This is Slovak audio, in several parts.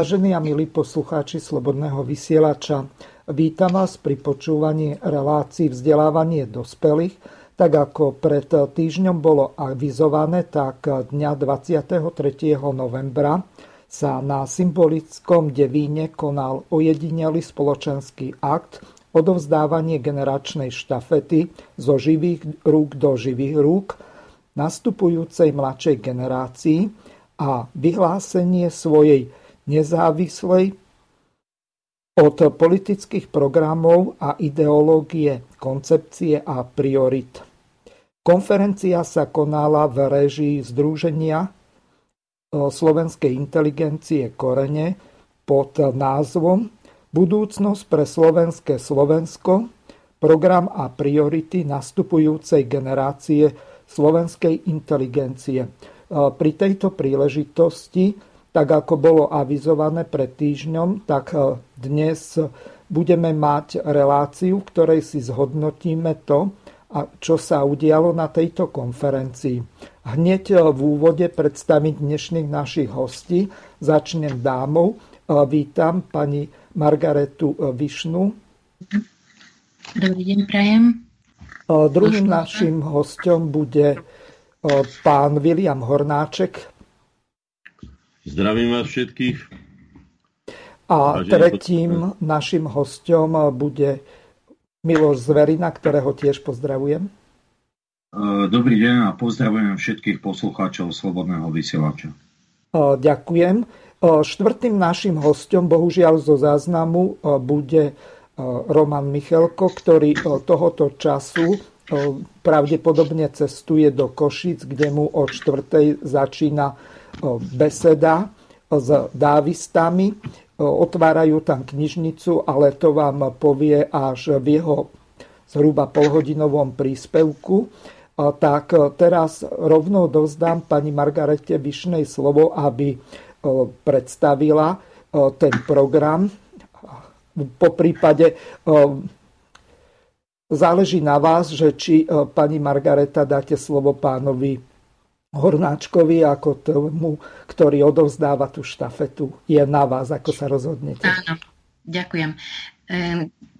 Vážení a milí poslucháči Slobodného vysielača, vítam vás pri počúvaní relácií vzdelávanie dospelých. Tak ako pred týždňom bolo avizované, tak dňa 23. novembra sa na symbolickom devíne konal ojedinelý spoločenský akt odovzdávanie generačnej štafety zo živých rúk do živých rúk nastupujúcej mladšej generácii a vyhlásenie svojej nezávislej od politických programov a ideológie, koncepcie a priorit. Konferencia sa konala v režii Združenia e, slovenskej inteligencie Korene pod názvom Budúcnosť pre slovenské Slovensko, program a priority nastupujúcej generácie slovenskej inteligencie. E, pri tejto príležitosti tak ako bolo avizované pred týždňom, tak e, dnes budeme mať reláciu, v ktorej si zhodnotíme to, čo sa udialo na tejto konferencii. Hneď e, v úvode predstaviť dnešných našich hostí. Začnem dámou. E, vítam pani Margaretu Višnu. Dobrý deň, prajem. Druhým našim hostom bude pán William Hornáček, Zdravím vás všetkých. A tretím našim hostom bude Miloš Zverina, ktorého tiež pozdravujem. Dobrý deň a pozdravujem všetkých poslucháčov Slobodného vysielača. Ďakujem. Štvrtým našim hostom, bohužiaľ zo záznamu, bude Roman Michelko, ktorý tohoto času pravdepodobne cestuje do Košic, kde mu o štvrtej začína beseda s dávistami. Otvárajú tam knižnicu, ale to vám povie až v jeho zhruba polhodinovom príspevku. Tak teraz rovno dozdám pani Margarete Vyšnej slovo, aby predstavila ten program. Po prípade záleží na vás, že či pani Margareta dáte slovo pánovi Hornáčkovi ako tomu, ktorý odovzdáva tú štafetu. Je na vás, ako sa rozhodnete. Áno, ďakujem.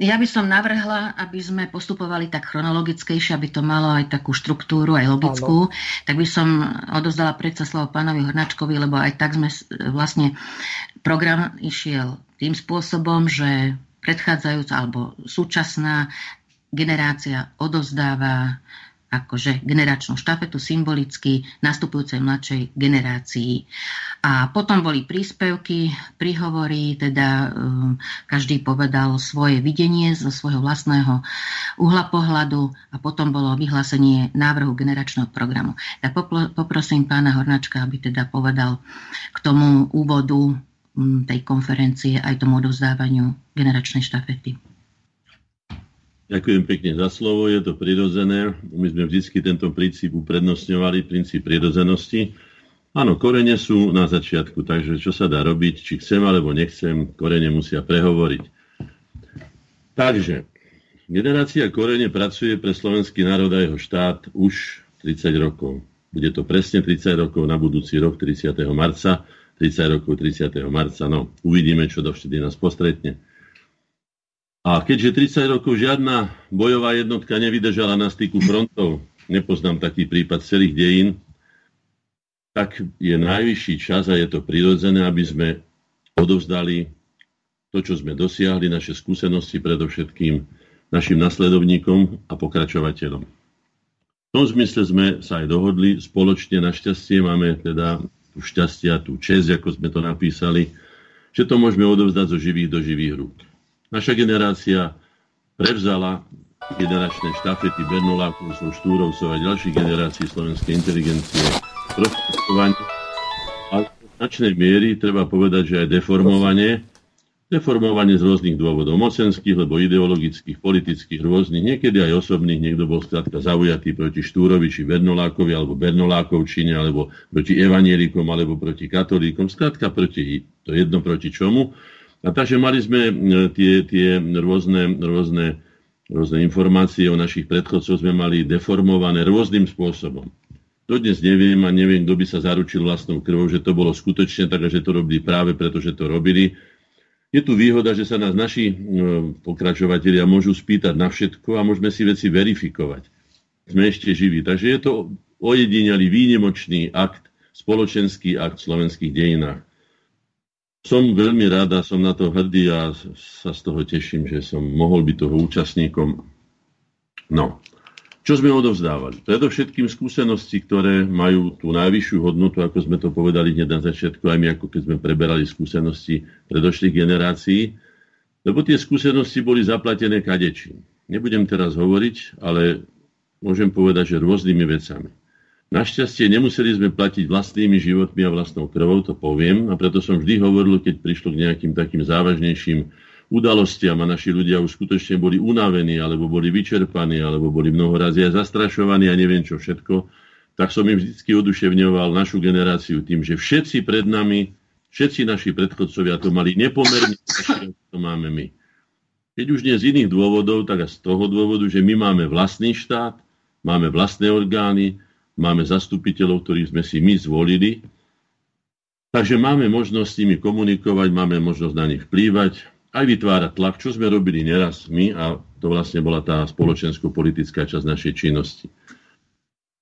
Ja by som navrhla, aby sme postupovali tak chronologickejšie, aby to malo aj takú štruktúru, aj logickú. Áno. Tak by som odovzdala predsa slovo pánovi Hornáčkovi, lebo aj tak sme vlastne program išiel tým spôsobom, že predchádzajúca alebo súčasná generácia odovzdáva akože generačnú štafetu symbolicky nastupujúcej mladšej generácii. A potom boli príspevky, príhovory, teda um, každý povedal svoje videnie zo svojho vlastného uhla pohľadu a potom bolo vyhlásenie návrhu generačného programu. Ja poprosím pána Hornačka, aby teda povedal k tomu úvodu um, tej konferencie aj tomu odovzdávaniu generačnej štafety. Ďakujem pekne za slovo, je to prirodzené. My sme vždy tento princíp uprednostňovali, princíp prirodzenosti. Áno, korene sú na začiatku, takže čo sa dá robiť, či chcem alebo nechcem, korene musia prehovoriť. Takže, generácia korene pracuje pre slovenský národ a jeho štát už 30 rokov. Bude to presne 30 rokov na budúci rok, 30. marca. 30 rokov 30. marca, no uvidíme, čo dovtedy nás postretne. A keďže 30 rokov žiadna bojová jednotka nevydržala na styku frontov, nepoznám taký prípad celých dejín, tak je najvyšší čas a je to prirodzené, aby sme odovzdali to, čo sme dosiahli, naše skúsenosti predovšetkým našim nasledovníkom a pokračovateľom. V tom zmysle sme sa aj dohodli, spoločne našťastie máme teda tú šťastie a tú čest, ako sme to napísali, že to môžeme odovzdať zo živých do živých rúk. Naša generácia prevzala generačné štafety Bernolákov, Štúrovcov a ďalších generácií slovenskej inteligencie. Sprostredkovanie a v značnej miery treba povedať, že aj deformovanie, deformovanie z rôznych dôvodov, mocenských, lebo ideologických, politických, rôznych, niekedy aj osobných, niekto bol skrátka zaujatý proti Štúrovi, či Bernolákovi, alebo Bernolákovčine, alebo proti evanielikom, alebo proti katolíkom, skrátka proti, to jedno proti čomu. A takže mali sme tie, tie rôzne, rôzne, rôzne informácie o našich predchodcoch, sme mali deformované rôznym spôsobom. Dodnes neviem a neviem, kto by sa zaručil vlastnou krvou, že to bolo skutočne tak, že to robili práve preto, že to robili. Je tu výhoda, že sa nás naši pokračovatelia môžu spýtať na všetko a môžeme si veci verifikovať. Sme ešte živí. Takže je to ojedinelý výnimočný akt, spoločenský akt v slovenských dejinách. Som veľmi rád a som na to hrdý a sa z toho teším, že som mohol byť toho účastníkom. No, čo sme odovzdávali? Predovšetkým skúsenosti, ktoré majú tú najvyššiu hodnotu, ako sme to povedali hneď na začiatku, aj my ako keď sme preberali skúsenosti predošlých generácií, lebo tie skúsenosti boli zaplatené kadečím. Nebudem teraz hovoriť, ale môžem povedať, že rôznymi vecami. Našťastie nemuseli sme platiť vlastnými životmi a vlastnou krvou, to poviem, a preto som vždy hovoril, keď prišlo k nejakým takým závažnejším udalostiam a naši ľudia už skutočne boli unavení, alebo boli vyčerpaní, alebo boli mnoho razy zastrašovaní a neviem čo všetko, tak som im vždy oduševňoval našu generáciu tým, že všetci pred nami, všetci naši predchodcovia to mali nepomerne to máme my. Keď už nie z iných dôvodov, tak a z toho dôvodu, že my máme vlastný štát, máme vlastné orgány, máme zastupiteľov, ktorých sme si my zvolili, takže máme možnosť s nimi komunikovať, máme možnosť na nich vplývať, aj vytvárať tlak, čo sme robili neraz my a to vlastne bola tá spoločensko-politická časť našej činnosti.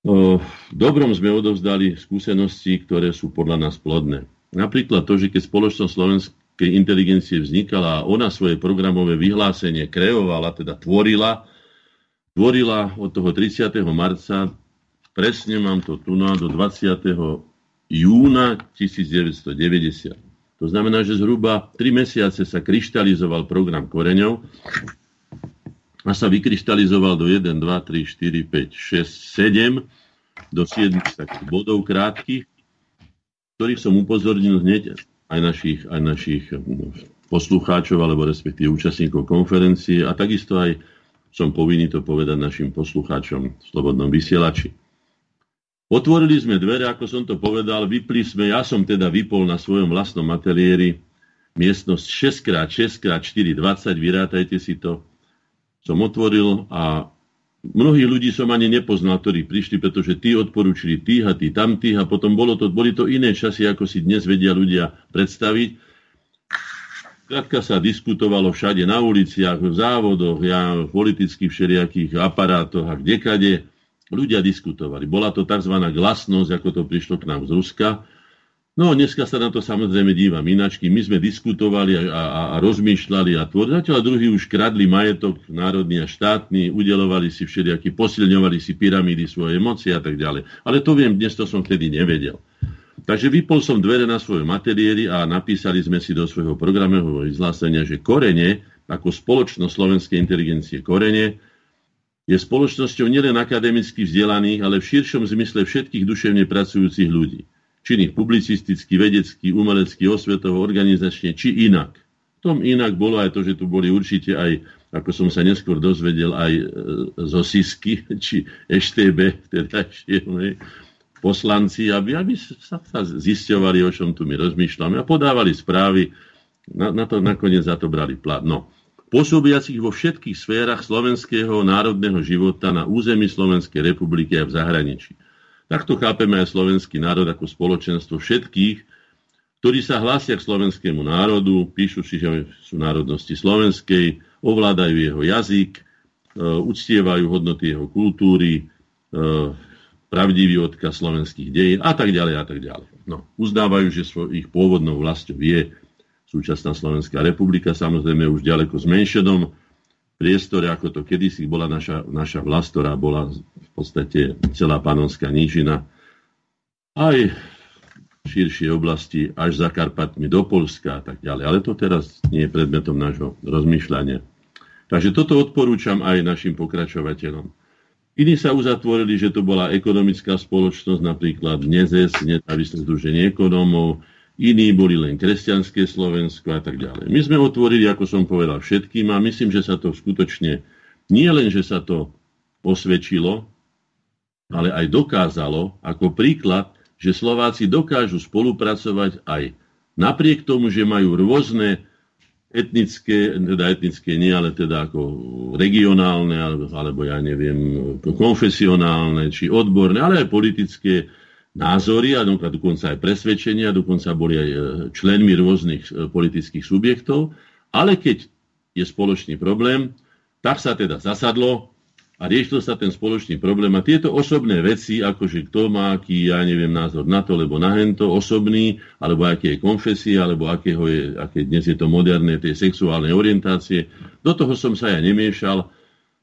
V dobrom sme odovzdali skúsenosti, ktoré sú podľa nás plodné. Napríklad to, že keď spoločnosť slovenskej inteligencie vznikala a ona svoje programové vyhlásenie kreovala, teda tvorila, tvorila od toho 30. marca, presne mám to tu na, do 20. júna 1990. To znamená, že zhruba 3 mesiace sa kryštalizoval program koreňov a sa vykryštalizoval do 1, 2, 3, 4, 5, 6, 7 do 7 takých bodov krátkých, ktorých som upozornil hneď aj našich, aj našich no, poslucháčov alebo respektíve účastníkov konferencie a takisto aj som povinný to povedať našim poslucháčom v Slobodnom vysielači. Otvorili sme dvere, ako som to povedal, vypli sme, ja som teda vypol na svojom vlastnom ateliéri miestnosť 6x6x4, 20, vyrátajte si to. Som otvoril a mnohých ľudí som ani nepoznal, ktorí prišli, pretože tí odporúčili tých a tí tamtých a potom bolo to, boli to iné časy, ako si dnes vedia ľudia predstaviť. Krátka sa diskutovalo všade na uliciach, v závodoch, ja, v politických všelijakých aparátoch a kdekade ľudia diskutovali. Bola to tzv. glasnosť, ako to prišlo k nám z Ruska. No dneska sa na to samozrejme dívam inačky. My sme diskutovali a, a, a rozmýšľali a tvorili. Zatiaľ druhí už kradli majetok národný a štátny, udelovali si všelijaký, posilňovali si pyramídy svoje emócie a tak ďalej. Ale to viem, dnes to som vtedy nevedel. Takže vypol som dvere na svojom ateliéri a napísali sme si do svojho programového vyhlásenia, že korene, ako spoločnosť slovenskej inteligencie korene, je spoločnosťou nielen akademicky vzdelaných, ale v širšom zmysle všetkých duševne pracujúcich ľudí. Činných publicisticky, vedecky, umelecky, osvetovo, organizačne, či inak. V tom inak bolo aj to, že tu boli určite aj, ako som sa neskôr dozvedel, aj e, zo SISky, či EŠTB, teda poslanci, aby, aby sa, sa zisťovali, o čom tu my rozmýšľame a podávali správy. Na, na to nakoniec za to brali plat. No pôsobiacich vo všetkých sférach slovenského národného života na území Slovenskej republiky a v zahraničí. Takto chápeme aj slovenský národ ako spoločenstvo všetkých, ktorí sa hlásia k slovenskému národu, píšu si, že sú národnosti slovenskej, ovládajú jeho jazyk, e, uctievajú hodnoty jeho kultúry, e, pravdivý odkaz slovenských dejín a tak ďalej a tak ďalej. No, uznávajú, že ich pôvodnou vlastou je súčasná Slovenská republika, samozrejme už ďaleko zmenšenom priestore, ako to kedysi bola naša, naša vlast, ktorá bola v podstate celá panonská nížina, aj širšie oblasti až za Karpatmi do Polska a tak ďalej. Ale to teraz nie je predmetom nášho rozmýšľania. Takže toto odporúčam aj našim pokračovateľom. Iní sa uzatvorili, že to bola ekonomická spoločnosť, napríklad NEZES, nezávislé združenie ekonómov, iní boli len kresťanské Slovensko a tak ďalej. My sme otvorili, ako som povedal, všetkým a myslím, že sa to skutočne, nie len, že sa to osvedčilo, ale aj dokázalo ako príklad, že Slováci dokážu spolupracovať aj napriek tomu, že majú rôzne etnické, teda etnické nie, ale teda ako regionálne, alebo, alebo ja neviem, konfesionálne, či odborné, ale aj politické názory a dokonca aj presvedčenia, dokonca boli aj e, členmi rôznych e, politických subjektov, ale keď je spoločný problém, tak sa teda zasadlo a riešil sa ten spoločný problém. A tieto osobné veci, akože kto má aký, ja neviem, názor na to, lebo na hento, osobný, alebo aké je konfesie, alebo akého je, aké dnes je to moderné, tie sexuálne orientácie, do toho som sa ja nemiešal,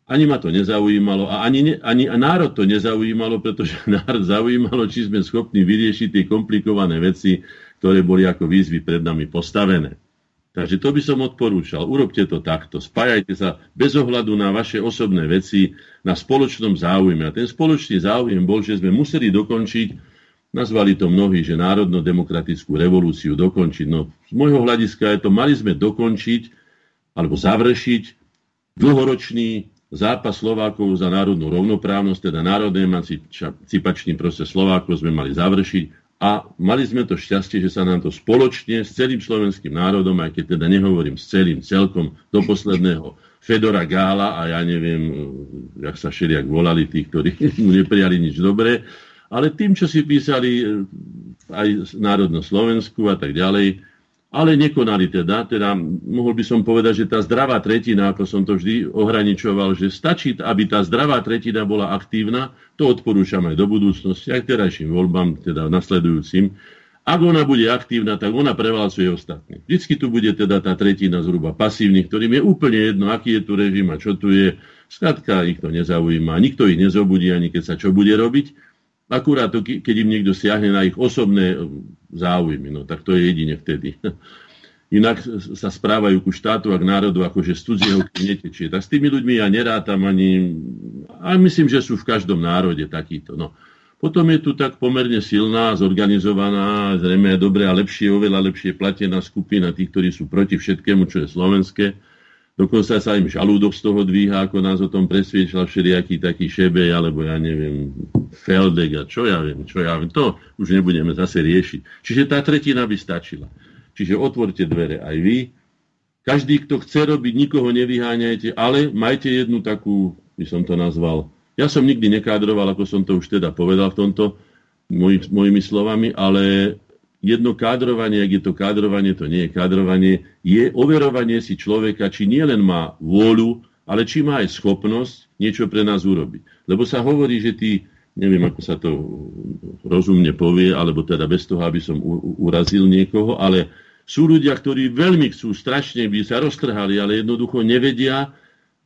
ani ma to nezaujímalo a ani, ani a národ to nezaujímalo, pretože národ zaujímalo, či sme schopní vyriešiť tie komplikované veci, ktoré boli ako výzvy pred nami postavené. Takže to by som odporúčal. Urobte to takto. Spájajte sa bez ohľadu na vaše osobné veci na spoločnom záujme. A ten spoločný záujem bol, že sme museli dokončiť, nazvali to mnohí, že národno-demokratickú revolúciu dokončiť. No z môjho hľadiska je to, mali sme dokončiť alebo završiť dlhoročný zápas Slovákov za národnú rovnoprávnosť, teda národný emancipačný proces Slovákov sme mali završiť a mali sme to šťastie, že sa nám to spoločne s celým slovenským národom, aj keď teda nehovorím s celým, celkom do posledného Fedora Gála a ja neviem, jak sa šeriak volali tí, ktorí mu neprijali nič dobré, ale tým, čo si písali eh, aj národno Slovensku a tak ďalej, ale nekonali teda. Teda mohol by som povedať, že tá zdravá tretina, ako som to vždy ohraničoval, že stačí, aby tá zdravá tretina bola aktívna, to odporúčam aj do budúcnosti, aj terajším voľbám, teda nasledujúcim. Ak ona bude aktívna, tak ona prevalcuje ostatní. Vždycky tu bude teda tá tretina zhruba pasívnych, ktorým je úplne jedno, aký je tu režim a čo tu je. Skladka ich to nezaujíma, nikto ich nezobudí, ani keď sa čo bude robiť. Akurát to, keď im niekto siahne na ich osobné e, záujmy, no tak to je jedine vtedy. Inak sa správajú ku štátu a k národu, ako že z netečie. Tak s tými ľuďmi ja nerátam ani... A myslím, že sú v každom národe takýto. No. Potom je tu tak pomerne silná, zorganizovaná, zrejme dobre a lepšie, oveľa lepšie platená skupina tých, ktorí sú proti všetkému, čo je slovenské Dokonca sa im žalúdok z toho dvíha, ako nás o tom presviečal všelijaký taký šebej, alebo ja neviem, Feldek a čo ja viem, čo ja viem. To už nebudeme zase riešiť. Čiže tá tretina by stačila. Čiže otvorte dvere aj vy. Každý, kto chce robiť, nikoho nevyháňajte, ale majte jednu takú, by som to nazval, ja som nikdy nekádroval, ako som to už teda povedal v tomto, mojimi slovami, ale jedno kádrovanie, ak je to kádrovanie, to nie je kádrovanie, je overovanie si človeka, či nielen má vôľu, ale či má aj schopnosť niečo pre nás urobiť. Lebo sa hovorí, že tí, neviem ako sa to rozumne povie, alebo teda bez toho, aby som urazil niekoho, ale sú ľudia, ktorí veľmi chcú, strašne by sa roztrhali, ale jednoducho nevedia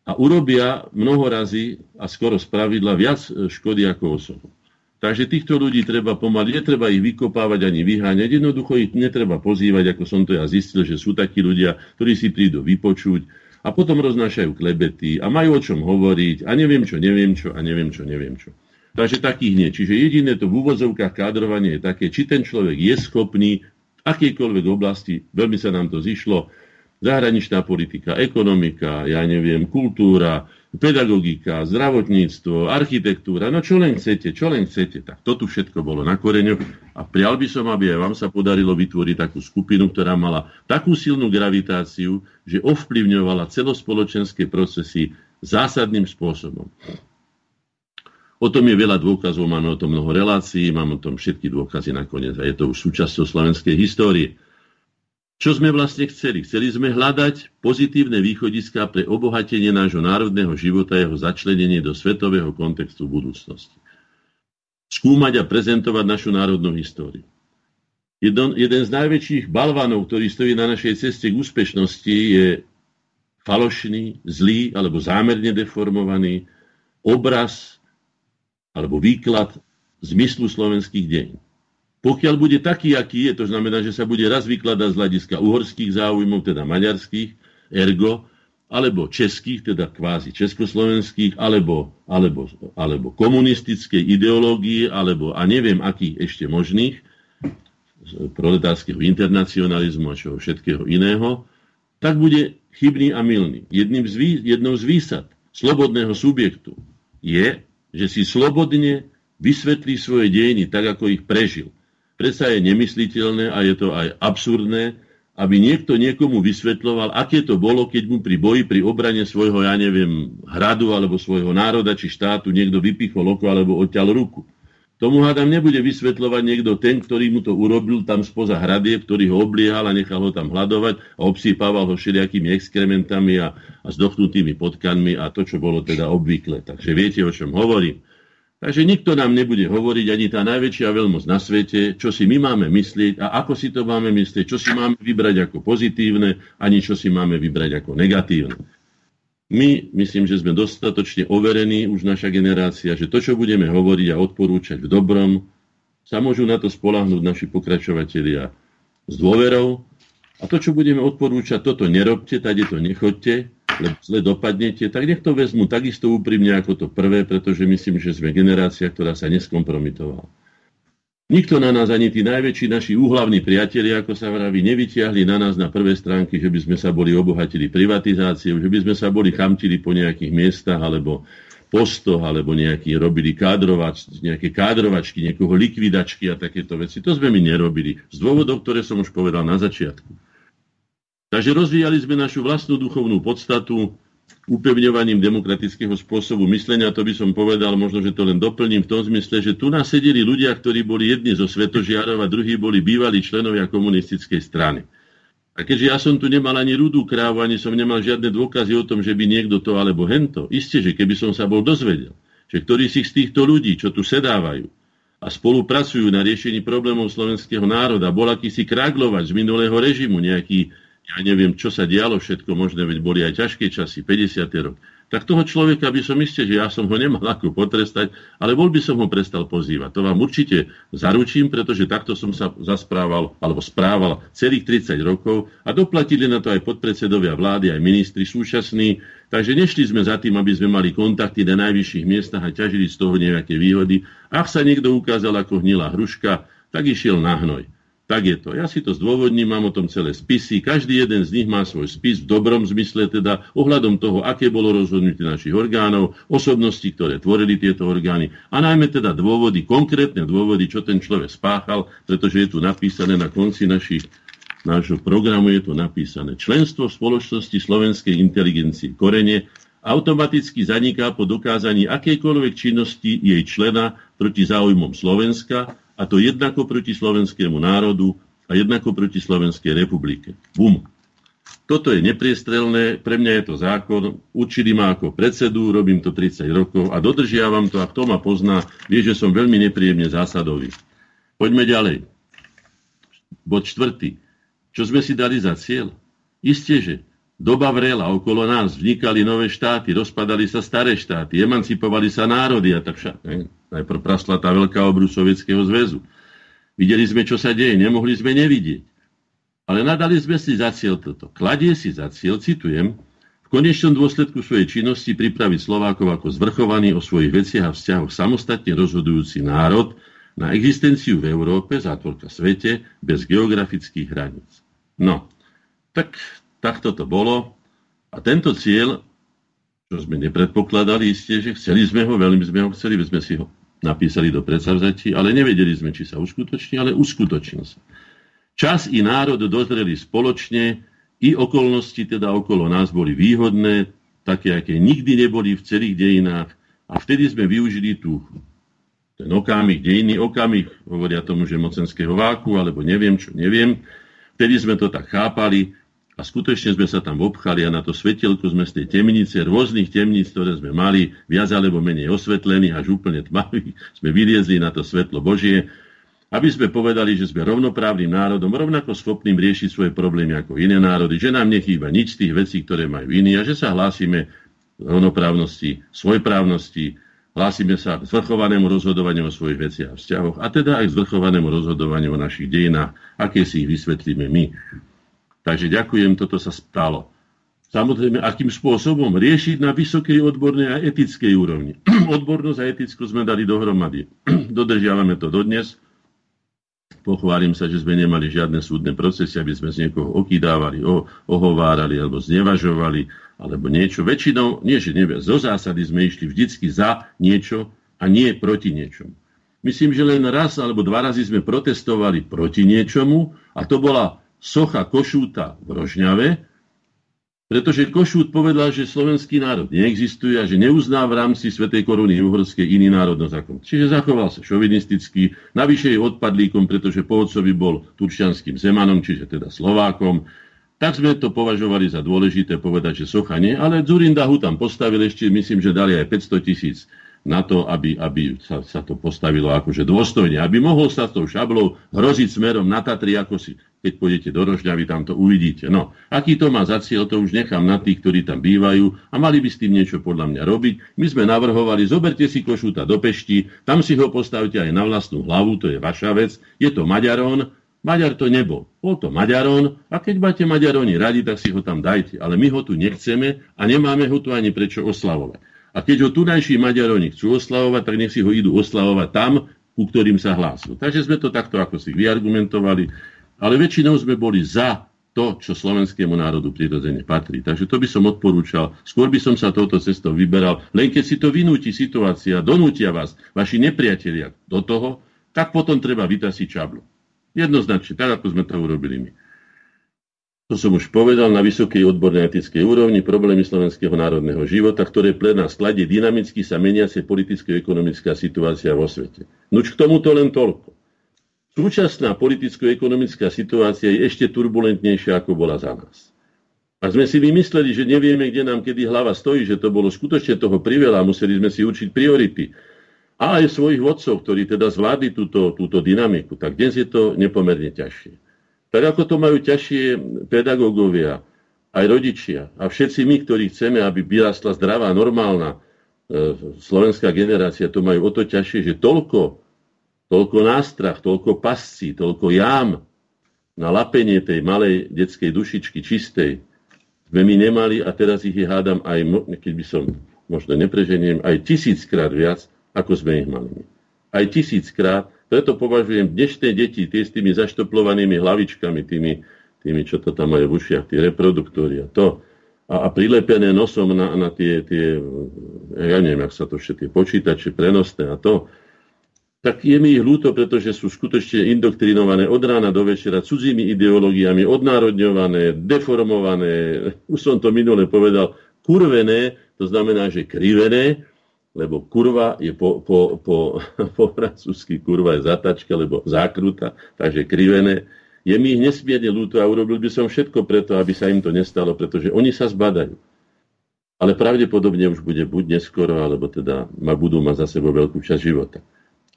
a urobia mnoho razy a skoro spravidla viac škody ako osobu. Takže týchto ľudí treba pomaly, netreba ich vykopávať ani vyháňať, jednoducho ich netreba pozývať, ako som to ja zistil, že sú takí ľudia, ktorí si prídu vypočuť a potom roznášajú klebety a majú o čom hovoriť a neviem čo, neviem čo a neviem čo, neviem čo. Takže takých nie. Čiže jediné to v úvodzovkách kádrovanie je také, či ten človek je schopný v akejkoľvek oblasti, veľmi sa nám to zišlo, zahraničná politika, ekonomika, ja neviem, kultúra, pedagogika, zdravotníctvo, architektúra, no čo len chcete, čo len chcete. Tak to tu všetko bolo na koreňoch a prial by som, aby aj vám sa podarilo vytvoriť takú skupinu, ktorá mala takú silnú gravitáciu, že ovplyvňovala celospoločenské procesy zásadným spôsobom. O tom je veľa dôkazov, máme o tom mnoho relácií, máme o tom všetky dôkazy nakoniec a je to už súčasťou slovenskej histórie. Čo sme vlastne chceli? Chceli sme hľadať pozitívne východiska pre obohatenie nášho národného života a jeho začlenenie do svetového kontextu budúcnosti. Skúmať a prezentovať našu národnú históriu. Jeden, jeden z najväčších balvanov, ktorý stojí na našej ceste k úspešnosti, je falošný, zlý alebo zámerne deformovaný obraz alebo výklad zmyslu slovenských dejín. Pokiaľ bude taký, aký je, to znamená, že sa bude raz vykladať z hľadiska uhorských záujmov, teda maďarských, ergo, alebo českých, teda kvázi československých, alebo, alebo, alebo komunistickej ideológie, alebo a neviem akých ešte možných, proletárskeho internacionalizmu a čoho všetkého iného, tak bude chybný a milný. Jedným z jednou z výsad slobodného subjektu je, že si slobodne vysvetlí svoje dejiny tak, ako ich prežil. Predsa je nemysliteľné a je to aj absurdné, aby niekto niekomu vysvetloval, aké to bolo, keď mu pri boji, pri obrane svojho, ja neviem, hradu alebo svojho národa či štátu niekto vypichol oko alebo odťal ruku. Tomu hádam nebude vysvetľovať niekto ten, ktorý mu to urobil tam spoza hradie, ktorý ho obliehal a nechal ho tam hľadovať a obsýpával ho všelijakými exkrementami a, a zdochnutými potkanmi a to, čo bolo teda obvykle. Takže viete, o čom hovorím. Takže nikto nám nebude hovoriť, ani tá najväčšia veľmoc na svete, čo si my máme myslieť a ako si to máme myslieť, čo si máme vybrať ako pozitívne, ani čo si máme vybrať ako negatívne. My myslím, že sme dostatočne overení, už naša generácia, že to, čo budeme hovoriť a odporúčať v dobrom, sa môžu na to spolahnúť naši pokračovatelia s dôverou. A to, čo budeme odporúčať, toto nerobte, tady to nechoďte, lebo zle dopadnete, tak nech to vezmu takisto úprimne ako to prvé, pretože myslím, že sme generácia, ktorá sa neskompromitovala. Nikto na nás, ani tí najväčší naši úhlavní priatelia, ako sa vraví, nevyťahli na nás na prvé stránky, že by sme sa boli obohatili privatizáciou, že by sme sa boli chamtili po nejakých miestach alebo postoch, alebo nejaký robili kádrovač, nejaké kádrovačky, niekoho likvidačky a takéto veci. To sme my nerobili. Z dôvodov, ktoré som už povedal na začiatku. Takže rozvíjali sme našu vlastnú duchovnú podstatu upevňovaním demokratického spôsobu myslenia. To by som povedal, možno, že to len doplním v tom zmysle, že tu nás sedeli ľudia, ktorí boli jedni zo svetožiarov a druhí boli bývalí členovia komunistickej strany. A keďže ja som tu nemal ani rudú krávu, ani som nemal žiadne dôkazy o tom, že by niekto to alebo hento, isté, že keby som sa bol dozvedel, že ktorí si z týchto ľudí, čo tu sedávajú a spolupracujú na riešení problémov slovenského národa, bol akýsi kraglovač z minulého režimu, nejaký ja neviem, čo sa dialo všetko možné, veď boli aj ťažké časy, 50. rok, tak toho človeka by som isté, že ja som ho nemal ako potrestať, ale bol by som ho prestal pozývať. To vám určite zaručím, pretože takto som sa zasprával alebo správal celých 30 rokov a doplatili na to aj podpredsedovia vlády, aj ministri súčasní. Takže nešli sme za tým, aby sme mali kontakty na najvyšších miestach a ťažili z toho nejaké výhody. Ak sa niekto ukázal ako hnilá hruška, tak išiel na hnoj. Tak je to. Ja si to zdôvodním, mám o tom celé spisy. Každý jeden z nich má svoj spis v dobrom zmysle, teda ohľadom toho, aké bolo rozhodnutie našich orgánov, osobnosti, ktoré tvorili tieto orgány a najmä teda dôvody, konkrétne dôvody, čo ten človek spáchal, pretože je tu napísané na konci našich, nášho programu je tu napísané. Členstvo v spoločnosti slovenskej inteligencie korene automaticky zaniká po dokázaní akejkoľvek činnosti jej člena proti záujmom Slovenska a to jednako proti slovenskému národu a jednako proti Slovenskej republike. Bum. Toto je nepriestrelné, pre mňa je to zákon, učili ma ako predsedu, robím to 30 rokov a dodržiavam to a kto ma pozná, vie, že som veľmi nepríjemne zásadový. Poďme ďalej. Bod čtvrtý. Čo sme si dali za cieľ? Isté, že doba vrela, okolo nás vznikali nové štáty, rozpadali sa staré štáty, emancipovali sa národy a tak však. Najprv prasla tá veľká obrus Sovietskeho zväzu. Videli sme, čo sa deje, nemohli sme nevidieť. Ale nadali sme si za cieľ toto. Kladie si za cieľ, citujem, v konečnom dôsledku svojej činnosti pripraviť Slovákov ako zvrchovaný o svojich veciach a vzťahoch samostatne rozhodujúci národ na existenciu v Európe, zátvorka svete, bez geografických hraníc. No, tak takto to bolo. A tento cieľ, čo sme nepredpokladali, isté, že chceli sme ho, veľmi sme ho chceli, sme si ho napísali do predsavzatí, ale nevedeli sme, či sa uskutoční, ale uskutočnil sa. Čas i národ dozreli spoločne, i okolnosti teda okolo nás boli výhodné, také, aké nikdy neboli v celých dejinách. A vtedy sme využili tú, ten okamih, dejiny okamih, hovoria tomu, že mocenského váku, alebo neviem čo, neviem. Vtedy sme to tak chápali a skutočne sme sa tam obchali a na to svetelku sme z tej temnice, rôznych temníc, ktoré sme mali, viac alebo menej osvetlených, až úplne tmavých, sme vyliezli na to svetlo Božie, aby sme povedali, že sme rovnoprávnym národom, rovnako schopným riešiť svoje problémy ako iné národy, že nám nechýba nič z tých vecí, ktoré majú iní a že sa hlásime rovnoprávnosti, svojprávnosti, hlásime sa k zvrchovanému rozhodovaniu o svojich veciach a vzťahoch a teda aj k zvrchovanému rozhodovaniu o našich dejinách, aké si ich vysvetlíme my. Takže ďakujem, toto sa stalo. Samozrejme, akým spôsobom riešiť na vysokej odbornej a etickej úrovni. Odbornosť a eticku sme dali dohromady. Dodržiavame to dodnes. Pochválim sa, že sme nemali žiadne súdne procesy, aby sme z niekoho okýdávali, ohovárali alebo znevažovali, alebo niečo. Väčšinou, nie že nevie, zo zásady sme išli vždycky za niečo a nie proti niečomu. Myslím, že len raz alebo dva razy sme protestovali proti niečomu a to bola socha Košúta v Rožňave, pretože Košút povedal, že slovenský národ neexistuje a že neuzná v rámci Svetej koruny uhorskej iný národno zákon. Čiže zachoval sa šovinisticky, navyše je odpadlíkom, pretože pohodcovi bol turčianským Zemanom, čiže teda Slovákom. Tak sme to považovali za dôležité povedať, že socha nie, ale Zurinda ho tam postavil ešte, myslím, že dali aj 500 tisíc na to, aby, aby sa, sa to postavilo akože dôstojne, aby mohol sa s tou šablou hroziť smerom na Tatry, ako si keď pôjdete do Rožňavy, tam to uvidíte. No, aký to má za cieľ, to už nechám na tých, ktorí tam bývajú a mali by s tým niečo podľa mňa robiť. My sme navrhovali, zoberte si košúta do Pešti, tam si ho postavte aj na vlastnú hlavu, to je vaša vec. Je to Maďarón, Maďar to nebol. Bol to Maďarón a keď máte Maďaróni radi, tak si ho tam dajte. Ale my ho tu nechceme a nemáme ho tu ani prečo oslavovať. A keď ho tunajší Maďaroni chcú oslavovať, tak nech si ho idú oslavovať tam, ku ktorým sa hlásil. Takže sme to takto ako si vyargumentovali ale väčšinou sme boli za to, čo slovenskému národu prirodzene patrí. Takže to by som odporúčal. Skôr by som sa touto cestou vyberal. Len keď si to vynúti situácia, donútia vás, vaši nepriatelia do toho, tak potom treba vytasiť čablu. Jednoznačne, tak ako sme to urobili my. To som už povedal na vysokej odbornej etickej úrovni problémy slovenského národného života, ktoré pre nás kladie dynamicky sa meniace politicko-ekonomická situácia vo svete. Nuž k tomuto len toľko. Súčasná politicko-ekonomická situácia je ešte turbulentnejšia, ako bola za nás. A sme si vymysleli, že nevieme, kde nám kedy hlava stojí, že to bolo skutočne toho priveľa, museli sme si učiť priority. A aj svojich vodcov, ktorí teda zvládli túto, túto dynamiku, tak dnes je to nepomerne ťažšie. Tak ako to majú ťažšie pedagógovia, aj rodičia a všetci my, ktorí chceme, aby vyrastla zdravá, normálna e, slovenská generácia, to majú o to ťažšie, že toľko toľko nástrach, toľko pascí, toľko jám na lapenie tej malej detskej dušičky čistej sme my nemali a teraz ich je hádam aj, keď by som možno nepreženiem, aj tisíckrát viac, ako sme ich mali. Aj tisíckrát. Preto považujem dnešné deti, tie s tými zaštoplovanými hlavičkami, tými, tými čo to tam majú v ušiach, tie reproduktory a to, a, a prilepené nosom na, na tie, tie, ja neviem, ak sa to všetky počítače prenosné a to, tak je mi ich ľúto, pretože sú skutočne indoktrinované od rána do večera cudzími ideológiami, odnárodňované, deformované, už som to minule povedal, kurvené, to znamená, že krivené, lebo kurva je po, po, po, po francúzsky kurva je zatačka, lebo zákruta, takže krivené. Je mi ich nesmierne ľúto a urobil by som všetko preto, aby sa im to nestalo, pretože oni sa zbadajú. Ale pravdepodobne už bude buď neskoro, alebo teda ma budú mať za sebou veľkú časť života.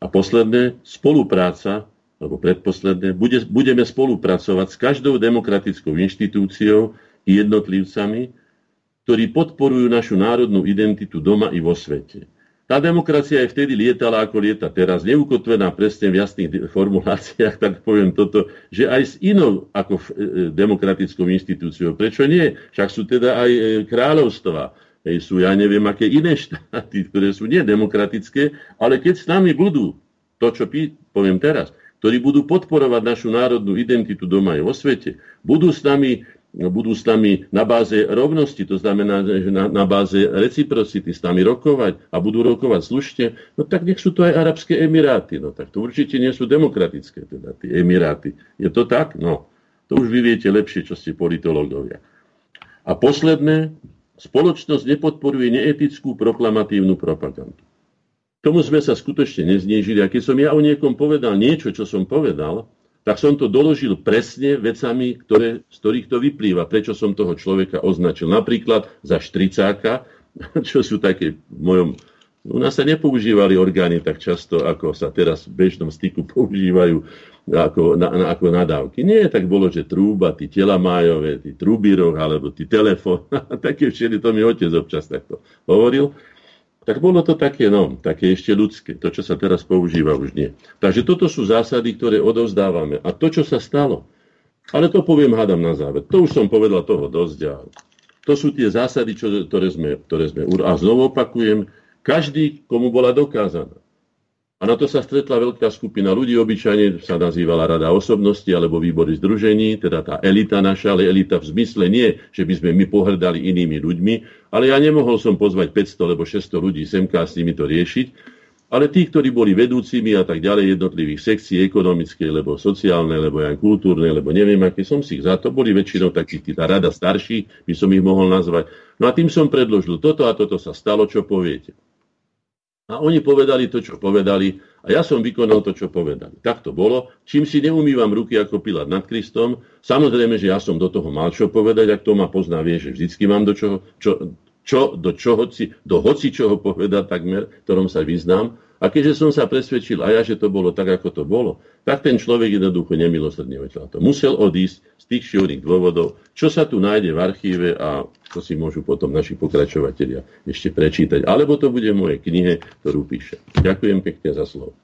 A posledné, spolupráca, alebo predposledné, bude, budeme spolupracovať s každou demokratickou inštitúciou i jednotlivcami, ktorí podporujú našu národnú identitu doma i vo svete. Tá demokracia aj vtedy lietala, ako lieta teraz, neukotvená presne v jasných formuláciách, tak poviem toto, že aj s inou ako e, demokratickou inštitúciou. Prečo nie? Však sú teda aj e, kráľovstva, Hej, sú ja neviem aké iné štáty, ktoré sú nedemokratické, ale keď s nami budú, to čo pí, poviem teraz, ktorí budú podporovať našu národnú identitu doma aj vo svete, budú s nami budú s nami na báze rovnosti, to znamená, na, na báze reciprocity s nami rokovať a budú rokovať slušne, no tak nech sú to aj Arabské Emiráty. No tak to určite nie sú demokratické, teda tie Emiráty. Je to tak? No. To už vy viete lepšie, čo ste politológovia. A posledné, Spoločnosť nepodporuje neetickú proklamatívnu propagandu. Tomu sme sa skutočne neznížili. A keď som ja o niekom povedal niečo, čo som povedal, tak som to doložil presne vecami, ktoré, z ktorých to vyplýva. Prečo som toho človeka označil. Napríklad za štricáka, čo sú také v mojom u nás sa nepoužívali orgány tak často, ako sa teraz v bežnom styku používajú ako, na, ako nadávky. Nie, tak bolo, že trúba, tí telamájové, tí trúbiroch, alebo tí telefón, také všeli, to mi otec občas takto hovoril. Tak bolo to také, no, také ešte ľudské. To, čo sa teraz používa, už nie. Takže toto sú zásady, ktoré odovzdávame. A to, čo sa stalo, ale to poviem, hádam na záver. To už som povedal toho dosť a To sú tie zásady, čo, ktoré, sme, ktoré sme... A znovu opakujem, každý, komu bola dokázaná. A na to sa stretla veľká skupina ľudí, obyčajne sa nazývala Rada osobnosti alebo výbory združení, teda tá elita naša, ale elita v zmysle nie, že by sme my pohrdali inými ľuďmi, ale ja nemohol som pozvať 500 alebo 600 ľudí semka s nimi to riešiť, ale tí, ktorí boli vedúcimi a tak ďalej jednotlivých sekcií ekonomickej, lebo sociálnej, lebo aj kultúrnej, lebo neviem, aké som si ich za to, boli väčšinou takí, tá rada starší, by som ich mohol nazvať. No a tým som predložil toto a toto sa stalo, čo poviete. A oni povedali to, čo povedali a ja som vykonal to, čo povedali. Tak to bolo. Čím si neumývam ruky ako Pilát nad Kristom, samozrejme, že ja som do toho mal čo povedať, ak to ma pozná, vie, že vždycky mám do čoho, čo, čo, do, čoho, do hoci čoho povedať takmer, ktorom sa vyznám. A keďže som sa presvedčil aj ja, že to bolo tak, ako to bolo, tak ten človek jednoducho nemilosrdne to. Musel odísť z tých šiorých dôvodov, čo sa tu nájde v archíve a to si môžu potom naši pokračovatelia ešte prečítať. Alebo to bude v mojej knihe, ktorú píše. Ďakujem pekne za slovo.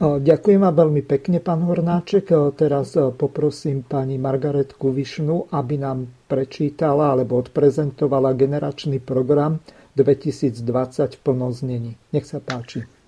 Ďakujem vám veľmi pekne, pán Hornáček. Teraz poprosím pani Margaretku Višnu, aby nám prečítala alebo odprezentovala generačný program 2020 v plnoznení. Nech sa páči.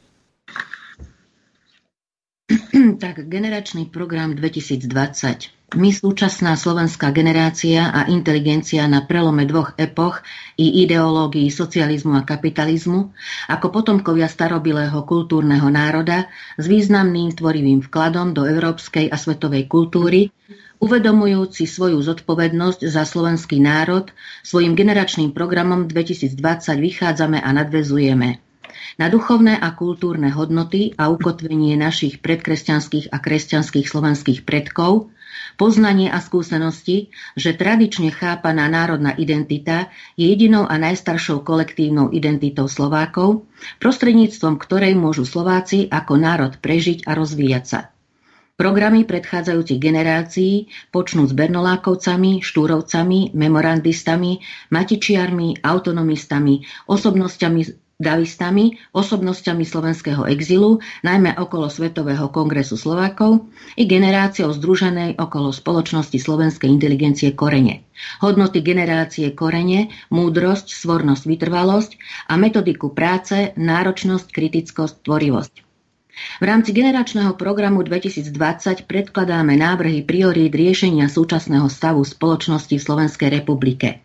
tak generačný program 2020. My, súčasná slovenská generácia a inteligencia na prelome dvoch epoch i ideológií socializmu a kapitalizmu, ako potomkovia starobilého kultúrneho národa s významným tvorivým vkladom do európskej a svetovej kultúry, uvedomujúci svoju zodpovednosť za slovenský národ, svojim generačným programom 2020 vychádzame a nadvezujeme na duchovné a kultúrne hodnoty a ukotvenie našich predkresťanských a kresťanských slovenských predkov, poznanie a skúsenosti, že tradične chápaná národná identita je jedinou a najstaršou kolektívnou identitou Slovákov, prostredníctvom ktorej môžu Slováci ako národ prežiť a rozvíjať sa. Programy predchádzajúcich generácií počnú s Bernolákovcami, Štúrovcami, memorandistami, Matičiarmi, autonomistami, osobnosťami davistami, osobnosťami slovenského exilu, najmä okolo Svetového kongresu Slovákov i generáciou združenej okolo spoločnosti slovenskej inteligencie Korene. Hodnoty generácie Korene, múdrosť, svornosť, vytrvalosť a metodiku práce, náročnosť, kritickosť, tvorivosť. V rámci generačného programu 2020 predkladáme návrhy priorít riešenia súčasného stavu spoločnosti v Slovenskej republike.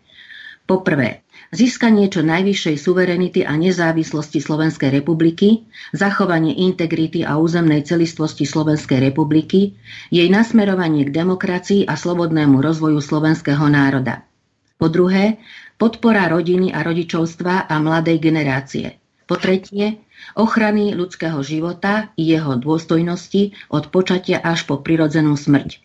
Poprvé, získanie čo najvyššej suverenity a nezávislosti Slovenskej republiky, zachovanie integrity a územnej celistvosti Slovenskej republiky, jej nasmerovanie k demokracii a slobodnému rozvoju slovenského národa. Po druhé, podpora rodiny a rodičovstva a mladej generácie. Po tretie, ochrany ľudského života i jeho dôstojnosti od počatia až po prirodzenú smrť.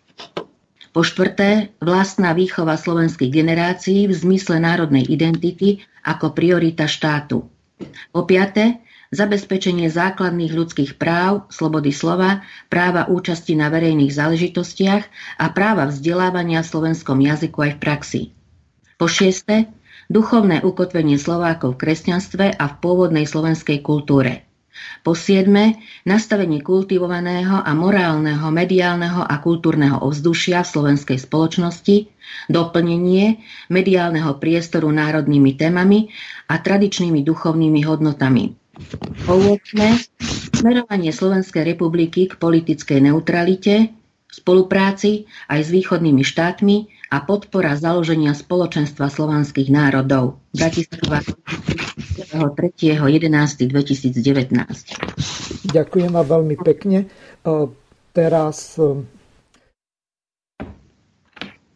Po štvrté, vlastná výchova slovenských generácií v zmysle národnej identity ako priorita štátu. Po piaté, zabezpečenie základných ľudských práv, slobody slova, práva účasti na verejných záležitostiach a práva vzdelávania v slovenskom jazyku aj v praxi. Po šieste, duchovné ukotvenie Slovákov v kresťanstve a v pôvodnej slovenskej kultúre. Po siedme, nastavenie kultivovaného a morálneho, mediálneho a kultúrneho ovzdušia v slovenskej spoločnosti, doplnenie mediálneho priestoru národnými témami a tradičnými duchovnými hodnotami. Po 8. smerovanie Slovenskej republiky k politickej neutralite, spolupráci aj s východnými štátmi a podpora založenia spoločenstva slovanských národov. Bratislava 3.11.2019. Ďakujem vám veľmi pekne. Teraz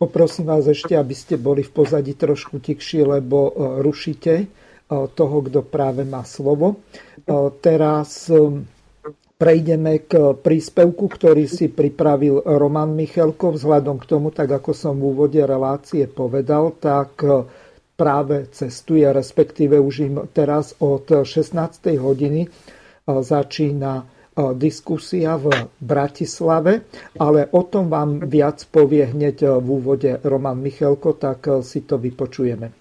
poprosím vás ešte, aby ste boli v pozadí trošku tichší, lebo rušite toho, kto práve má slovo. Teraz prejdeme k príspevku, ktorý si pripravil Roman Michelko. Vzhľadom k tomu, tak ako som v úvode relácie povedal, tak práve cestuje, respektíve už im teraz od 16. hodiny začína diskusia v Bratislave, ale o tom vám viac povie hneď v úvode Roman Michelko, tak si to vypočujeme.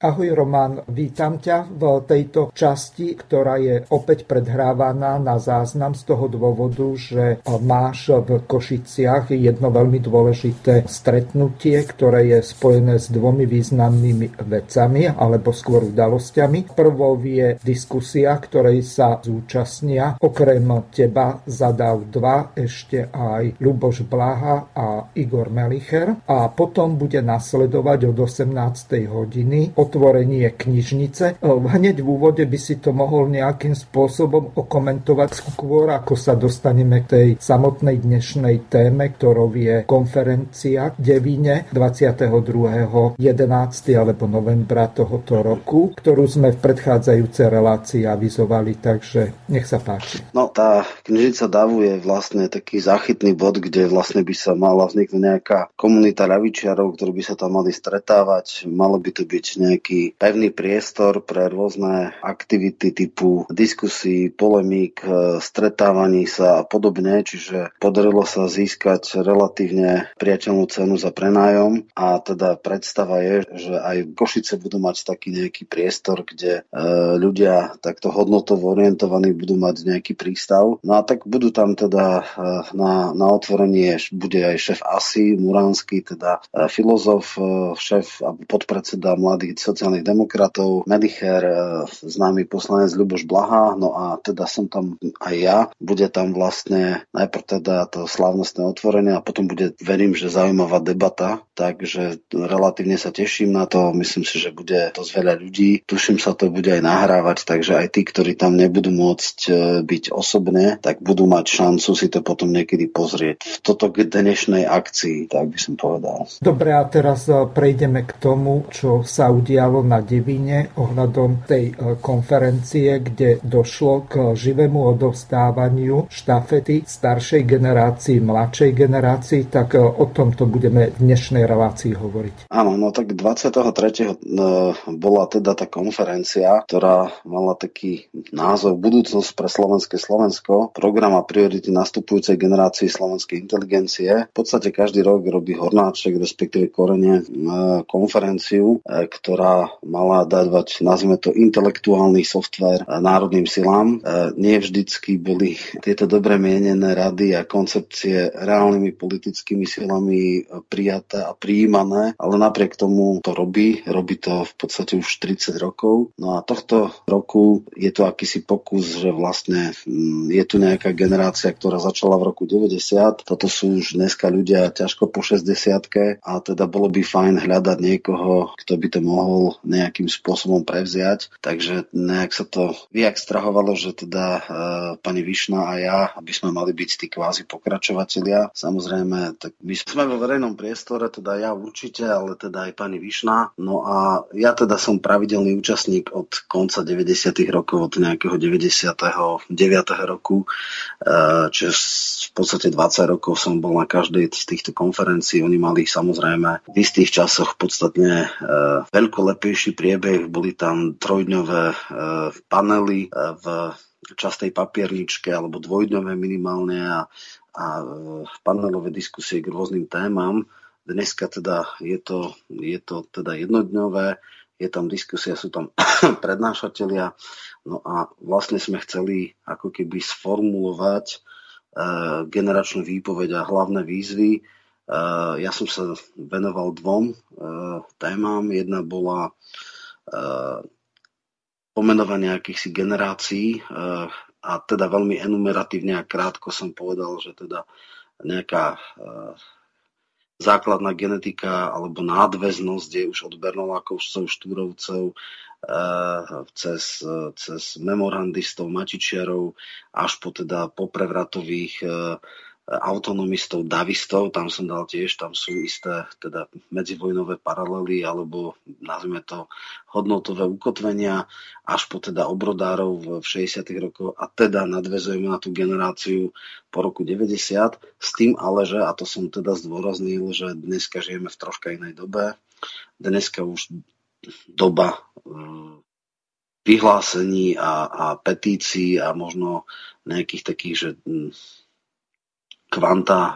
Ahoj Roman, vítam ťa v tejto časti, ktorá je opäť predhrávaná na záznam z toho dôvodu, že máš v Košiciach jedno veľmi dôležité stretnutie, ktoré je spojené s dvomi významnými vecami alebo skôr udalosťami. Prvou je diskusia, ktorej sa zúčastnia okrem teba zadav dva ešte aj Luboš Blaha a Igor Melicher a potom bude nasledovať od 18. hodiny od otvorenie knižnice. Hneď v úvode by si to mohol nejakým spôsobom okomentovať skôr, ako sa dostaneme k tej samotnej dnešnej téme, ktorou je konferencia v Devíne 22. 11. alebo novembra tohoto roku, ktorú sme v predchádzajúcej relácii avizovali, takže nech sa páči. No tá knižnica Davu je vlastne taký záchytný bod, kde vlastne by sa mala vzniknúť nejaká komunita ľavičiarov, ktorí by sa tam mali stretávať. Malo by to byť nejaký pevný priestor pre rôzne aktivity typu diskusí, polemík, e, stretávaní sa a podobne, čiže podarilo sa získať relatívne priateľnú cenu za prenájom a teda predstava je, že aj Košice budú mať taký nejaký priestor, kde e, ľudia takto hodnotovo orientovaní budú mať nejaký prístav. No a tak budú tam teda e, na, na otvorenie bude aj šéf ASI Muránsky, teda filozof, šéf a podpredseda mladých sociálnych demokratov, Medicher, e, známy poslanec Ľuboš Blaha, no a teda som tam aj ja. Bude tam vlastne najprv teda to slávnostné otvorenie a potom bude, verím, že zaujímavá debata, takže relatívne sa teším na to. Myslím si, že bude to veľa ľudí. Tuším sa to bude aj nahrávať, takže aj tí, ktorí tam nebudú môcť e, byť osobne, tak budú mať šancu si to potom niekedy pozrieť. Toto k dnešnej akcii, tak by som povedal. Dobre, a teraz e, prejdeme k tomu, čo sa udialo na Devine ohľadom tej e, konferencie, kde došlo k živému odovstávaniu štafety staršej generácii, mladšej generácii, tak e, o tomto budeme v dnešnej relácii hovoriť. Áno, no tak 23. E, bola teda tá konferencia, ktorá mala taký názov Budúcnosť pre slovenské Slovensko, program a priority nastupujúcej generácii slovenskej inteligencie. V podstate každý rok robí Hornáček, respektíve Korene konferenciu, ktorá mala dávať, nazvime to, intelektuálny software národným silám. Nie vždycky boli tieto dobre mienené rady a koncepcie reálnymi politickými silami prijaté a prijímané, ale napriek tomu to robí. Robí to v podstate už 30 rokov. No a tohto roku je to akýsi pokus, že vlastne mm, je tu nejaká generácia, ktorá začala v roku 90. Toto sú už dneska ľudia ťažko po 60 a teda bolo by fajn hľadať niekoho, kto by to mohol nejakým spôsobom prevziať. Takže nejak sa to vyakstrahovalo, že teda e, pani Višna a ja, aby sme mali byť tí kvázi pokračovatelia. Samozrejme, tak my sme vo verejnom priestore, teda ja určite, ale teda aj pani Višna. No a ja teda som pravidelný účastník od konca 90. rokov, od nejakého 99. roku, e, čiže v podstate 20 rokov som bol na každej z týchto konferencií. Oni mali samozrejme v istých časoch podstatne e, veľkolepejší dlhší priebeh, boli tam trojdňové e, panely e, v častej papierničke alebo dvojdňové minimálne a, a e, panelové diskusie k rôznym témam. Dneska teda je to, je to teda jednodňové, je tam diskusia, sú tam prednášatelia. No a vlastne sme chceli ako keby sformulovať e, generačnú výpoveď a hlavné výzvy, ja som sa venoval dvom eh, témam. Jedna bola eh, pomenovanie akýchsi generácií a teda veľmi enumeratívne a krátko som povedal, že teda nejaká základná genetika alebo nádväznosť je už od Bernolákovcov, Štúrovcov cez, cez memorandistov, Matičiarov až po teda poprevratových autonomistov, davistov, tam som dal tiež, tam sú isté teda medzivojnové paralely alebo nazvime to hodnotové ukotvenia až po teda obrodárov v 60. rokoch a teda nadvezujeme na tú generáciu po roku 90 s tým ale, že, a to som teda zdôraznil, že dneska žijeme v troška inej dobe, dneska už doba mm, vyhlásení a, a petícií a možno nejakých takých, že kvanta e,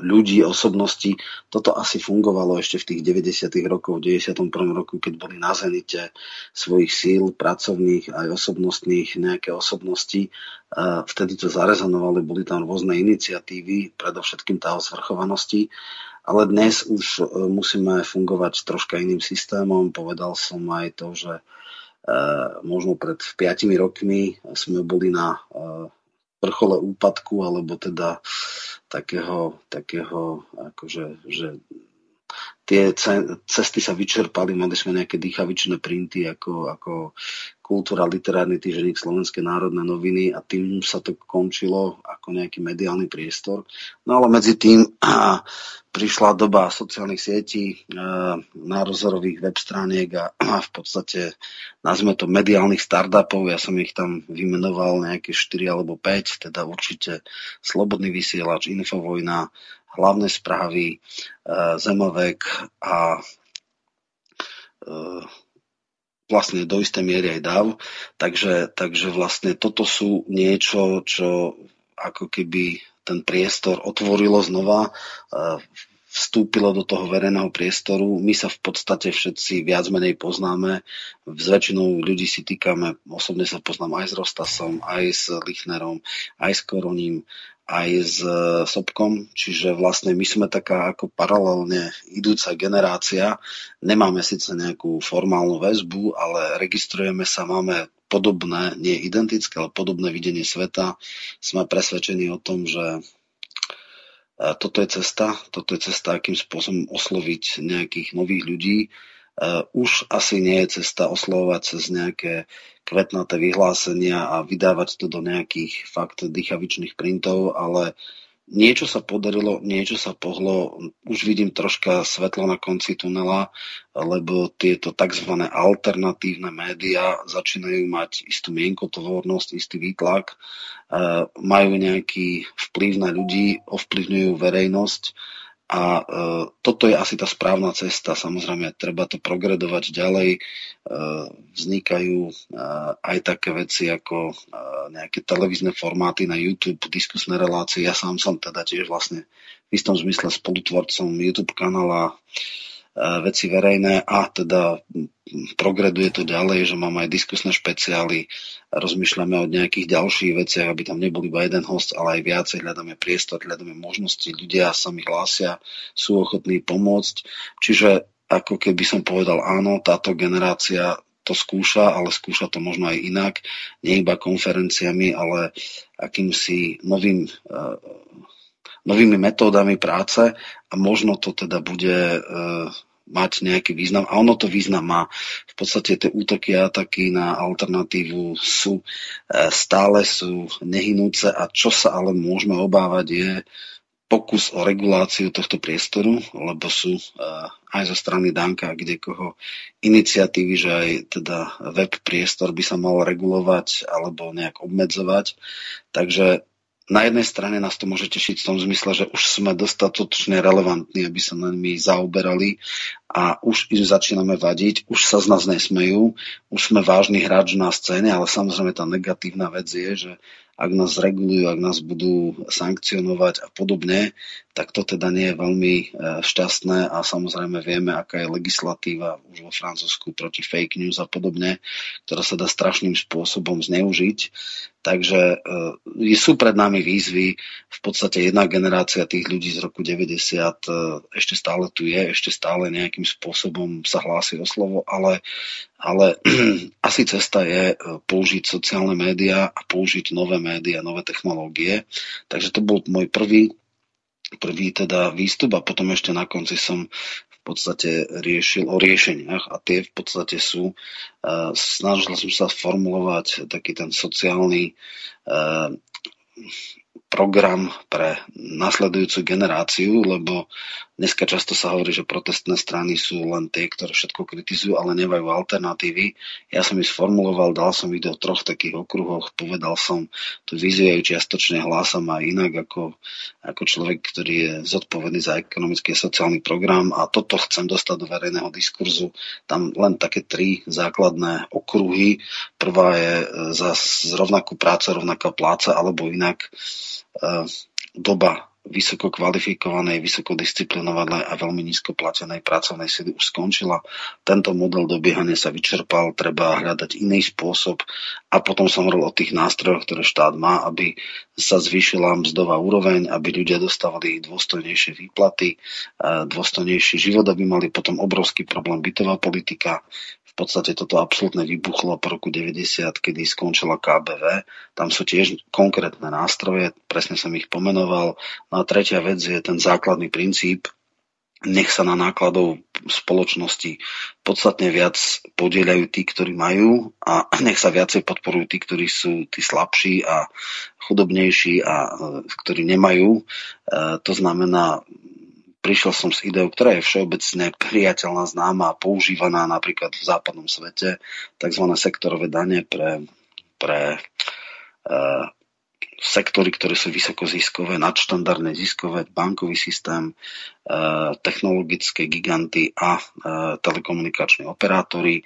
ľudí, osobností. Toto asi fungovalo ešte v tých 90. rokoch, v 91. roku, keď boli na zenite svojich síl, pracovných aj osobnostných, nejaké osobnosti. E, vtedy to zarezonovali, boli tam rôzne iniciatívy, predovšetkým tá o svrchovanosti. Ale dnes už e, musíme fungovať troška iným systémom. Povedal som aj to, že možno pred 5 rokmi sme boli na vrchole úpadku, alebo teda takého, takého akože, že tie cesty sa vyčerpali, mali sme nejaké dýchavičné printy ako, ako kultúra, literárny týženík Slovenské národné noviny a tým sa to končilo ako nejaký mediálny priestor. No ale medzi tým a, prišla doba sociálnych sietí, a, nározorových web strániek a, a v podstate nazvime to mediálnych startupov, ja som ich tam vymenoval nejaké 4 alebo 5, teda určite Slobodný vysielač, Infovojna, hlavné správy, Zemovek a vlastne do istej miery aj DAV. Takže, takže vlastne toto sú niečo, čo ako keby ten priestor otvorilo znova, vstúpilo do toho verejného priestoru. My sa v podstate všetci viac menej poznáme. S väčšinou ľudí si týkame, osobne sa poznám aj s Rostasom, aj s Lichnerom, aj s Koroním, aj s e, Sobkom, čiže vlastne my sme taká ako paralelne idúca generácia. Nemáme síce nejakú formálnu väzbu, ale registrujeme sa, máme podobné, nie identické, ale podobné videnie sveta. Sme presvedčení o tom, že e, toto je cesta, toto je cesta, akým spôsobom osloviť nejakých nových ľudí, už asi nie je cesta oslovovať cez nejaké kvetnaté vyhlásenia a vydávať to do nejakých fakt dýchavičných printov, ale niečo sa podarilo, niečo sa pohlo, už vidím troška svetlo na konci tunela, lebo tieto tzv. alternatívne médiá začínajú mať istú mienkotvornosť, istý výtlak, uh, majú nejaký vplyv na ľudí, ovplyvňujú verejnosť a e, toto je asi tá správna cesta. Samozrejme, treba to progredovať ďalej. E, vznikajú e, aj také veci ako e, nejaké televízne formáty na YouTube, diskusné relácie. Ja sám som teda tiež vlastne v istom zmysle spolutvorcom YouTube kanála veci verejné a teda progreduje to ďalej, že mám aj diskusné špeciály, rozmýšľame o nejakých ďalších veciach, aby tam nebol iba jeden host, ale aj viacej, hľadáme priestor, hľadáme možnosti, ľudia sa mi hlásia, sú ochotní pomôcť. Čiže ako keby som povedal áno, táto generácia to skúša, ale skúša to možno aj inak, nie iba konferenciami, ale akýmsi novým uh, novými metódami práce a možno to teda bude e, mať nejaký význam a ono to význam má. V podstate tie útoky a ataky na alternatívu sú e, stále sú nehynúce a čo sa ale môžeme obávať je pokus o reguláciu tohto priestoru, lebo sú uh, aj zo strany Danka, kde koho iniciatívy, že aj teda web priestor by sa mal regulovať alebo nejak obmedzovať. Takže na jednej strane nás to môže tešiť v tom zmysle, že už sme dostatočne relevantní, aby sa nami zaoberali a už im začíname vadiť, už sa z nás nesmejú, už sme vážny hráč na scéne, ale samozrejme tá negatívna vec je, že ak nás regulujú, ak nás budú sankcionovať a podobne, tak to teda nie je veľmi e, šťastné a samozrejme vieme, aká je legislatíva už vo Francúzsku proti fake news a podobne, ktorá sa dá strašným spôsobom zneužiť. Takže e, sú pred nami výzvy, v podstate jedna generácia tých ľudí z roku 90 e, ešte stále tu je, ešte stále nejakým spôsobom sa hlási o slovo, ale ale asi cesta je e, použiť sociálne médiá a použiť nové médiá, nové technológie. Takže to bol môj prvý, prvý teda výstup a potom ešte na konci som v podstate riešil o riešeniach a tie v podstate sú, snažil som sa formulovať taký ten sociálny uh, program pre nasledujúcu generáciu, lebo dneska často sa hovorí, že protestné strany sú len tie, ktoré všetko kritizujú, ale nemajú alternatívy. Ja som ich sformuloval, dal som ich do troch takých okruhoch, povedal som, tu vyzývajú čiastočne hlásam aj inak ako, ako človek, ktorý je zodpovedný za ekonomický a sociálny program a toto chcem dostať do verejného diskurzu. Tam len také tri základné okruhy. Prvá je e, za rovnakú prácu, rovnaká pláca, alebo inak doba vysoko kvalifikovanej, vysoko disciplinovanej a veľmi nízko platenej pracovnej sily už skončila. Tento model dobiehania sa vyčerpal, treba hľadať iný spôsob a potom som hovoril o tých nástrojoch, ktoré štát má, aby sa zvýšila mzdová úroveň, aby ľudia dostávali dôstojnejšie výplaty, dôstojnejší život, aby mali potom obrovský problém bytová politika, v podstate toto absolútne vybuchlo po roku 90, kedy skončila KBV. Tam sú tiež konkrétne nástroje, presne som ich pomenoval. No a tretia vec je ten základný princíp, nech sa na nákladov spoločnosti podstatne viac podielajú tí, ktorí majú a nech sa viacej podporujú tí, ktorí sú tí slabší a chudobnejší a e, ktorí nemajú. E, to znamená prišiel som s ideou, ktorá je všeobecne priateľná, známa a používaná napríklad v západnom svete, tzv. sektorové dane pre, pre e, sektory, ktoré sú vysokoziskové, nadštandardné ziskové, bankový systém, e, technologické giganty a e, telekomunikační operátory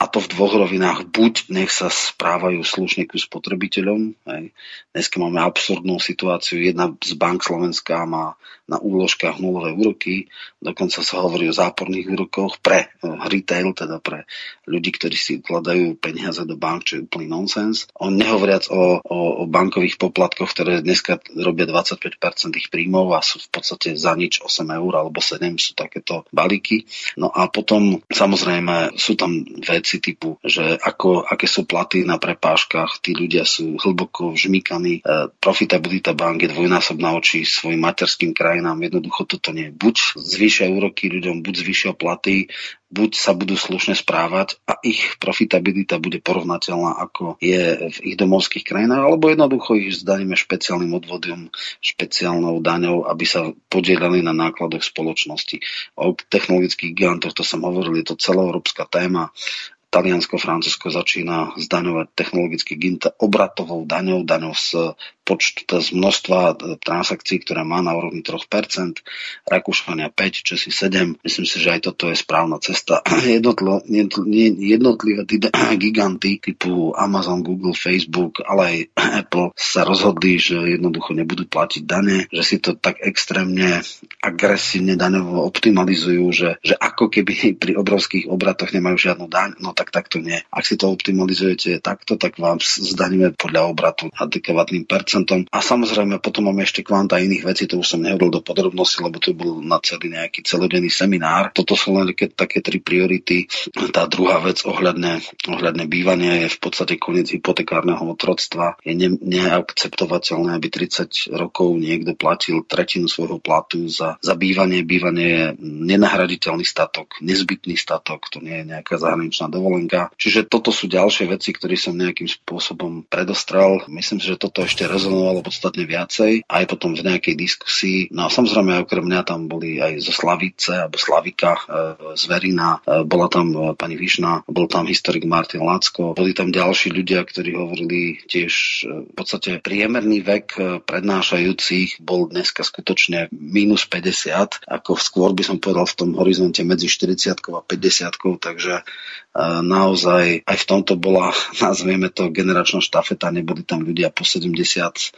a to v dvoch rovinách. Buď nech sa správajú slušne ku spotrebiteľom. Hej. Dneska máme absurdnú situáciu. Jedna z bank Slovenska má na úložkách nulové úroky. Dokonca sa hovorí o záporných úrokoch pre eh, retail, teda pre ľudí, ktorí si vkladajú peniaze do bank, čo je úplný nonsens. On nehovoriac o, o, o bankových poplatkoch, ktoré dneska robia 25% ich príjmov a sú v podstate za nič 8 eur alebo 7 sú takéto balíky. No a potom samozrejme sú tam veci typu, že ako, aké sú platy na prepážkach, tí ľudia sú hlboko vžmykaní, e, profitabilita bank je dvojnásobná oči svojim materským krajinám. Jednoducho toto nie. Buď zvýšia úroky ľuďom, buď zvýšia platy, buď sa budú slušne správať a ich profitabilita bude porovnateľná ako je v ich domovských krajinách, alebo jednoducho ich zdaníme špeciálnym odvodom, špeciálnou daňou, aby sa podielali na nákladoch spoločnosti. O technologických gigantoch, to som hovoril, je to celoeurópska téma. Taliansko, Francúzsko začína zdaňovať technologicky ginta obratovou daňou, daňou z počtu, z množstva e, transakcií, ktoré má na úrovni 3%, Rakúšania 5, Česi 7. Myslím si, že aj toto je správna cesta. Jednotlo, jednotlivé giganty typu Amazon, Google, Facebook, ale aj Apple sa rozhodli, že jednoducho nebudú platiť dane, že si to tak extrémne agresívne daňovo optimalizujú, že, že ako keby pri obrovských obratoch nemajú žiadnu daň, no tak takto nie. Ak si to optimalizujete takto, tak vám zdaníme podľa obratu adekvátnym percentom. A samozrejme potom máme ešte kvanta iných vecí, to už som nehovoril do podrobnosti, lebo to bol na celý nejaký celodenný seminár. Toto sú len také, tri priority. Tá druhá vec ohľadne, ohľadne bývania je v podstate koniec hypotekárneho otroctva. Je ne, neakceptovateľné, aby 30 rokov niekto platil tretinu svojho platu za, za bývanie. Bývanie je nenahraditeľný statok, nezbytný statok, to nie je nejaká zahraničná dovolenka. Čiže toto sú ďalšie veci, ktoré som nejakým spôsobom predostrel. Myslím si, že toto ešte rezonovalo podstatne viacej, aj potom v nejakej diskusii. No a samozrejme, okrem mňa tam boli aj zo Slavice, alebo Slavika, e, z Verina, e, bola tam e, pani Višna, bol tam historik Martin Lacko, boli tam ďalší ľudia, ktorí hovorili tiež v podstate priemerný vek prednášajúcich bol dneska skutočne minus 50, ako skôr by som povedal v tom horizonte medzi 40 a 50, takže naozaj aj v tomto bola, nazvieme to, generačná štafeta, neboli tam ľudia po 70, outs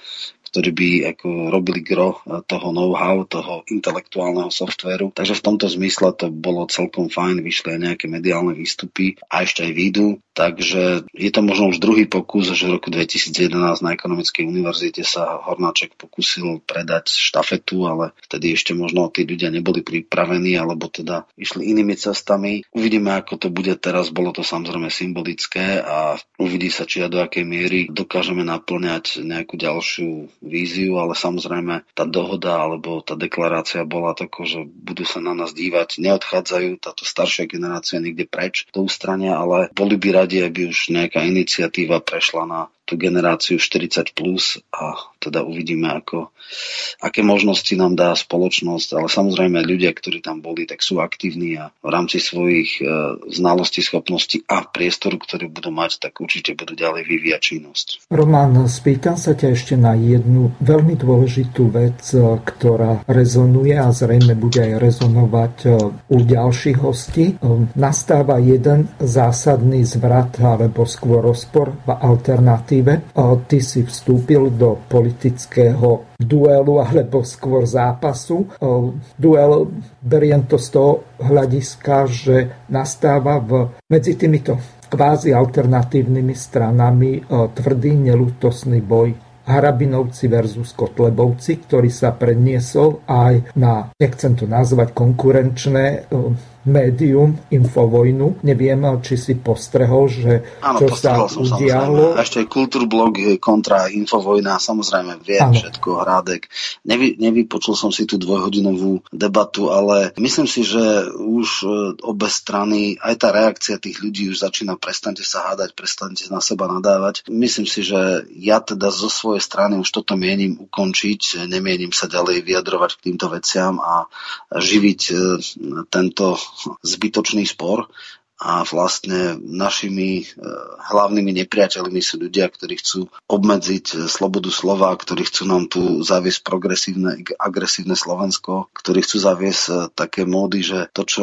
ktorí by ako robili gro eh, toho know-how, toho intelektuálneho softvéru. Takže v tomto zmysle to bolo celkom fajn, vyšli aj nejaké mediálne výstupy a ešte aj výjdu. Takže je to možno už druhý pokus, že v roku 2011 na Ekonomickej univerzite sa Hornáček pokusil predať štafetu, ale vtedy ešte možno tí ľudia neboli pripravení, alebo teda išli inými cestami. Uvidíme, ako to bude teraz. Bolo to samozrejme symbolické a uvidí sa, či a do akej miery dokážeme naplňať nejakú ďalšiu víziu, ale samozrejme tá dohoda alebo tá deklarácia bola tako, že budú sa na nás dívať, neodchádzajú, táto staršia generácia niekde preč do ústrania, ale boli by radi, aby už nejaká iniciatíva prešla na tú generáciu 40 plus a teda uvidíme, ako, aké možnosti nám dá spoločnosť, ale samozrejme ľudia, ktorí tam boli, tak sú aktívni a v rámci svojich e, znalostí, schopností a priestoru, ktorý budú mať, tak určite budú ďalej vyvíjať činnosť. Roman, spýtam sa ťa ešte na jednu veľmi dôležitú vec, e, ktorá rezonuje a zrejme bude aj rezonovať e, u ďalších hostí. E, nastáva jeden zásadný zvrat alebo skôr rozpor v alternatíve. Ty si vstúpil do politického duelu alebo skôr zápasu. Duel beriem to z toho hľadiska, že nastáva v, medzi týmito kvázi alternatívnymi stranami tvrdý nelútosný boj Harabinovci versus Kotlebovci, ktorý sa predniesol aj na, nechcem to nazvať konkurenčné médium Infovojnu. Neviem, či si postrehol, že Áno, čo sa som, udialo. A ešte aj Kultúrblog kontra Infovojna, samozrejme viem ano. všetko, Hrádek. Nevy, nevypočul som si tú dvojhodinovú debatu, ale myslím si, že už e, obe strany, aj tá reakcia tých ľudí už začína, prestante sa hádať, prestante na seba nadávať. Myslím si, že ja teda zo svojej strany už toto mienim ukončiť, nemienim sa ďalej vyjadrovať k týmto veciam a živiť e, tento zbytočný spor a vlastne našimi e, hlavnými nepriateľmi sú ľudia, ktorí chcú obmedziť e, slobodu slova, ktorí chcú nám tu zaviesť progresívne, agresívne Slovensko, ktorí chcú zaviesť e, také módy, že to, čo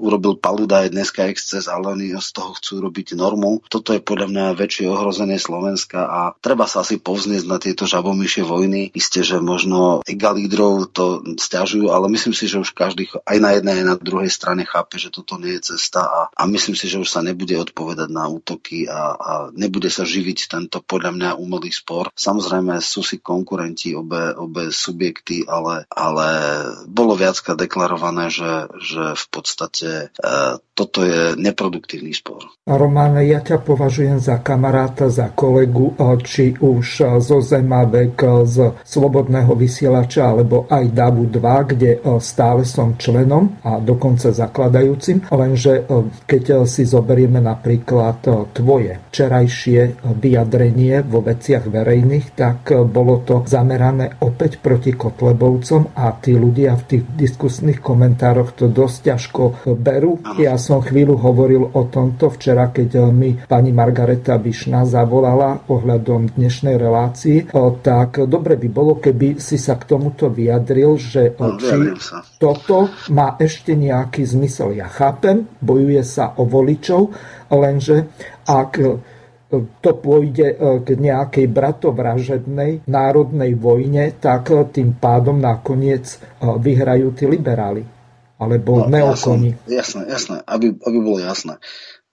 urobil Paluda je dneska exces, ale oni z toho chcú robiť normu. Toto je podľa mňa väčšie ohrozenie Slovenska a treba sa asi povznieť na tieto žabomyšie vojny. Isté, že možno egalídrov to stiažujú, ale myslím si, že už každý aj na jednej, aj na druhej strane chápe, že toto nie je cesta a, myslím si, že už sa nebude odpovedať na útoky a, a nebude sa živiť tento podľa mňa umelý spor. Samozrejme sú si konkurenti obe, obe subjekty, ale, ale bolo viacka deklarované, že, že v podstate e, toto je neproduktívny spor. Roman, ja ťa považujem za kamaráta, za kolegu, e, či už zo Zemavek, z Slobodného vysielača, alebo aj DAVu 2, kde e, stále som členom a dokonca zakladajúcim, lenže e, keď si zoberieme napríklad eh, tvoje včerajšie eh, vyjadrenie vo veciach verejných, tak eh, bolo to zamerané opäť proti Kotlebovcom a tí ľudia v tých diskusných komentároch to dosť ťažko berú. Ja som chvíľu hovoril o tomto včera, keď mi pani Margareta Višna zavolala ohľadom dnešnej relácii, tak dobre by bolo, keby si sa k tomuto vyjadril, že či toto má ešte nejaký zmysel. Ja chápem, bojuje sa o voličov, lenže ak e, to pôjde e, k nejakej bratovražednej národnej vojne, tak e, tým pádom nakoniec vyhrajú tí liberáli. Alebo no, neokoni. Jasné, jasné, aby, aby bolo jasné.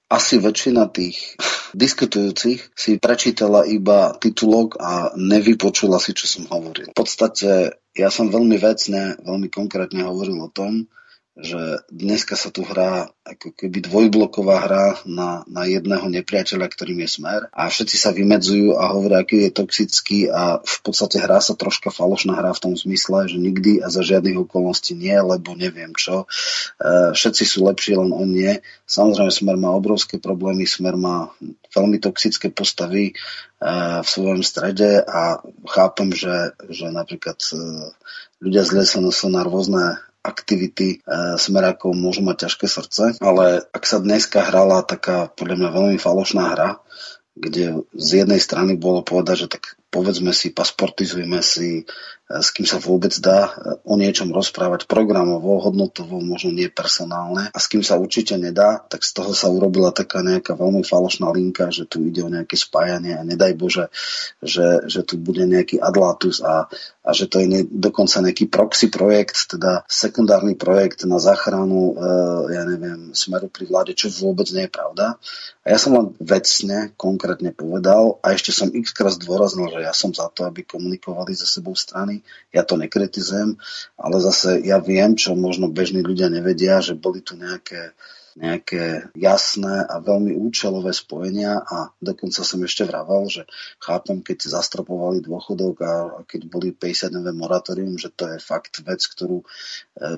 Asi väčšina tých diskutujúcich si prečítala iba titulok a nevypočula si, čo som hovoril. V podstate ja som veľmi vecne, veľmi konkrétne hovoril o tom, že dneska sa tu hrá ako keby dvojbloková hra na, na jedného nepriateľa, ktorým je smer a všetci sa vymedzujú a hovoria, aký je toxický a v podstate hrá sa troška falošná hra v tom zmysle, že nikdy a za žiadnych okolností nie, lebo neviem čo. E, všetci sú lepší, len on nie. Samozrejme, smer má obrovské problémy, smer má veľmi toxické postavy e, v svojom strede a chápem, že, že napríklad e, ľudia z LSNS na rôzne aktivity e, smerákov môžu mať ťažké srdce, ale ak sa dneska hrala taká podľa mňa veľmi falošná hra, kde z jednej strany bolo povedať, že tak povedzme si, pasportizujme si s kým sa vôbec dá e, o niečom rozprávať programovo, hodnotovo, možno nie personálne a s kým sa určite nedá, tak z toho sa urobila taká nejaká veľmi falošná linka, že tu ide o nejaké spájanie a nedaj Bože, že, že tu bude nejaký adlatus a, a že to je ne, dokonca nejaký proxy projekt, teda sekundárny projekt na záchranu, e, ja neviem, smeru pri vláde, čo vôbec nie je pravda. A ja som len vecne, konkrétne povedal a ešte som x krát zdôraznil, že ja som za to, aby komunikovali za sebou strany, ja to nekritizujem, ale zase ja viem, čo možno bežní ľudia nevedia, že boli tu nejaké nejaké jasné a veľmi účelové spojenia a dokonca som ešte vravel, že chápem, keď zastropovali dôchodok a keď boli 50 moratórium, že to je fakt vec, ktorú e,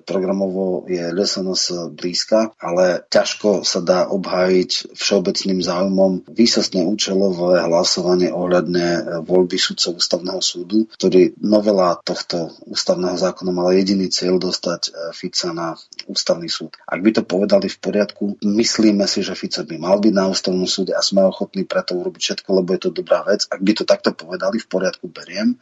programovo je LSNS blízka, ale ťažko sa dá obhájiť všeobecným záujmom výsostne účelové hlasovanie ohľadne e, voľby sudcov ústavného súdu, ktorý novela tohto ústavného zákona mala jediný cieľ dostať e, Fica na ústavný súd. Ak by to povedali v poriadku, poriadku. Myslíme si, že Fico by mal byť na ústavnom súde a sme ochotní preto urobiť všetko, lebo je to dobrá vec. Ak by to takto povedali, v poriadku beriem,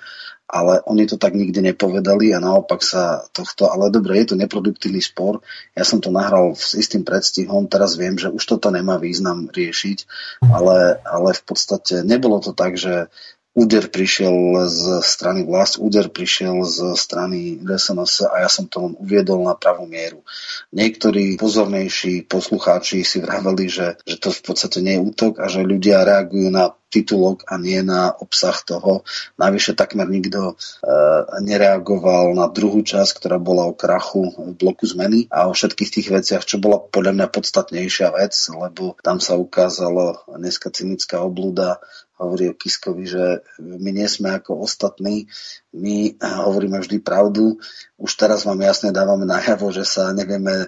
ale oni to tak nikdy nepovedali a naopak sa tohto, ale dobre, je to neproduktívny spor. Ja som to nahral s istým predstihom, teraz viem, že už toto nemá význam riešiť, ale, ale v podstate nebolo to tak, že úder prišiel z strany vlast, úder prišiel z strany SNS a ja som to len uviedol na pravú mieru. Niektorí pozornejší poslucháči si vraveli, že, že to v podstate nie je útok a že ľudia reagujú na titulok a nie na obsah toho. Navyše takmer nikto e, nereagoval na druhú časť, ktorá bola o krachu bloku zmeny a o všetkých tých veciach, čo bola podľa mňa podstatnejšia vec, lebo tam sa ukázalo dneska cynická oblúda hovorí o Kiskovi, že my nie sme ako ostatní, my hovoríme vždy pravdu. Už teraz vám jasne dávame najavo, že sa nevieme e,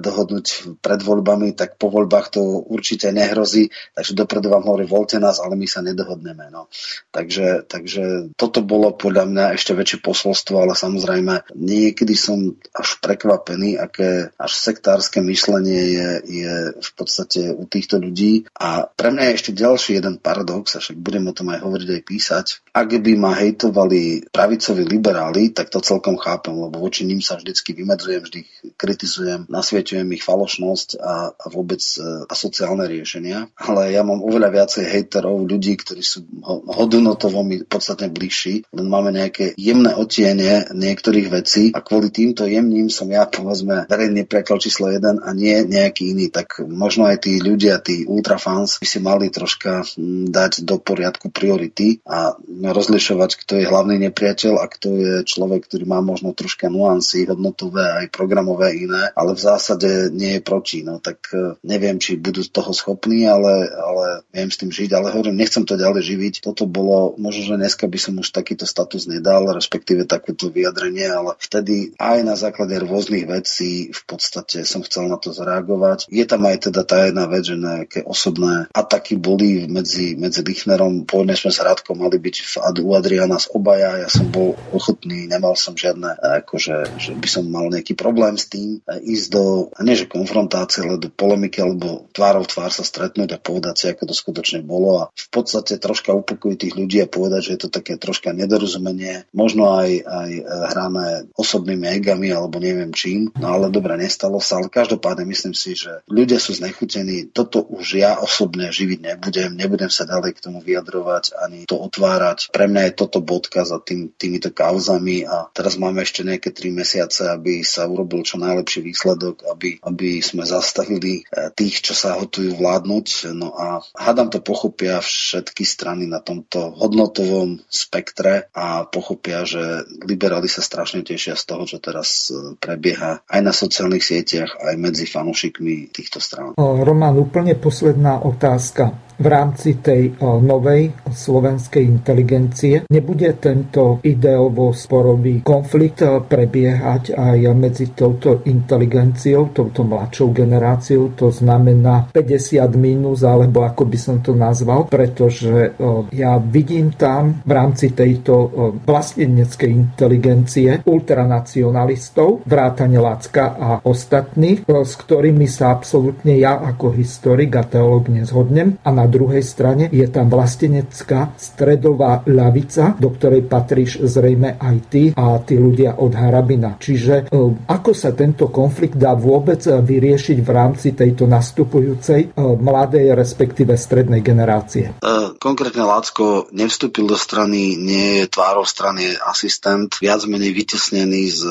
dohodnúť pred voľbami, tak po voľbách to určite nehrozí. Takže dopredu vám hovorí, voľte nás, ale my sa nedohodneme. No. Takže, takže toto bolo podľa mňa ešte väčšie posolstvo, ale samozrejme niekedy som až prekvapený, aké až sektárske myslenie je, je v podstate u týchto ľudí. A pre mňa je ešte ďalší jeden paradox, a však budem o tom aj hovoriť aj písať. Ak by ma hejtovali pravicoví liberáli, tak to celkom chápem, lebo voči ním sa vždycky vymedzujem, vždy kritizujem, nasvietujem ich falošnosť a, a vôbec e, asociálne riešenia. Ale ja mám oveľa viacej hejterov, ľudí, ktorí sú hodnotovo mi podstatne bližší, len máme nejaké jemné otiene niektorých vecí a kvôli týmto jemným som ja, povedzme, verejný priateľ číslo jeden a nie nejaký iný. Tak možno aj tí ľudia, tí ultrafans by si mali troška hm, dať do poriadku priority a rozlišovať, kto je hlavný nepriateľ a kto je človek, ktorý má možno troška nuancy hodnotové aj programové iné, ale v zásade nie je proti. No tak e, neviem, či budú z toho schopní, ale, ale viem s tým žiť, ale hovorím, nechcem to ďalej živiť. Toto bolo, možno, že dneska by som už takýto status nedal, respektíve takéto vyjadrenie, ale vtedy aj na základe rôznych vecí v podstate som chcel na to zareagovať. Je tam aj teda tá jedna vec, že nejaké osobné ataky boli medzi, medzi Lichnerom. Pôvodne sme sa Radko mali byť v, u Adriana z obaja. Ja som bol ochotný, nemal som žiadne, akože, že by som mal nejaký problém s tým e, ísť do, nie že konfrontácie, ale do polemiky, alebo tvárov tvár sa stretnúť a povedať si, ako to skutočne bolo a v podstate troška upokojiť tých ľudí a povedať, že je to také troška nedorozumenie, možno aj, aj e, hrané osobnými egami alebo neviem čím, no ale dobre, nestalo sa, ale každopádne myslím si, že ľudia sú znechutení, toto už ja osobne živiť nebudem, nebudem sa ďalej k tomu vyjadrovať ani to otvárať. Pre mňa je toto bodka za tým týmito kauzami a teraz máme ešte nejaké tri mesiace, aby sa urobil čo najlepší výsledok, aby, aby sme zastavili e, tých, čo sa hotujú vládnuť. No a hádam to pochopia všetky strany na tomto hodnotovom spektre a pochopia, že liberáli sa strašne tešia z toho, čo teraz e, prebieha aj na sociálnych sieťach, aj medzi fanúšikmi týchto strán. Roman, úplne posledná otázka v rámci tej novej slovenskej inteligencie. Nebude tento ideovo-sporový konflikt prebiehať aj medzi touto inteligenciou, touto mladšou generáciou, to znamená 50 minus, alebo ako by som to nazval, pretože ja vidím tam v rámci tejto vlasteneckej inteligencie ultranacionalistov, vrátane Lacka a ostatných, s ktorými sa absolútne ja ako historik a teológ nezhodnem a na druhej strane je tam vlastenecká stredová ľavica, do ktorej patríš zrejme aj ty a tí ľudia od Harabina. Čiže e, ako sa tento konflikt dá vôbec vyriešiť v rámci tejto nastupujúcej e, mladej, respektíve strednej generácie? E, konkrétne Lácko nevstúpil do strany, nie je tvárov strany, asistent, viac menej vytesnený z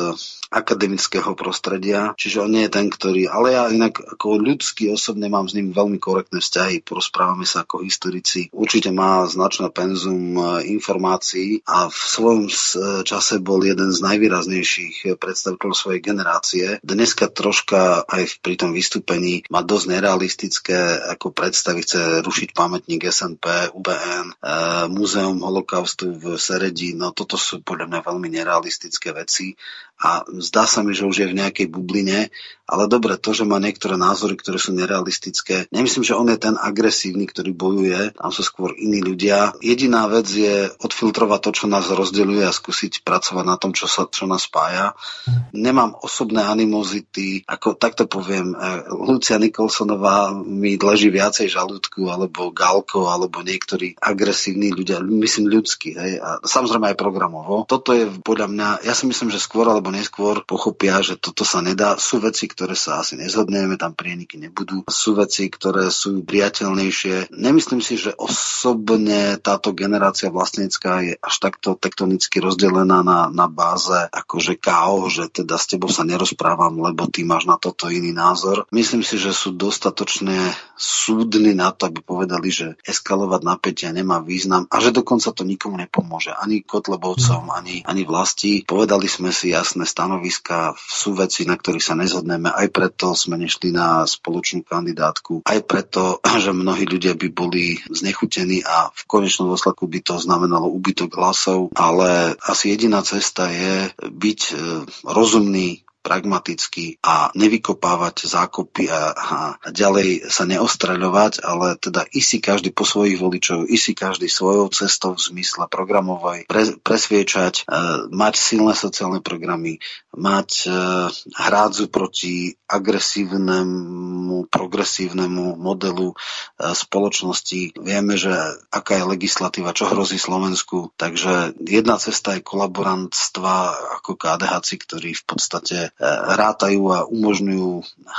akademického prostredia, čiže on nie je ten, ktorý, ale ja inak ako ľudský osobne mám s ním veľmi korektné vzťahy, porozprávame sa ako historici. Určite má značné penzum e, informácií a v svojom e, čase bol jeden z najvýraznejších predstaviteľov svojej generácie. Dneska troška aj pri tom vystúpení má dosť nerealistické ako predstavy, chce rušiť pamätník SNP, UBN, e, Múzeum holokaustu v Seredi, no toto sú podľa mňa veľmi nerealistické veci a zdá sa mi, že už je v nejakej bubline ale dobre, to, že má niektoré názory, ktoré sú nerealistické, nemyslím, že on je ten agresívny, ktorý bojuje, tam sú skôr iní ľudia. Jediná vec je odfiltrovať to, čo nás rozdeľuje a skúsiť pracovať na tom, čo, sa, čo nás spája. Nemám osobné animozity, ako takto poviem, e, Lucia Nikolsonová mi leží viacej žalúdku, alebo Galko, alebo niektorí agresívni ľudia, myslím ľudskí, hej, a samozrejme aj programovo. Toto je podľa mňa, ja si myslím, že skôr alebo neskôr neskôr pochopia, že toto sa nedá. Sú veci, ktoré sa asi nezhodneme, tam prieniky nebudú. Sú veci, ktoré sú priateľnejšie. Nemyslím si, že osobne táto generácia vlastnícka je až takto tektonicky rozdelená na, na báze akože KO, že teda s tebou sa nerozprávam, lebo ty máš na toto iný názor. Myslím si, že sú dostatočne súdni na to, aby povedali, že eskalovať napätia nemá význam a že dokonca to nikomu nepomôže. Ani Kotlebovcom, mm. ani, ani vlasti. Povedali sme si jasné stanoviska, sú veci, na ktorých sa nezhodneme. Aj preto sme nešli na spoločnú kandidátku. Aj preto, že mnohí ľudia by boli znechutení a v konečnom dôsledku by to znamenalo úbytok hlasov. Ale asi jediná cesta je byť e, rozumný, pragmaticky a nevykopávať zákopy a, a ďalej sa neostreľovať, ale teda si každý po svojich voličov, si každý svojou cestou v zmysle programovej pre, presviečať, e, mať silné sociálne programy, mať e, hrádzu proti agresívnemu, progresívnemu modelu e, spoločnosti. Vieme, že aká je legislatíva, čo hrozí Slovensku, takže jedna cesta je kolaborantstva ako KDHC, ktorí v podstate rátajú a umožňujú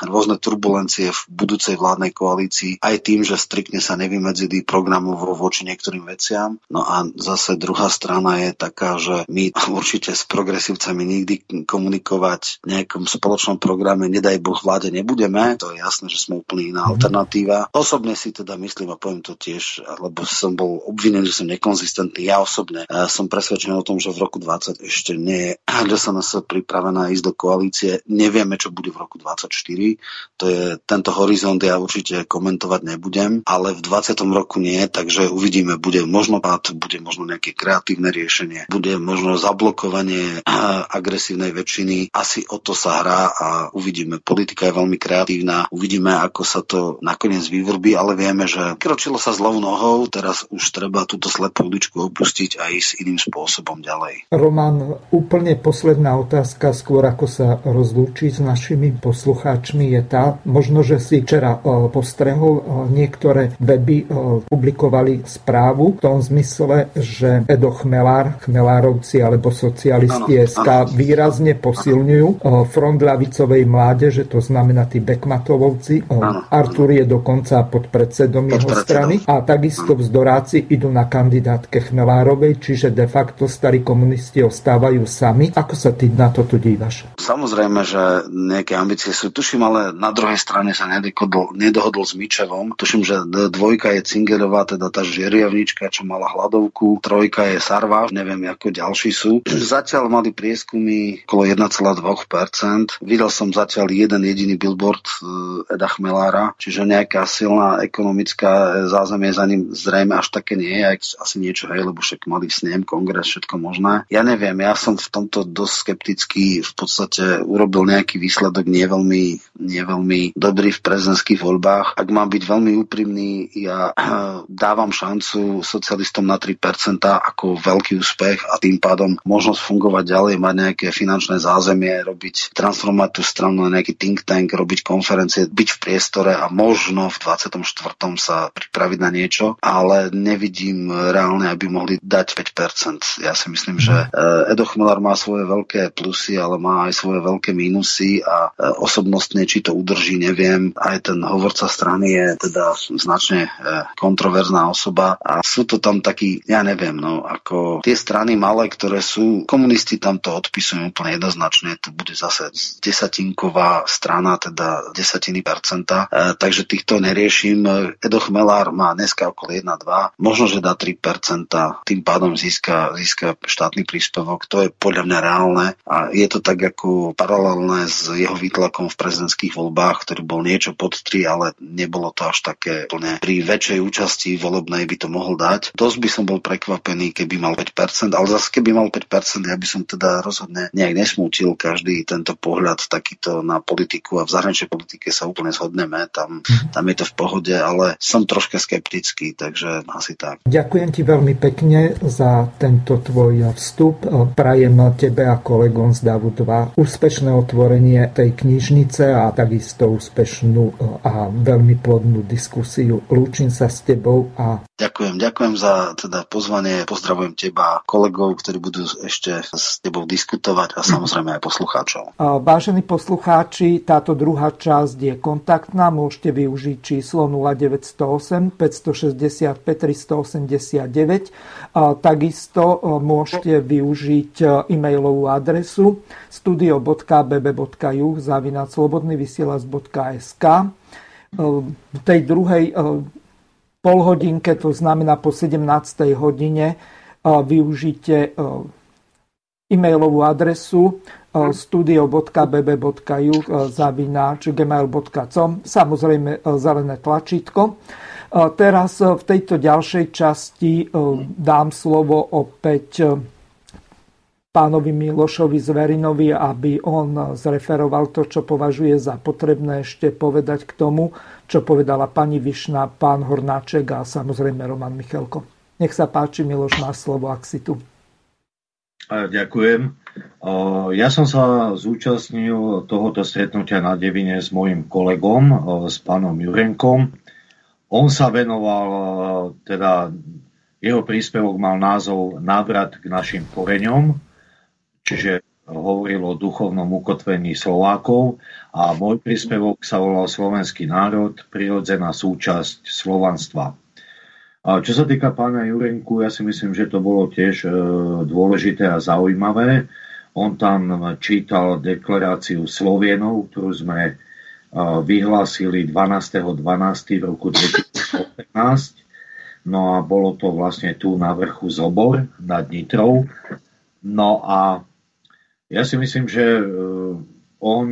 rôzne turbulencie v budúcej vládnej koalícii aj tým, že striktne sa nevymedzili programovo voči niektorým veciam. No a zase druhá strana je taká, že my určite s progresívcami nikdy komunikovať v nejakom spoločnom programe, nedaj Boh vláde nebudeme. To je jasné, že sme úplne iná mhm. alternatíva. Osobne si teda myslím a poviem to tiež, lebo som bol obvinený, že som nekonzistentný. Ja osobne som presvedčený o tom, že v roku 20 ešte nie je, že sa nás pripravená ísť do koalície koalície. Nevieme, čo bude v roku 2024. To je tento horizont, ja určite komentovať nebudem, ale v 20. roku nie, takže uvidíme, bude možno pád, bude možno nejaké kreatívne riešenie, bude možno zablokovanie agresívnej väčšiny. Asi o to sa hrá a uvidíme. Politika je veľmi kreatívna, uvidíme, ako sa to nakoniec vyvrbí, ale vieme, že kročilo sa zlou nohou, teraz už treba túto slepú uličku opustiť a ísť iným spôsobom ďalej. Roman, úplne posledná otázka, skôr ako sa rozlúčiť s našimi poslucháčmi je tá, možno, že si včera e, postrehol e, niektoré weby e, publikovali správu v tom zmysle, že Edo Chmelár, Chmelárovci alebo socialisti ano, SK ano. výrazne posilňujú front ľavicovej mládeže, to znamená tí Bekmatovovci. Ano. Artur je dokonca pod predsedom pod jeho predsedom. strany a takisto vzdoráci idú na kandidátke Chmelárovej, čiže de facto starí komunisti ostávajú sami. Ako sa ty na to tu dívaš? Samozrejme, že nejaké ambície sú. Tuším, ale na druhej strane sa nedohodol, nedohodol s Mičevom. Tuším, že dvojka je Cingerová, teda tá žeriavnička, čo mala hladovku. Trojka je Sarva, neviem, ako ďalší sú. Zatiaľ mali prieskumy okolo 1,2%. Videl som zatiaľ jeden jediný billboard eh, Eda Chmelára, čiže nejaká silná ekonomická zázemie za ním zrejme až také nie je, asi niečo, hej, lebo však mali snem, kongres, všetko možné. Ja neviem, ja som v tomto dosť skeptický v podstate urobil nejaký výsledok nie veľmi, nie veľmi dobrý v prezidentských voľbách. Ak mám byť veľmi úprimný, ja dávam šancu socialistom na 3% ako veľký úspech a tým pádom možnosť fungovať ďalej, mať nejaké finančné zázemie, robiť, transformovať tú stranu na nejaký think tank, robiť konferencie, byť v priestore a možno v 24. sa pripraviť na niečo, ale nevidím reálne, aby mohli dať 5%. Ja si myslím, že mhm. Edo Chmelar má svoje veľké plusy, ale má aj svoje veľké mínusy a e, osobnostne, či to udrží, neviem. Aj ten hovorca strany je teda značne e, kontroverzná osoba a sú to tam takí, ja neviem, no, ako tie strany malé, ktoré sú, komunisti tam to odpisujú úplne jednoznačne, to bude zase desatinková strana, teda desatiny percenta, e, takže týchto neriešim. Edo Chmelár má dneska okolo 1-2, možno, že dá 3%, tým pádom získa, získa štátny príspevok, to je podľa mňa reálne a je to tak, ako paralelné s jeho výtlakom v prezidentských voľbách, ktorý bol niečo pod 3, ale nebolo to až také plne. Pri väčšej účasti volebnej by to mohol dať. Dosť by som bol prekvapený, keby mal 5%, ale zase keby mal 5%, ja by som teda rozhodne nejak nesmútil každý tento pohľad takýto na politiku a v zahraničnej politike sa úplne zhodneme, tam, tam je to v pohode, ale som troška skeptický, takže asi tak. Ďakujem ti veľmi pekne za tento tvoj vstup. Prajem tebe a kolegom z DAVu 2 úspešné otvorenie tej knižnice a takisto úspešnú e, a veľmi plodnú diskusiu. Lúčim sa s tebou a Ďakujem, ďakujem za teda pozvanie, pozdravujem teba, kolegov, ktorí budú ešte s tebou diskutovať a samozrejme aj poslucháčov. Vážení poslucháči, táto druhá časť je kontaktná, môžete využiť číslo 0908 565 389. Takisto môžete využiť e-mailovú adresu studio.bb.juh zavinaclobodnyvysielac.sk v tej druhej polhodinke, to znamená po 17. hodine, využite e-mailovú adresu studio.bb.ju zavináč gmail.com samozrejme zelené tlačítko. Teraz v tejto ďalšej časti dám slovo opäť pánovi Milošovi Zverinovi, aby on zreferoval to, čo považuje za potrebné ešte povedať k tomu, čo povedala pani Višna, pán Hornáček a samozrejme Roman Michalko. Nech sa páči, Miloš, má slovo, ak si tu. Ďakujem. Ja som sa zúčastnil tohoto stretnutia na Devine s mojim kolegom, s pánom Jurenkom. On sa venoval, teda jeho príspevok mal názov Návrat k našim koreňom, čiže hovoril o duchovnom ukotvení Slovákov a môj príspevok sa volal Slovenský národ, prirodzená súčasť slovanstva. A čo sa týka pána Jurenku, ja si myslím, že to bolo tiež e, dôležité a zaujímavé. On tam čítal deklaráciu Slovienov, ktorú sme e, vyhlásili 12.12. 12. v roku 2015. No a bolo to vlastne tu na vrchu Zobor nad Nitrou. No a ja si myslím, že e, on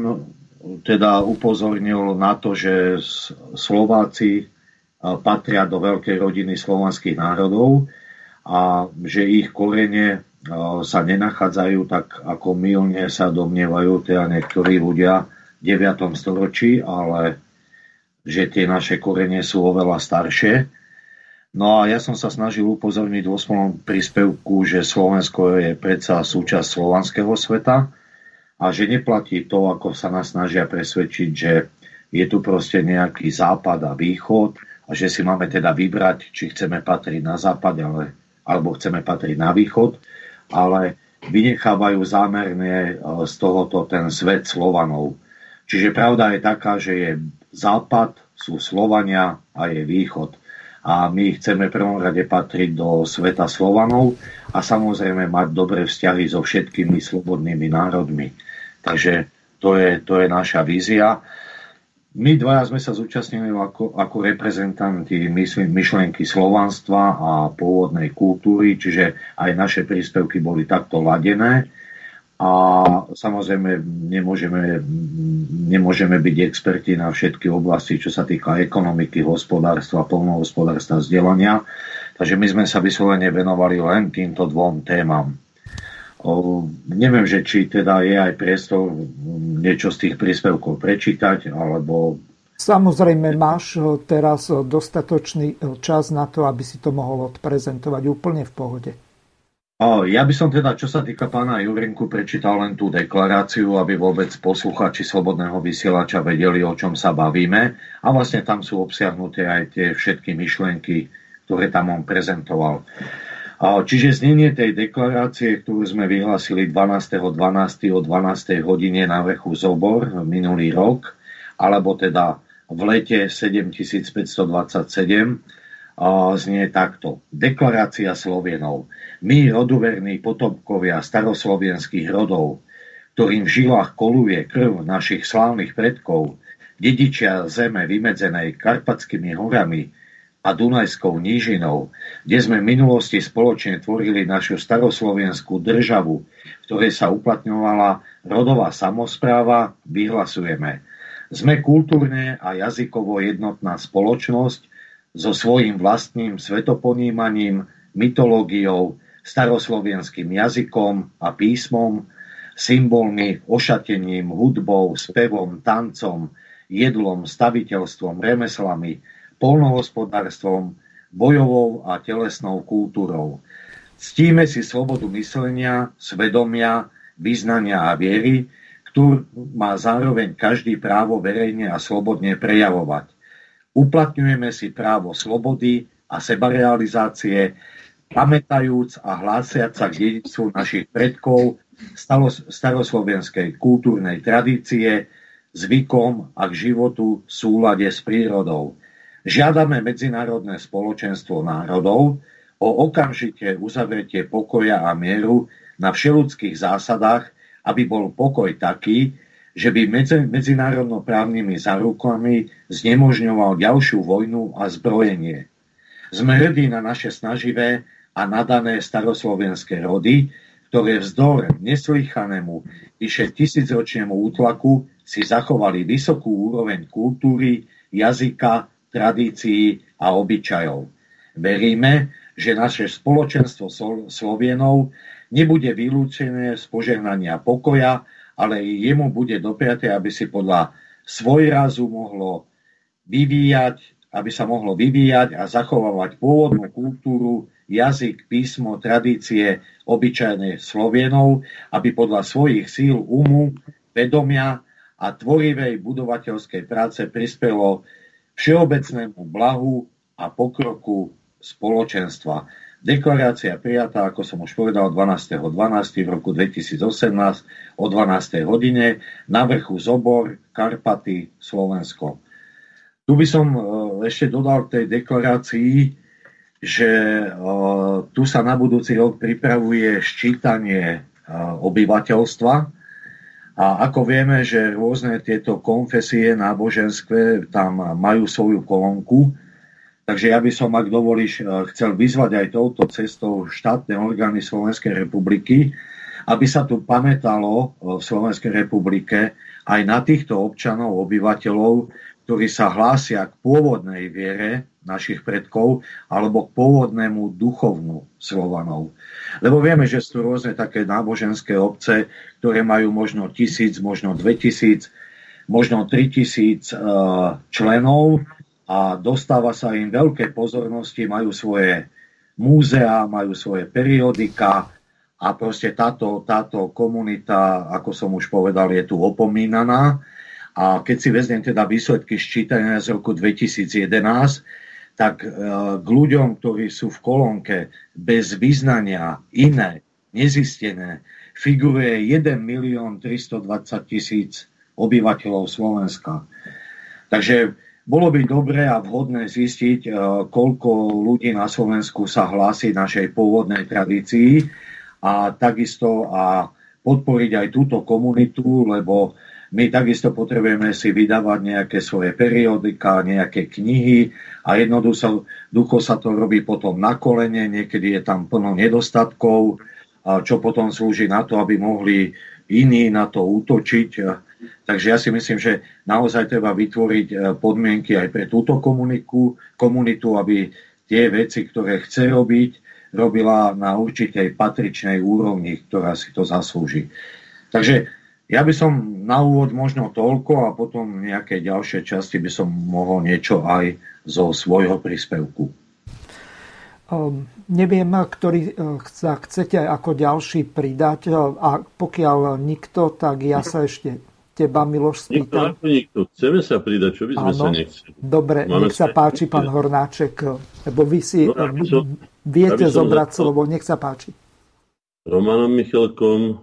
teda upozornil na to, že Slováci e, patria do veľkej rodiny slovanských národov a že ich korene e, sa nenachádzajú tak, ako milne sa domnievajú teda niektorí ľudia v 9. storočí, ale že tie naše korene sú oveľa staršie No a ja som sa snažil upozorniť vo svojom príspevku, že Slovensko je predsa súčasť slovanského sveta a že neplatí to, ako sa nás snažia presvedčiť, že je tu proste nejaký západ a východ a že si máme teda vybrať, či chceme patriť na západ ale, alebo chceme patriť na východ, ale vynechávajú zámerne e, z tohoto ten svet Slovanov. Čiže pravda je taká, že je západ, sú Slovania a je východ a my chceme prvom rade patriť do sveta Slovanov a samozrejme mať dobré vzťahy so všetkými slobodnými národmi. Takže to je, to je naša vízia. My dvaja sme sa zúčastnili ako, ako reprezentanti myšlienky slovanstva a pôvodnej kultúry, čiže aj naše príspevky boli takto ladené a samozrejme nemôžeme, nemôžeme byť experti na všetky oblasti, čo sa týka ekonomiky, hospodárstva, polnohospodárstva, vzdelania. Takže my sme sa vyslovene venovali len týmto dvom témam. O, neviem, že či teda je aj priestor niečo z tých príspevkov prečítať, alebo... Samozrejme, máš teraz dostatočný čas na to, aby si to mohol odprezentovať úplne v pohode. Ja by som teda, čo sa týka pána Jurenku, prečítal len tú deklaráciu, aby vôbec posluchači Slobodného vysielača vedeli, o čom sa bavíme. A vlastne tam sú obsiahnuté aj tie všetky myšlienky, ktoré tam on prezentoval. Čiže znenie tej deklarácie, ktorú sme vyhlásili 12.12. o 12. hodine na vrchu Zobor minulý rok, alebo teda v lete 7527, znie takto. Deklarácia Slovenov. My, roduverní potomkovia staroslovenských rodov, ktorým v žilách koluje krv našich slávnych predkov, dedičia zeme vymedzenej Karpatskými horami a Dunajskou nížinou, kde sme v minulosti spoločne tvorili našu staroslovenskú državu, v ktorej sa uplatňovala rodová samozpráva, vyhlasujeme. Sme kultúrne a jazykovo jednotná spoločnosť so svojím vlastným svetoponímaním, mytológiou, staroslovenským jazykom a písmom, symbolmi, ošatením, hudbou, spevom, tancom, jedlom, staviteľstvom, remeslami, polnohospodárstvom, bojovou a telesnou kultúrou. Ctíme si slobodu myslenia, svedomia, vyznania a viery, ktorú má zároveň každý právo verejne a slobodne prejavovať. Uplatňujeme si právo slobody, a sebarealizácie, pamätajúc a hlásiac sa k dedictvu našich predkov, staroslovenskej kultúrnej tradície, zvykom a k životu v súlade s prírodou. Žiadame medzinárodné spoločenstvo národov o okamžite uzavretie pokoja a mieru na všeludských zásadách, aby bol pokoj taký, že by medzi, medzinárodnoprávnymi zárukami znemožňoval ďalšiu vojnu a zbrojenie. Sme hrdí na naše snaživé a nadané staroslovenské rody, ktoré vzdor neslychanému vyše tisícročnému útlaku si zachovali vysokú úroveň kultúry, jazyka, tradícií a obyčajov. Veríme, že naše spoločenstvo Slovienov nebude vylúčené z požehnania pokoja, ale jemu bude dopriaté, aby si podľa svojrazu mohlo vyvíjať aby sa mohlo vyvíjať a zachovávať pôvodnú kultúru, jazyk, písmo, tradície obyčajných Slovienov, aby podľa svojich síl umu, vedomia a tvorivej budovateľskej práce prispelo všeobecnému blahu a pokroku spoločenstva. Deklarácia prijatá, ako som už povedal, 12.12. 12. v roku 2018 o 12. hodine na vrchu Zobor, Karpaty, Slovensko. Tu by som e, ešte dodal tej deklarácii, že e, tu sa na budúci rok pripravuje ščítanie e, obyvateľstva a ako vieme, že rôzne tieto konfesie náboženské tam majú svoju kolónku, takže ja by som, ak dovolíš, chcel vyzvať aj touto cestou štátne orgány Slovenskej republiky, aby sa tu pamätalo v Slovenskej republike aj na týchto občanov, obyvateľov, ktorí sa hlásia k pôvodnej viere našich predkov alebo k pôvodnému duchovnu Slovanov. Lebo vieme, že sú rôzne také náboženské obce, ktoré majú možno tisíc, možno dve tisíc, možno tri tisíc e, členov a dostáva sa im veľké pozornosti, majú svoje múzea, majú svoje periodika a proste táto, táto komunita, ako som už povedal, je tu opomínaná a keď si vezmem teda výsledky ščítania z roku 2011, tak e, k ľuďom, ktorí sú v kolónke bez vyznania, iné, nezistené, figuruje 1 milión 320 tisíc obyvateľov Slovenska. Takže bolo by dobré a vhodné zistiť, e, koľko ľudí na Slovensku sa hlási našej pôvodnej tradícii a takisto a podporiť aj túto komunitu, lebo my takisto potrebujeme si vydávať nejaké svoje periodika, nejaké knihy a jednoducho sa to robí potom na kolene, niekedy je tam plno nedostatkov, čo potom slúži na to, aby mohli iní na to útočiť. Takže ja si myslím, že naozaj treba vytvoriť e, podmienky aj pre túto komuniku, komunitu, aby tie veci, ktoré chce robiť, robila na určitej patričnej úrovni, ktorá si to zaslúži. Takže ja by som na úvod možno toľko a potom nejaké ďalšie časti by som mohol niečo aj zo svojho príspevku. Um, neviem, ktorý sa chcete ako ďalší pridať a pokiaľ nikto, tak ja sa ešte teba, Miloš, spýtam. Nikto, nikto. Chceme sa pridať, čo by sme Áno. sa nechceli. Dobre, Máme nech sa páči, pán Hornáček, lebo vy si no, som, viete zobrať slovo, nech sa páči. Romanom Michalkom,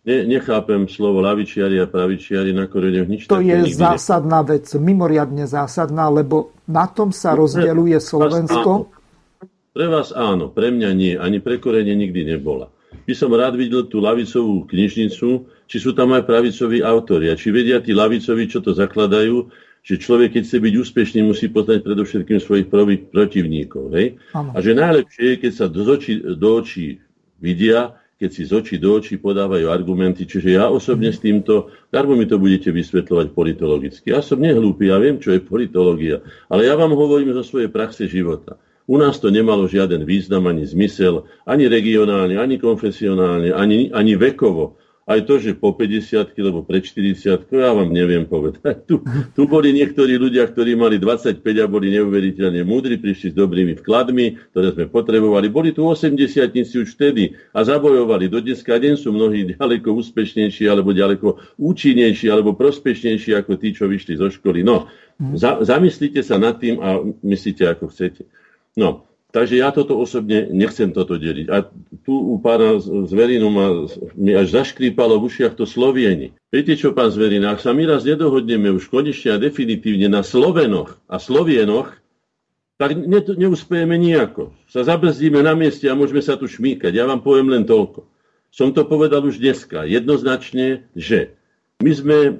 Ne, nechápem slovo lavičiari a pravičiari, na koreňoch nič To je zásadná vec, mimoriadne zásadná, lebo na tom sa rozdeľuje Slovensko. Pre vás áno, pre mňa nie, ani pre korene nikdy nebola. By som rád videl tú lavicovú knižnicu, či sú tam aj pravicoví autori a či vedia tí lavicovi, čo to zakladajú, že človek, keď chce byť úspešný, musí poznať predovšetkým svojich protivníkov. Hej? A že najlepšie je, keď sa do očí, do očí vidia, keď si z očí do očí podávajú argumenty. Čiže ja osobne s týmto, darmo mi to budete vysvetľovať politologicky. Ja som nehlúpy, ja viem, čo je politológia, ale ja vám hovorím zo svojej praxe života. U nás to nemalo žiaden význam ani zmysel, ani regionálne, ani konfesionálne, ani, ani vekovo aj to, že po 50 lebo pred 40 ja vám neviem povedať. Tu, tu boli niektorí ľudia, ktorí mali 25 a boli neuveriteľne múdri, prišli s dobrými vkladmi, ktoré sme potrebovali. Boli tu 80 už vtedy a zabojovali. Do dneska deň sú mnohí ďaleko úspešnejší, alebo ďaleko účinnejší, alebo prospešnejší ako tí, čo vyšli zo školy. No, za, zamyslite sa nad tým a myslíte, ako chcete. No, takže ja toto osobne nechcem toto deliť. A tu u pána Zverinu ma, mi až zaškrípalo v ušiach to Slovieni. Viete čo, pán Zverina, ak sa my raz nedohodneme už konečne a definitívne na Slovenoch a Slovienoch, tak ne, neuspejeme nejako. Sa zabrzdíme na mieste a môžeme sa tu šmíkať. Ja vám poviem len toľko. Som to povedal už dneska. Jednoznačne, že my sme e,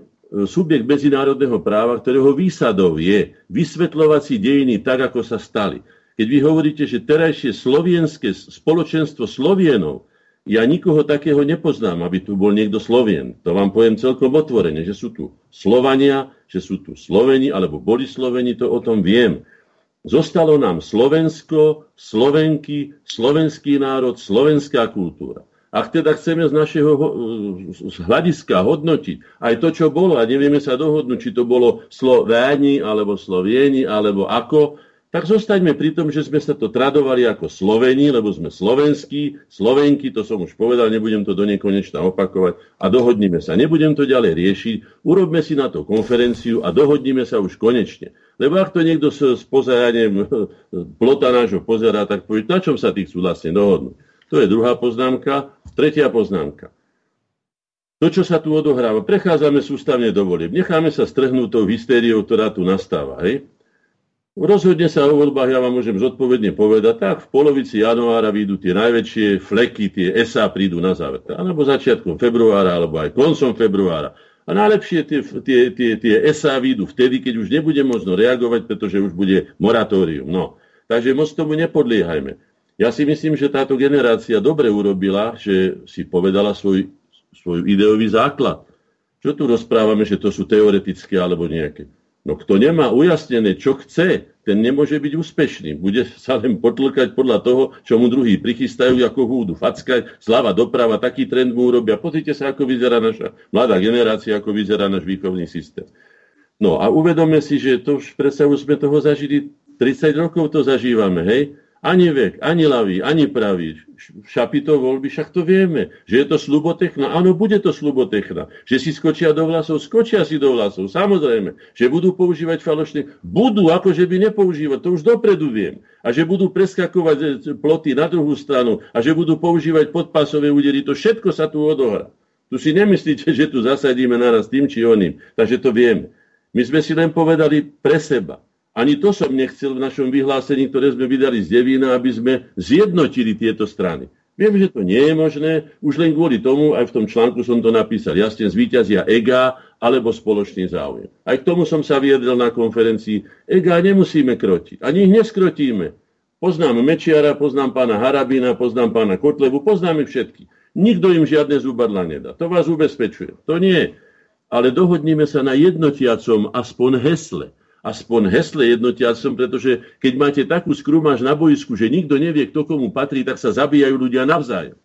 subjekt medzinárodného práva, ktorého výsadou je vysvetľovať si dejiny tak, ako sa stali. Keď vy hovoríte, že terajšie slovenské spoločenstvo Slovienov, ja nikoho takého nepoznám, aby tu bol niekto Slovien. To vám poviem celkom otvorene, že sú tu Slovania, že sú tu Sloveni, alebo boli Sloveni, to o tom viem. Zostalo nám Slovensko, Slovenky, slovenský národ, slovenská kultúra. Ak teda chceme z našeho z hľadiska hodnotiť aj to, čo bolo, a nevieme sa dohodnúť, či to bolo Slovéni, alebo Slovieni, alebo ako, tak zostaňme pri tom, že sme sa to tradovali ako Sloveni, lebo sme slovenskí, Slovenky, to som už povedal, nebudem to do nekonečna opakovať a dohodnime sa. Nebudem to ďalej riešiť, urobme si na to konferenciu a dohodnime sa už konečne. Lebo ak to niekto spoza, ja neviem, plota nášho pozera, tak povie, na čom sa tí chcú vlastne dohodnúť. To je druhá poznámka. Tretia poznámka. To, čo sa tu odohráva, prechádzame sústavne do volieb. Necháme sa strhnúť tou hystériou, ktorá tu nastáva. Hej? Rozhodne sa o voľbách, ja vám môžem zodpovedne povedať, tak v polovici januára výjdu tie najväčšie fleky, tie SA prídu na záver. Alebo začiatkom februára, alebo aj koncom februára. A najlepšie tie, tie, tie, tie SA výjdu vtedy, keď už nebude možno reagovať, pretože už bude moratórium. No. Takže moc tomu nepodliehajme. Ja si myslím, že táto generácia dobre urobila, že si povedala svoj, svoj ideový základ. Čo tu rozprávame, že to sú teoretické alebo nejaké? No kto nemá ujasnené, čo chce, ten nemôže byť úspešný. Bude sa len potlkať podľa toho, čo mu druhý prichystajú ako húdu. Fackať, zľava doprava, taký trend mu urobia. Pozrite sa, ako vyzerá naša mladá generácia, ako vyzerá náš výchovný systém. No a uvedome si, že to už predsa už sme toho zažili, 30 rokov to zažívame, hej? Ani vek, ani ľavý, ani pravý. Šapito voľby, však to vieme. Že je to slubotechna? Áno, bude to slubotechna. Že si skočia do vlasov? Skočia si do vlasov. Samozrejme. Že budú používať falošné? Budú, akože by nepoužívať. To už dopredu viem. A že budú preskakovať e, ploty na druhú stranu. A že budú používať podpásové údery. To všetko sa tu odohrá. Tu si nemyslíte, že tu zasadíme naraz tým či oným. Takže to vieme. My sme si len povedali pre seba ani to som nechcel v našom vyhlásení, ktoré sme vydali z Devína, aby sme zjednotili tieto strany. Viem, že to nie je možné, už len kvôli tomu, aj v tom článku som to napísal, jasne zvíťazia EGA alebo spoločný záujem. Aj k tomu som sa vyjadril na konferencii. EGA nemusíme krotiť, ani ich neskrotíme. Poznám Mečiara, poznám pána Harabina, poznám pána Kotlebu, poznám ich všetky. Nikto im žiadne zúbadla nedá. To vás ubezpečujem. To nie. Ale dohodníme sa na jednotiacom aspoň hesle aspoň hesle jednotiacom, pretože keď máte takú skrumáž na boisku, že nikto nevie, kto komu patrí, tak sa zabíjajú ľudia navzájom.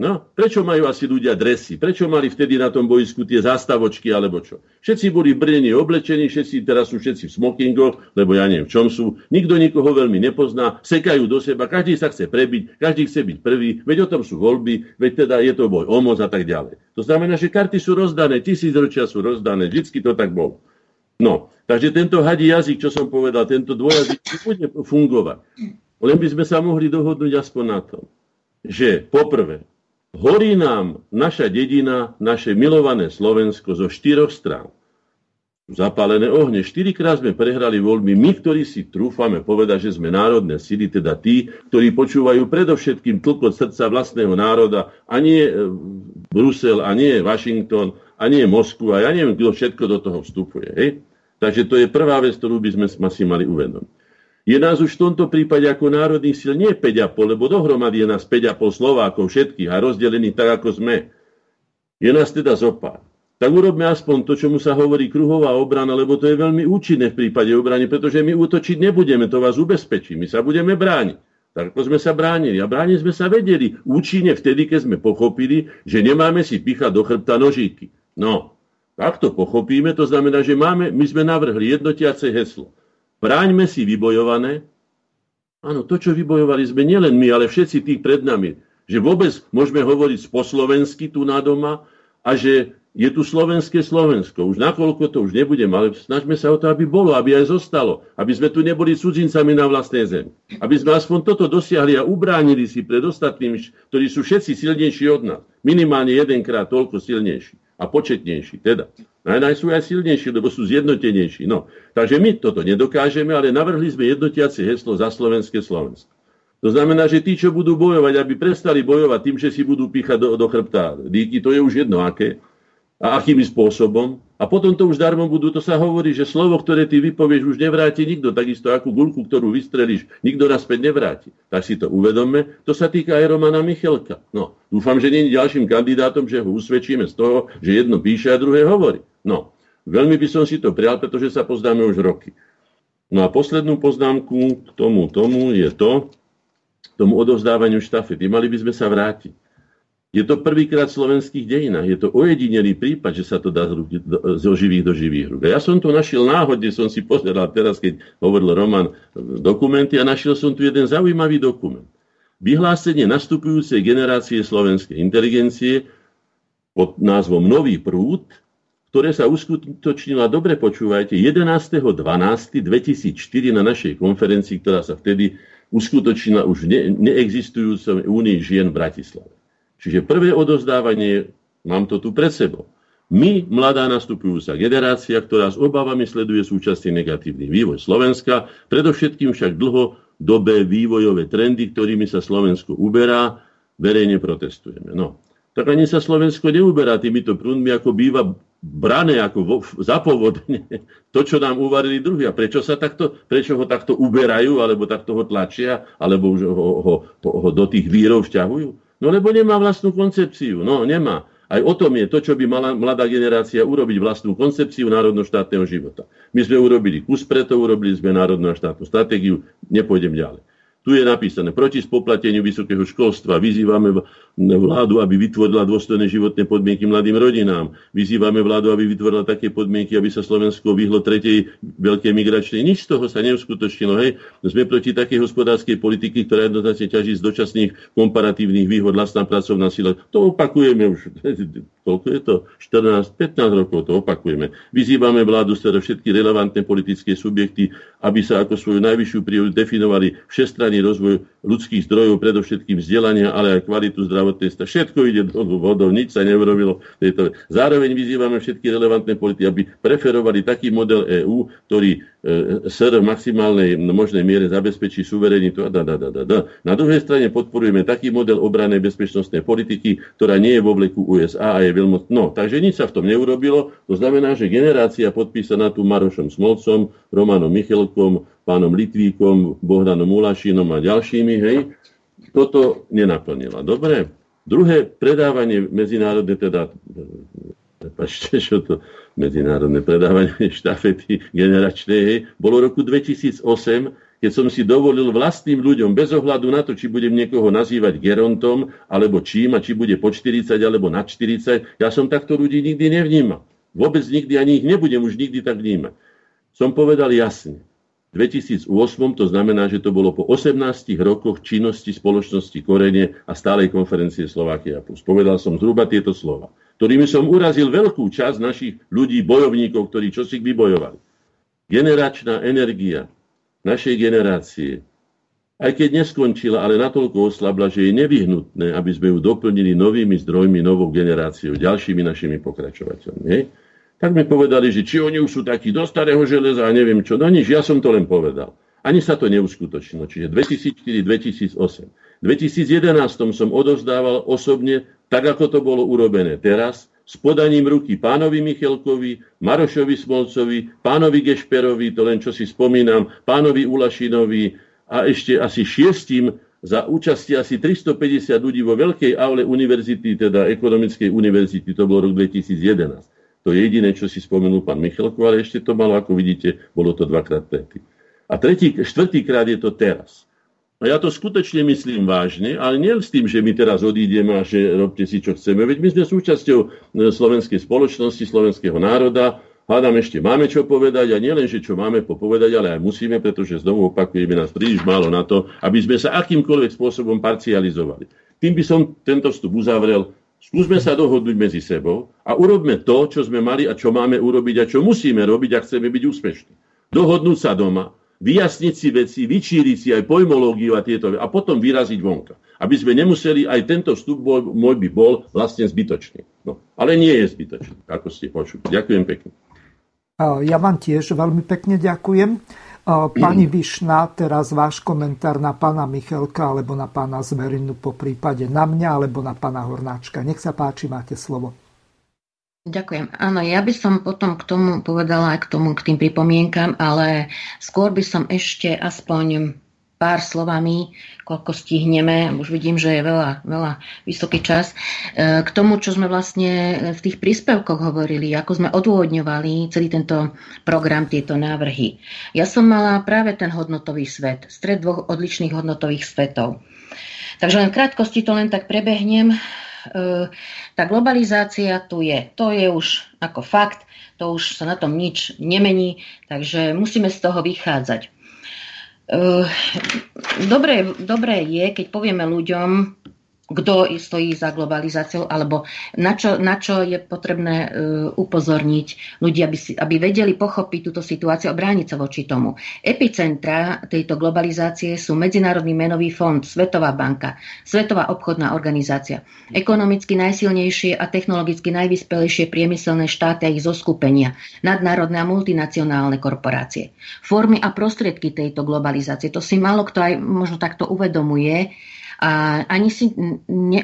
No, prečo majú asi ľudia dresy? Prečo mali vtedy na tom boisku tie zástavočky alebo čo? Všetci boli brnení oblečení, všetci, teraz sú všetci v smokingoch, lebo ja neviem, v čom sú. Nikto nikoho veľmi nepozná, sekajú do seba, každý sa chce prebiť, každý chce byť prvý, veď o tom sú voľby, veď teda je to boj o moc a tak ďalej. To znamená, že karty sú rozdané, tisíc ročia sú rozdané, vždycky to tak bolo. No, takže tento hadí jazyk, čo som povedal, tento dvojazyk bude fungovať. Len by sme sa mohli dohodnúť aspoň na tom, že poprvé, horí nám naša dedina, naše milované Slovensko zo štyroch strán. Zapálené ohne. Štyrikrát sme prehrali voľby. My, ktorí si trúfame povedať, že sme národné sily, teda tí, ktorí počúvajú predovšetkým tlkot srdca vlastného národa, a nie e, Brusel, a nie Washington, a nie Moskva, a ja neviem, kto všetko do toho vstupuje. Hej? Takže to je prvá vec, ktorú by sme si mali uvedomiť. Je nás už v tomto prípade ako národných síl nie 5,5, lebo dohromady je nás 5,5 Slovákov všetkých a rozdelených tak, ako sme. Je nás teda zopár. Tak urobme aspoň to, čomu sa hovorí kruhová obrana, lebo to je veľmi účinné v prípade obrany, pretože my útočiť nebudeme, to vás ubezpečí, my sa budeme brániť. Tak ako sme sa bránili. A brániť sme sa vedeli účinne vtedy, keď sme pochopili, že nemáme si píchať do chrbta nožíky. No, ak to pochopíme, to znamená, že máme, my sme navrhli jednotiace heslo. Bráňme si vybojované. Áno, to, čo vybojovali sme nielen my, ale všetci tých pred nami. Že vôbec môžeme hovoriť po slovensky tu na doma a že je tu slovenské Slovensko. Už nakoľko to už nebudem, ale snažme sa o to, aby bolo, aby aj zostalo. Aby sme tu neboli cudzincami na vlastnej zemi. Aby sme aspoň toto dosiahli a ubránili si pred ostatnými, ktorí sú všetci silnejší od nás. Minimálne jedenkrát toľko silnejší a početnejší. Teda. Najnaj sú aj silnejší, lebo sú zjednotenejší. No. Takže my toto nedokážeme, ale navrhli sme jednotiace heslo za slovenské Slovensko. To znamená, že tí, čo budú bojovať, aby prestali bojovať tým, že si budú píchať do, do chrbta díky, to je už jedno aké, a akým spôsobom. A potom to už darmo budú, to sa hovorí, že slovo, ktoré ty vypovieš, už nevráti nikto, takisto ako gulku, ktorú vystrelíš, nikto naspäť nevráti. Tak si to uvedomme. To sa týka aj Romana Michelka. No, dúfam, že nie je ďalším kandidátom, že ho usvedčíme z toho, že jedno píše a druhé hovorí. No, veľmi by som si to prijal, pretože sa poznáme už roky. No a poslednú poznámku k tomu, tomu je to, tomu odovzdávaniu štafety. Mali by sme sa vrátiť. Je to prvýkrát v slovenských dejinách. Je to ojedinelý prípad, že sa to dá zo živých do živých rúk. Ja som to našiel náhodne, som si pozeral teraz, keď hovoril Roman dokumenty a našiel som tu jeden zaujímavý dokument. Vyhlásenie nastupujúcej generácie slovenskej inteligencie pod názvom Nový prúd, ktoré sa uskutočnila, dobre počúvajte, 11.12.2004 na našej konferencii, ktorá sa vtedy uskutočnila už ne, neexistujúcom únii žien v Bratislave. Čiže prvé odozdávanie, mám to tu pred sebou. My, mladá nastupujúca generácia, ktorá s obavami sleduje súčasný negatívny vývoj Slovenska, predovšetkým však dlhodobé vývojové trendy, ktorými sa Slovensko uberá, verejne protestujeme. No, tak ani sa Slovensko neuberá týmito prúdmi, ako býva brané ako vo, zapovodne to, čo nám uvarili druhý. A prečo, sa takto, prečo ho takto uberajú, alebo takto ho tlačia, alebo už ho, ho, ho, ho do tých vírov vťahujú? No lebo nemá vlastnú koncepciu. No nemá. Aj o tom je to, čo by mala mladá generácia urobiť vlastnú koncepciu národno-štátneho života. My sme urobili kus preto, urobili sme národnú štátnu stratégiu, nepôjdem ďalej. Tu je napísané, proti spoplateniu vysokého školstva vyzývame vládu, aby vytvorila dôstojné životné podmienky mladým rodinám. Vyzývame vládu, aby vytvorila také podmienky, aby sa Slovensko vyhlo tretej veľkej migračnej. Nič z toho sa neuskutočnilo. Hej. Sme proti takej hospodárskej politiky, ktorá jednoznačne ťaží z dočasných komparatívnych výhod vlastná pracovná sila. To opakujeme už. Koľko je to? 14-15 rokov to opakujeme. Vyzývame vládu, teda všetky relevantné politické subjekty, aby sa ako svoju najvyššiu prioritu definovali všestranný rozvoj ľudských zdrojov, predovšetkým vzdelania, ale aj kvalitu starostlivosti. Všetko ide do vodou, nič sa neurobilo. Zároveň vyzývame všetky relevantné politiky, aby preferovali taký model EÚ, ktorý e, SR v maximálnej možnej miere zabezpečí suverenitu. Da, da, da, da, da. Na druhej strane podporujeme taký model obranej bezpečnostnej politiky, ktorá nie je vo vleku USA a je veľmi... No, takže nič sa v tom neurobilo. To znamená, že generácia podpísaná tu Marošom Smolcom, Romanom Michelkom, pánom Litvíkom, Bohdanom Ulašinom a ďalšími, hej, toto nenaplnila. Dobre? Druhé predávanie medzinárodné, teda, prepačte, čo to, medzinárodné predávanie štafety generačnej, hej, bolo roku 2008, keď som si dovolil vlastným ľuďom, bez ohľadu na to, či budem niekoho nazývať gerontom, alebo čím, a či bude po 40 alebo na 40, ja som takto ľudí nikdy nevnímal. Vôbec nikdy ani ich nebudem už nikdy tak vnímať. Som povedal jasne, 2008 to znamená, že to bolo po 18 rokoch činnosti spoločnosti Korene a stálej konferencie Slovakia. Povedal som zhruba tieto slova, ktorými som urazil veľkú časť našich ľudí, bojovníkov, ktorí čosi vybojovali. Generačná energia našej generácie, aj keď neskončila, ale natoľko oslabla, že je nevyhnutné, aby sme ju doplnili novými zdrojmi, novou generáciou, ďalšími našimi pokračovateľmi. Hej? Tak mi povedali, že či oni už sú takí do starého železa a neviem čo. No nič, ja som to len povedal. Ani sa to neuskutočnilo. Čiže 2004-2008. V 2011 som odovzdával osobne, tak ako to bolo urobené teraz, s podaním ruky pánovi Michelkovi, Marošovi Smolcovi, pánovi Gešperovi, to len čo si spomínam, pánovi Ulašinovi a ešte asi šiestim za účasti asi 350 ľudí vo veľkej aule univerzity, teda ekonomickej univerzity, to bolo rok 2011. To je jediné, čo si spomenul pán Michalko, ale ešte to malo, ako vidíte, bolo to dvakrát predtým. A tretí, štvrtýkrát je to teraz. A ja to skutočne myslím vážne, ale nie s tým, že my teraz odídeme a že robte si, čo chceme. Veď my sme súčasťou e, slovenskej spoločnosti, slovenského národa. Hádam, ešte máme čo povedať a nielen, že čo máme popovedať, ale aj musíme, pretože znovu opakujeme nás príliš málo na to, aby sme sa akýmkoľvek spôsobom parcializovali. Tým by som tento vstup uzavrel Skúsme sa dohodnúť medzi sebou a urobme to, čo sme mali a čo máme urobiť a čo musíme robiť, ak chceme byť úspešní. Dohodnúť sa doma, vyjasniť si veci, vyčíriť si aj pojmológiu a tieto a potom vyraziť vonka. Aby sme nemuseli, aj tento vstup bol, môj by bol vlastne zbytočný. No, ale nie je zbytočný, ako ste počuli. Ďakujem pekne. Ja vám tiež veľmi pekne ďakujem. Pani Višna, teraz váš komentár na pána Michalka alebo na pána Zverinu, po prípade na mňa alebo na pána Hornáčka. Nech sa páči, máte slovo. Ďakujem. Áno, ja by som potom k tomu povedala aj k tomu, k tým pripomienkam, ale skôr by som ešte aspoň pár slovami, koľko stihneme, už vidím, že je veľa, veľa vysoký čas, e, k tomu, čo sme vlastne v tých príspevkoch hovorili, ako sme odôvodňovali celý tento program, tieto návrhy. Ja som mala práve ten hodnotový svet, stred dvoch odlišných hodnotových svetov. Takže len v krátkosti to len tak prebehnem. E, tá globalizácia tu je. To je už ako fakt, to už sa na tom nič nemení, takže musíme z toho vychádzať. Eh, dobré, dobré je, keď povieme ľuďom, kto stojí za globalizáciou, alebo na čo, na čo je potrebné uh, upozorniť ľudí, aby, si, aby vedeli pochopiť túto situáciu a brániť sa voči tomu. Epicentra tejto globalizácie sú Medzinárodný menový fond, Svetová banka, Svetová obchodná organizácia, ekonomicky najsilnejšie a technologicky najvyspelejšie priemyselné štáty a ich zoskupenia, nadnárodné a multinacionálne korporácie. Formy a prostriedky tejto globalizácie, to si málo kto aj možno takto uvedomuje, a ani si ne,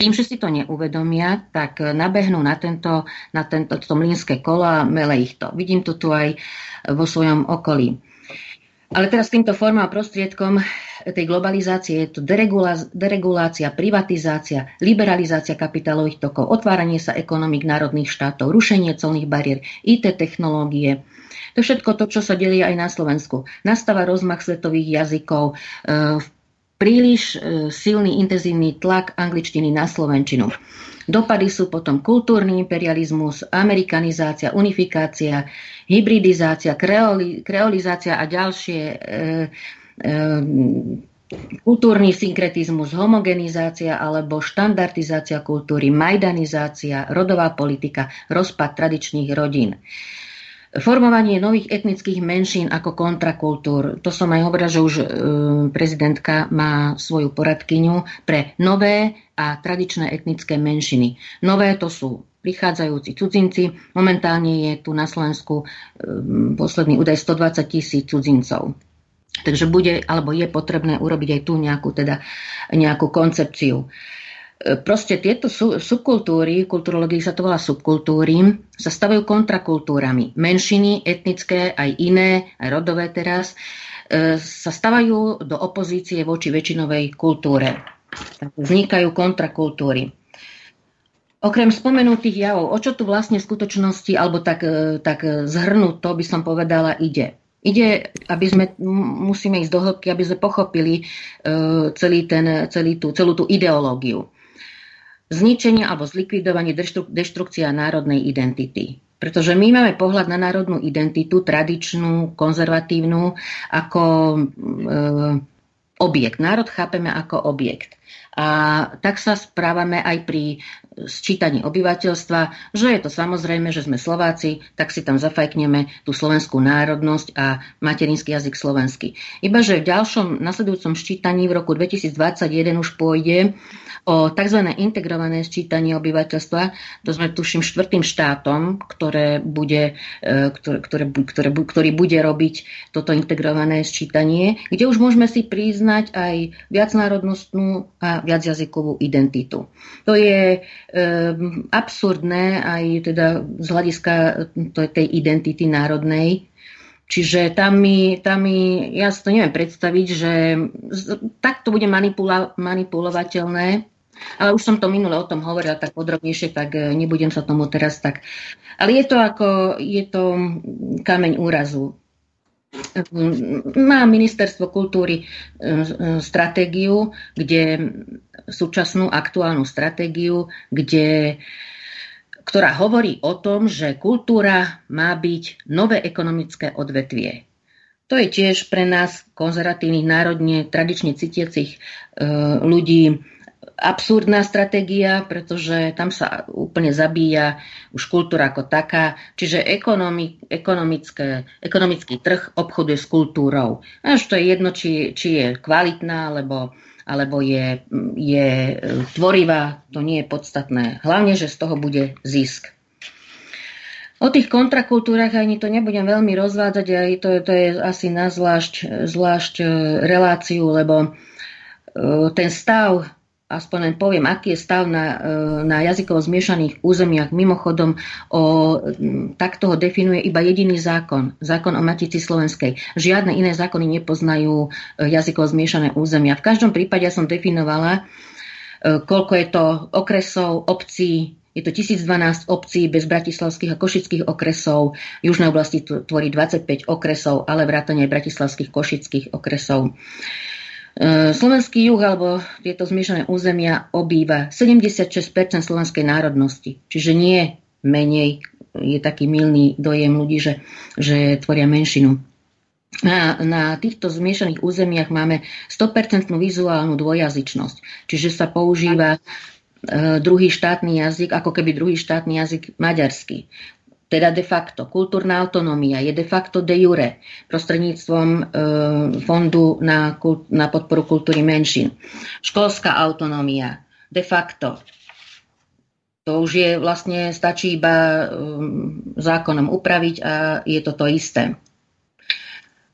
tým, že si to neuvedomia, tak nabehnú na tento, na tento to mlínske kolo a mele ich to. Vidím to tu aj vo svojom okolí. Ale teraz týmto formám a prostriedkom tej globalizácie je to deregulácia, privatizácia, liberalizácia kapitálových tokov, otváranie sa ekonomik národných štátov, rušenie colných bariér, IT technológie. To všetko to, čo sa delie aj na Slovensku. Nastáva rozmach svetových jazykov, e, príliš e, silný, intenzívny tlak angličtiny na slovenčinu. Dopady sú potom kultúrny imperializmus, amerikanizácia, unifikácia, hybridizácia, kreoli, kreolizácia a ďalšie e, e, kultúrny synkretizmus, homogenizácia alebo štandardizácia kultúry, majdanizácia, rodová politika, rozpad tradičných rodín. Formovanie nových etnických menšín ako kontrakultúr. To som aj hovorila, že už e, prezidentka má svoju poradkyňu pre nové a tradičné etnické menšiny. Nové to sú prichádzajúci cudzinci. Momentálne je tu na Slovensku e, posledný údaj 120 tisíc cudzincov. Takže bude, alebo je potrebné urobiť aj tu nejakú, teda, nejakú koncepciu. E, proste tieto subkultúry, kulturológii sa to volá subkultúry, sa stavajú kontrakultúrami. Menšiny, etnické, aj iné, aj rodové teraz, e, sa stavajú do opozície voči väčšinovej kultúre. Vznikajú kontrakultúry. Okrem spomenutých javov, o čo tu vlastne v skutočnosti, alebo tak, e, tak zhrnúť to by som povedala, ide. Ide, aby sme, musíme ísť do hĺbky, aby sme pochopili celý ten, celý tú, celú tú ideológiu zničenie alebo zlikvidovanie, deštrukcia národnej identity. Pretože my máme pohľad na národnú identitu, tradičnú, konzervatívnu, ako e, objekt. Národ chápeme ako objekt. A tak sa správame aj pri sčítaní obyvateľstva, že je to samozrejme, že sme Slováci, tak si tam zafajkneme tú slovenskú národnosť a materinský jazyk slovenský. Iba, že v ďalšom nasledujúcom ščítaní v roku 2021 už pôjde o tzv. integrované sčítanie obyvateľstva. To sme tuším štvrtým štátom, ktoré bude, e, ktoré, ktoré, ktoré, ktorý bude robiť toto integrované sčítanie, kde už môžeme si priznať aj viacnárodnostnú a viacjazykovú identitu. To je absurdné aj teda z hľadiska tej identity národnej, Čiže tam mi, tam mi, ja si to neviem predstaviť, že takto bude manipula, manipulovateľné. Ale už som to minule o tom hovorila tak podrobnejšie, tak e, nebudem sa tomu teraz tak... Ale je to ako, je to kameň úrazu. Má ministerstvo kultúry e, e, stratégiu, kde súčasnú aktuálnu stratégiu, kde ktorá hovorí o tom, že kultúra má byť nové ekonomické odvetvie. To je tiež pre nás, konzervatívnych, národne, tradične cítiacich e, ľudí, absurdná stratégia, pretože tam sa úplne zabíja už kultúra ako taká. Čiže ekonomi, ekonomické, ekonomický trh obchoduje s kultúrou. Až to je jedno, či, či je kvalitná, alebo, alebo je, je tvorivá, to nie je podstatné. Hlavne, že z toho bude zisk. O tých kontrakultúrach ani to nebudem veľmi rozvádzať, aj to, to je asi na zvlášť, zvlášť e, reláciu, lebo e, ten stav aspoň len poviem, aký je stav na, e, na jazykovo zmiešaných územiach. Mimochodom, o, takto ho definuje iba jediný zákon, zákon o Matici Slovenskej. Žiadne iné zákony nepoznajú e, jazykovo zmiešané územia. V každom prípade ja som definovala, e, koľko je to okresov, obcí, je to 1012 obcí bez bratislavských a košických okresov. V južnej oblasti tvorí 25 okresov, ale vrátane bratislavských košických okresov. E, slovenský juh alebo tieto zmiešané územia obýva 76% slovenskej národnosti, čiže nie menej, je taký milný dojem ľudí, že, že tvoria menšinu. Na, na týchto zmiešaných územiach máme 100% vizuálnu dvojazyčnosť, čiže sa používa e, druhý štátny jazyk, ako keby druhý štátny jazyk maďarský teda de facto. Kultúrna autonómia je de facto de jure prostredníctvom e, Fondu na, kult, na podporu kultúry menšín. Školská autonómia de facto. To už je vlastne, stačí iba e, zákonom upraviť a je to to isté.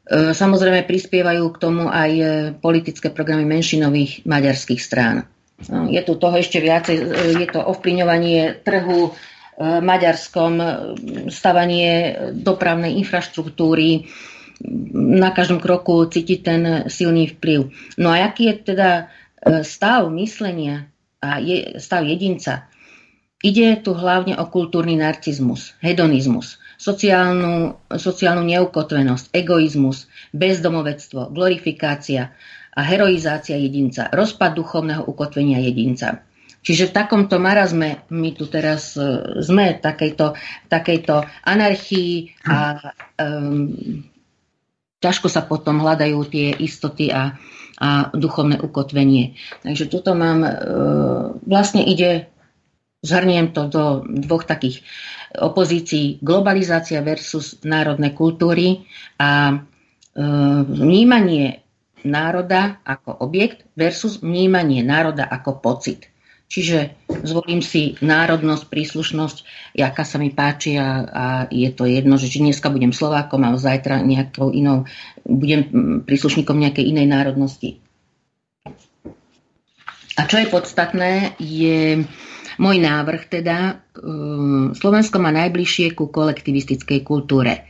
E, samozrejme prispievajú k tomu aj e, politické programy menšinových maďarských strán. No, je tu toho ešte viacej, e, je to ovplyvňovanie trhu, Maďarskom, e, stavanie dopravnej infraštruktúry. Na každom kroku cítiť ten silný vplyv. No a aký je teda e, stav myslenia a je, stav jedinca? Ide tu hlavne o kultúrny narcizmus, hedonizmus, sociálnu, sociálnu neukotvenosť, egoizmus, bezdomovectvo, glorifikácia a heroizácia jedinca, rozpad duchovného ukotvenia jedinca. Čiže v takomto marazme my tu teraz uh, sme, takejto, takejto anarchii a um, ťažko sa potom hľadajú tie istoty a, a duchovné ukotvenie. Takže toto mám, uh, vlastne ide, zhrniem to do dvoch takých opozícií, globalizácia versus národné kultúry a uh, vnímanie národa ako objekt versus vnímanie národa ako pocit. Čiže zvolím si národnosť, príslušnosť, jaká sa mi páči a, a je to jedno, že či dneska budem Slovákom a zajtra nejakou inou, budem príslušníkom nejakej inej národnosti. A čo je podstatné, je môj návrh teda, um, Slovensko má najbližšie ku kolektivistickej kultúre.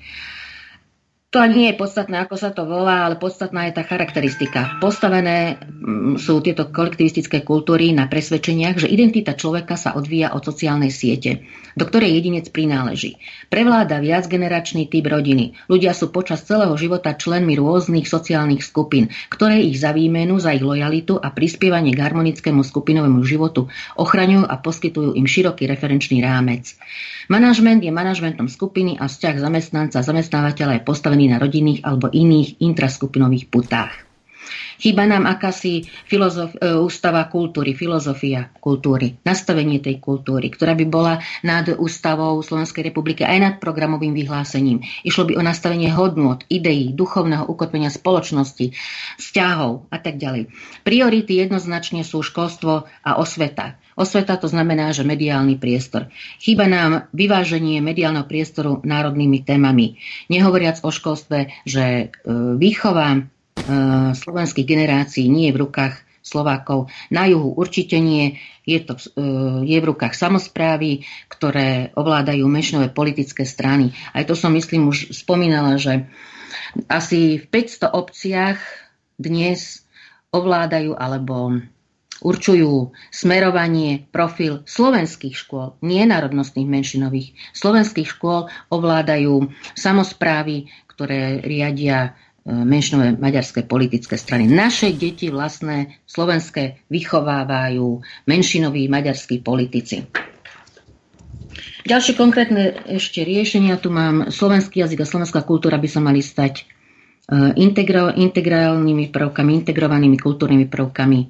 To ani nie je podstatné, ako sa to volá, ale podstatná je tá charakteristika. Postavené mm, sú tieto kolektivistické kultúry na presvedčeniach, že identita človeka sa odvíja od sociálnej siete, do ktorej jedinec prináleží. Prevláda viacgeneračný typ rodiny. Ľudia sú počas celého života členmi rôznych sociálnych skupín, ktoré ich za výmenu, za ich lojalitu a prispievanie k harmonickému skupinovému životu ochraňujú a poskytujú im široký referenčný rámec. Manažment je manažmentom skupiny a vzťah zamestnanca a zamestnávateľa je postavený na rodinných alebo iných intraskupinových putách. Chýba nám akási filozof, e, ústava kultúry, filozofia kultúry, nastavenie tej kultúry, ktorá by bola nad ústavou Slovenskej republiky aj nad programovým vyhlásením. Išlo by o nastavenie hodnôt, ideí, duchovného ukotvenia spoločnosti, vzťahov a tak ďalej. Priority jednoznačne sú školstvo a osveta. Osveta to znamená, že mediálny priestor. Chýba nám vyváženie mediálneho priestoru národnými témami. Nehovoriac o školstve, že e, výchova e, slovenských generácií nie je v rukách Slovákov. Na juhu určite nie. Je, to, e, je v rukách samozprávy, ktoré ovládajú menšinové politické strany. Aj to som, myslím, už spomínala, že asi v 500 obciach dnes ovládajú alebo určujú smerovanie, profil slovenských škôl, nie národnostných menšinových. Slovenských škôl ovládajú samozprávy, ktoré riadia e, menšinové maďarské politické strany. Naše deti vlastné slovenské vychovávajú menšinoví maďarskí politici. Ďalšie konkrétne ešte riešenia. Tu mám slovenský jazyk a slovenská kultúra by sa mali stať e, integrálnymi prvkami, integrovanými kultúrnymi prvkami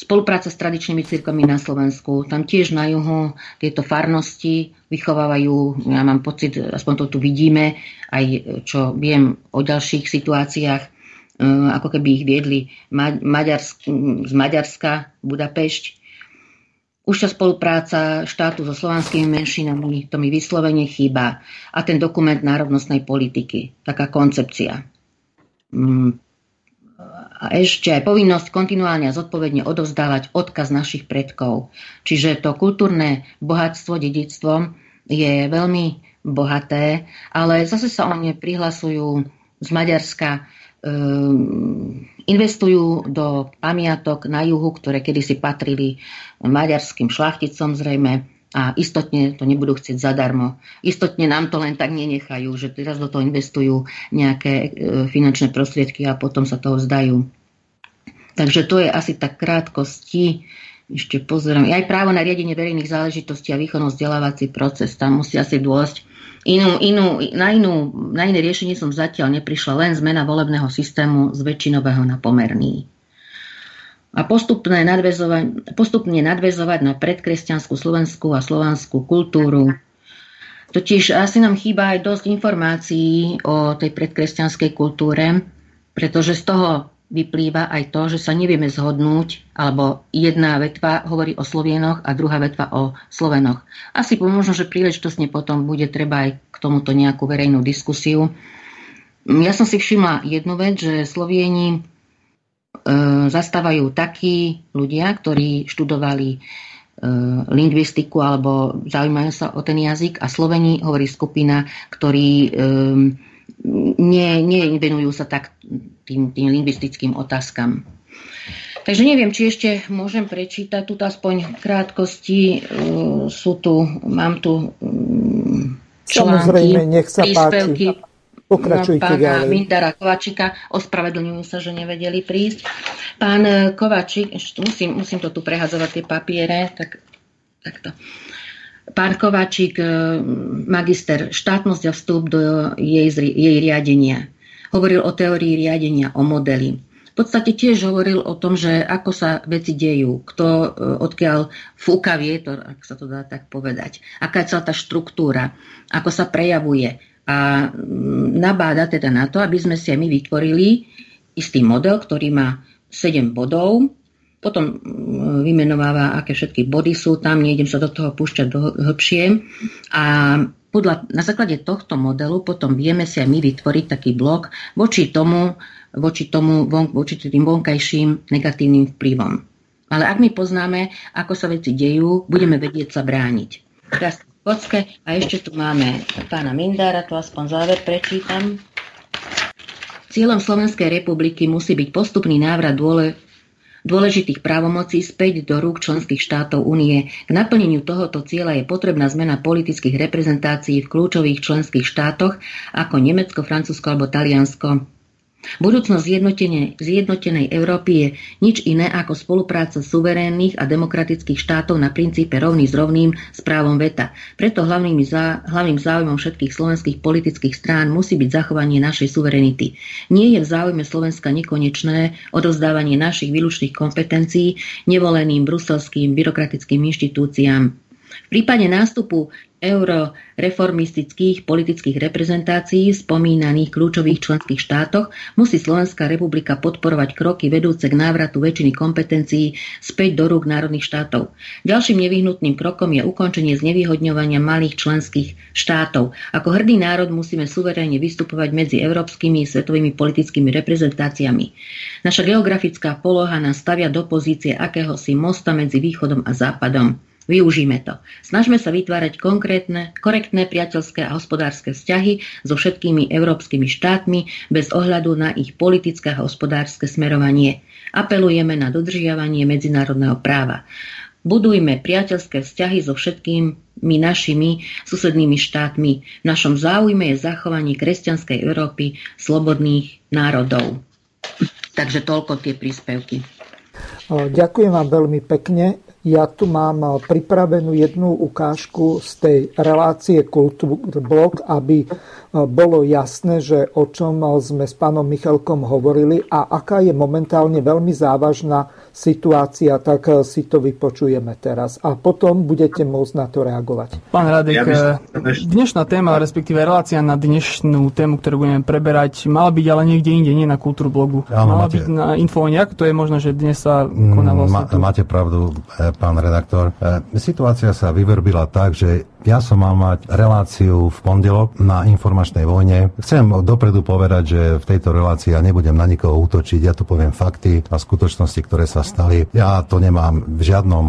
Spolupráca s tradičnými cirkvami na Slovensku. Tam tiež na juhu tieto farnosti vychovávajú, ja mám pocit, aspoň to tu vidíme, aj čo viem o ďalších situáciách, e, ako keby ich viedli Maďarsk, z Maďarska, Budapešť. Už tá spolupráca štátu so slovanskými menšinami, to mi vyslovene chýba. A ten dokument národnostnej politiky, taká koncepcia. A ešte povinnosť kontinuálne a zodpovedne odovzdávať odkaz našich predkov. Čiže to kultúrne bohatstvo, dedictvo je veľmi bohaté, ale zase sa o ne prihlasujú z Maďarska, um, investujú do pamiatok na juhu, ktoré kedysi patrili maďarským šlachticom zrejme a istotne to nebudú chcieť zadarmo. Istotne nám to len tak nenechajú, že teraz do toho investujú nejaké e, finančné prostriedky a potom sa toho vzdajú. Takže to je asi tak krátkosti. Ešte pozerám. Aj právo na riadenie verejných záležitostí a výkonnosť vzdelávací proces. Tam musí asi dôjsť. Inú, inú, na, inú, na iné riešenie som zatiaľ neprišla. Len zmena volebného systému z väčšinového na pomerný a postupne nadvezovať, postupne nadvezovať na predkresťanskú slovenskú a slovanskú kultúru. Totiž asi nám chýba aj dosť informácií o tej predkresťanskej kultúre, pretože z toho vyplýva aj to, že sa nevieme zhodnúť, alebo jedna vetva hovorí o Slovienoch a druhá vetva o Slovenoch. Asi možno, že príležitosne potom bude treba aj k tomuto nejakú verejnú diskusiu. Ja som si všimla jednu vec, že Slovieni zastávajú takí ľudia, ktorí študovali e, lingvistiku alebo zaujímajú sa o ten jazyk a Sloveni hovorí skupina, ktorí e, nie, nevenujú sa tak tým, tým lingvistickým otázkam. Takže neviem, či ešte môžem prečítať tu aspoň krátkosti. Sú tu, mám tu mm, články, Samozrejme, nech sa príspevky. Páči. Pokračujte pána ďalej. Mindara Kovačika. Ospravedlňujú sa, že nevedeli prísť. Pán eh, Kovačik, ešte musím, musím to tu prehazovať tie papiere, tak, takto. Pán Kovačík, eh, magister štátnosť a vstup do jej, jej riadenia. Hovoril o teórii riadenia, o modeli. V podstate tiež hovoril o tom, že ako sa veci dejú, kto eh, odkiaľ fúka vietor, ak sa to dá tak povedať, aká je celá tá štruktúra, ako sa prejavuje, a mm, nabáda teda na to, aby sme si aj my vytvorili istý model, ktorý má 7 bodov, potom mm, vymenováva, aké všetky body sú tam, nejdem sa do toho púšťať do hĺbšie. A podľa, na základe tohto modelu potom vieme si aj my vytvoriť taký blok voči tomu, voči, tomu, voči tým vonkajším negatívnym vplyvom. Ale ak my poznáme, ako sa veci dejú, budeme vedieť sa brániť. Teraz kocke. A ešte tu máme pána Mindára, to aspoň záver prečítam. Cieľom Slovenskej republiky musí byť postupný návrat dôle, dôležitých právomocí späť do rúk členských štátov únie. K naplneniu tohoto cieľa je potrebná zmena politických reprezentácií v kľúčových členských štátoch ako Nemecko, Francúzsko alebo Taliansko. Budúcnosť zjednotenej Európy je nič iné ako spolupráca suverénnych a demokratických štátov na princípe rovný s rovným s právom veta. Preto hlavným, zá, hlavným záujmom všetkých slovenských politických strán musí byť zachovanie našej suverenity. Nie je v záujme Slovenska nekonečné odozdávanie našich výlučných kompetencií nevoleným bruselským byrokratickým inštitúciám. V prípade nástupu euroreformistických politických reprezentácií v spomínaných kľúčových členských štátoch musí Slovenská republika podporovať kroky vedúce k návratu väčšiny kompetencií späť do rúk národných štátov. Ďalším nevyhnutným krokom je ukončenie znevýhodňovania malých členských štátov. Ako hrdý národ musíme suverénne vystupovať medzi európskymi svetovými politickými reprezentáciami. Naša geografická poloha nás stavia do pozície akéhosi mosta medzi východom a západom. Využíme to. Snažme sa vytvárať konkrétne, korektné priateľské a hospodárske vzťahy so všetkými európskymi štátmi bez ohľadu na ich politické a hospodárske smerovanie. Apelujeme na dodržiavanie medzinárodného práva. Budujme priateľské vzťahy so všetkými našimi susednými štátmi. V našom záujme je zachovanie kresťanskej Európy slobodných národov. Takže toľko tie príspevky. Ďakujem vám veľmi pekne. Ja tu mám eh, pripravenú jednu ukážku z tej relácie Kultúrblok, aby eh, bolo jasné, že o čom eh, sme s pánom Michalkom hovorili a aká je momentálne veľmi závažná situácia, tak e, si to vypočujeme teraz a potom budete môcť na to reagovať. Pán Radek, ja dnešná téma, respektíve relácia na dnešnú tému, ktorú budeme preberať, mala byť ale niekde inde, nie na blogu. Mala máte... byť na Infovojniak, to je možno, že dnes sa koná vlastne... Ma, máte pravdu, pán redaktor. Situácia sa vyverbila tak, že ja som mal mať reláciu v pondelok na informačnej vojne. Chcem dopredu povedať, že v tejto relácii ja nebudem na nikoho útočiť, ja tu poviem fakty a skutočnosti, ktoré sa stali. Ja to nemám v žiadnom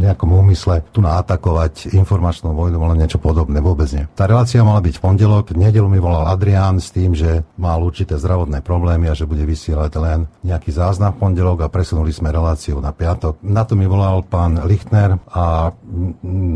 nejakom úmysle tu na atakovať informačnú vojnu, ale niečo podobné, vôbec nie. Tá relácia mala byť v pondelok, v nedelu mi volal Adrián s tým, že mal určité zdravotné problémy a že bude vysielať len nejaký záznam v pondelok a presunuli sme reláciu na piatok. Na to mi volal pán Lichtner a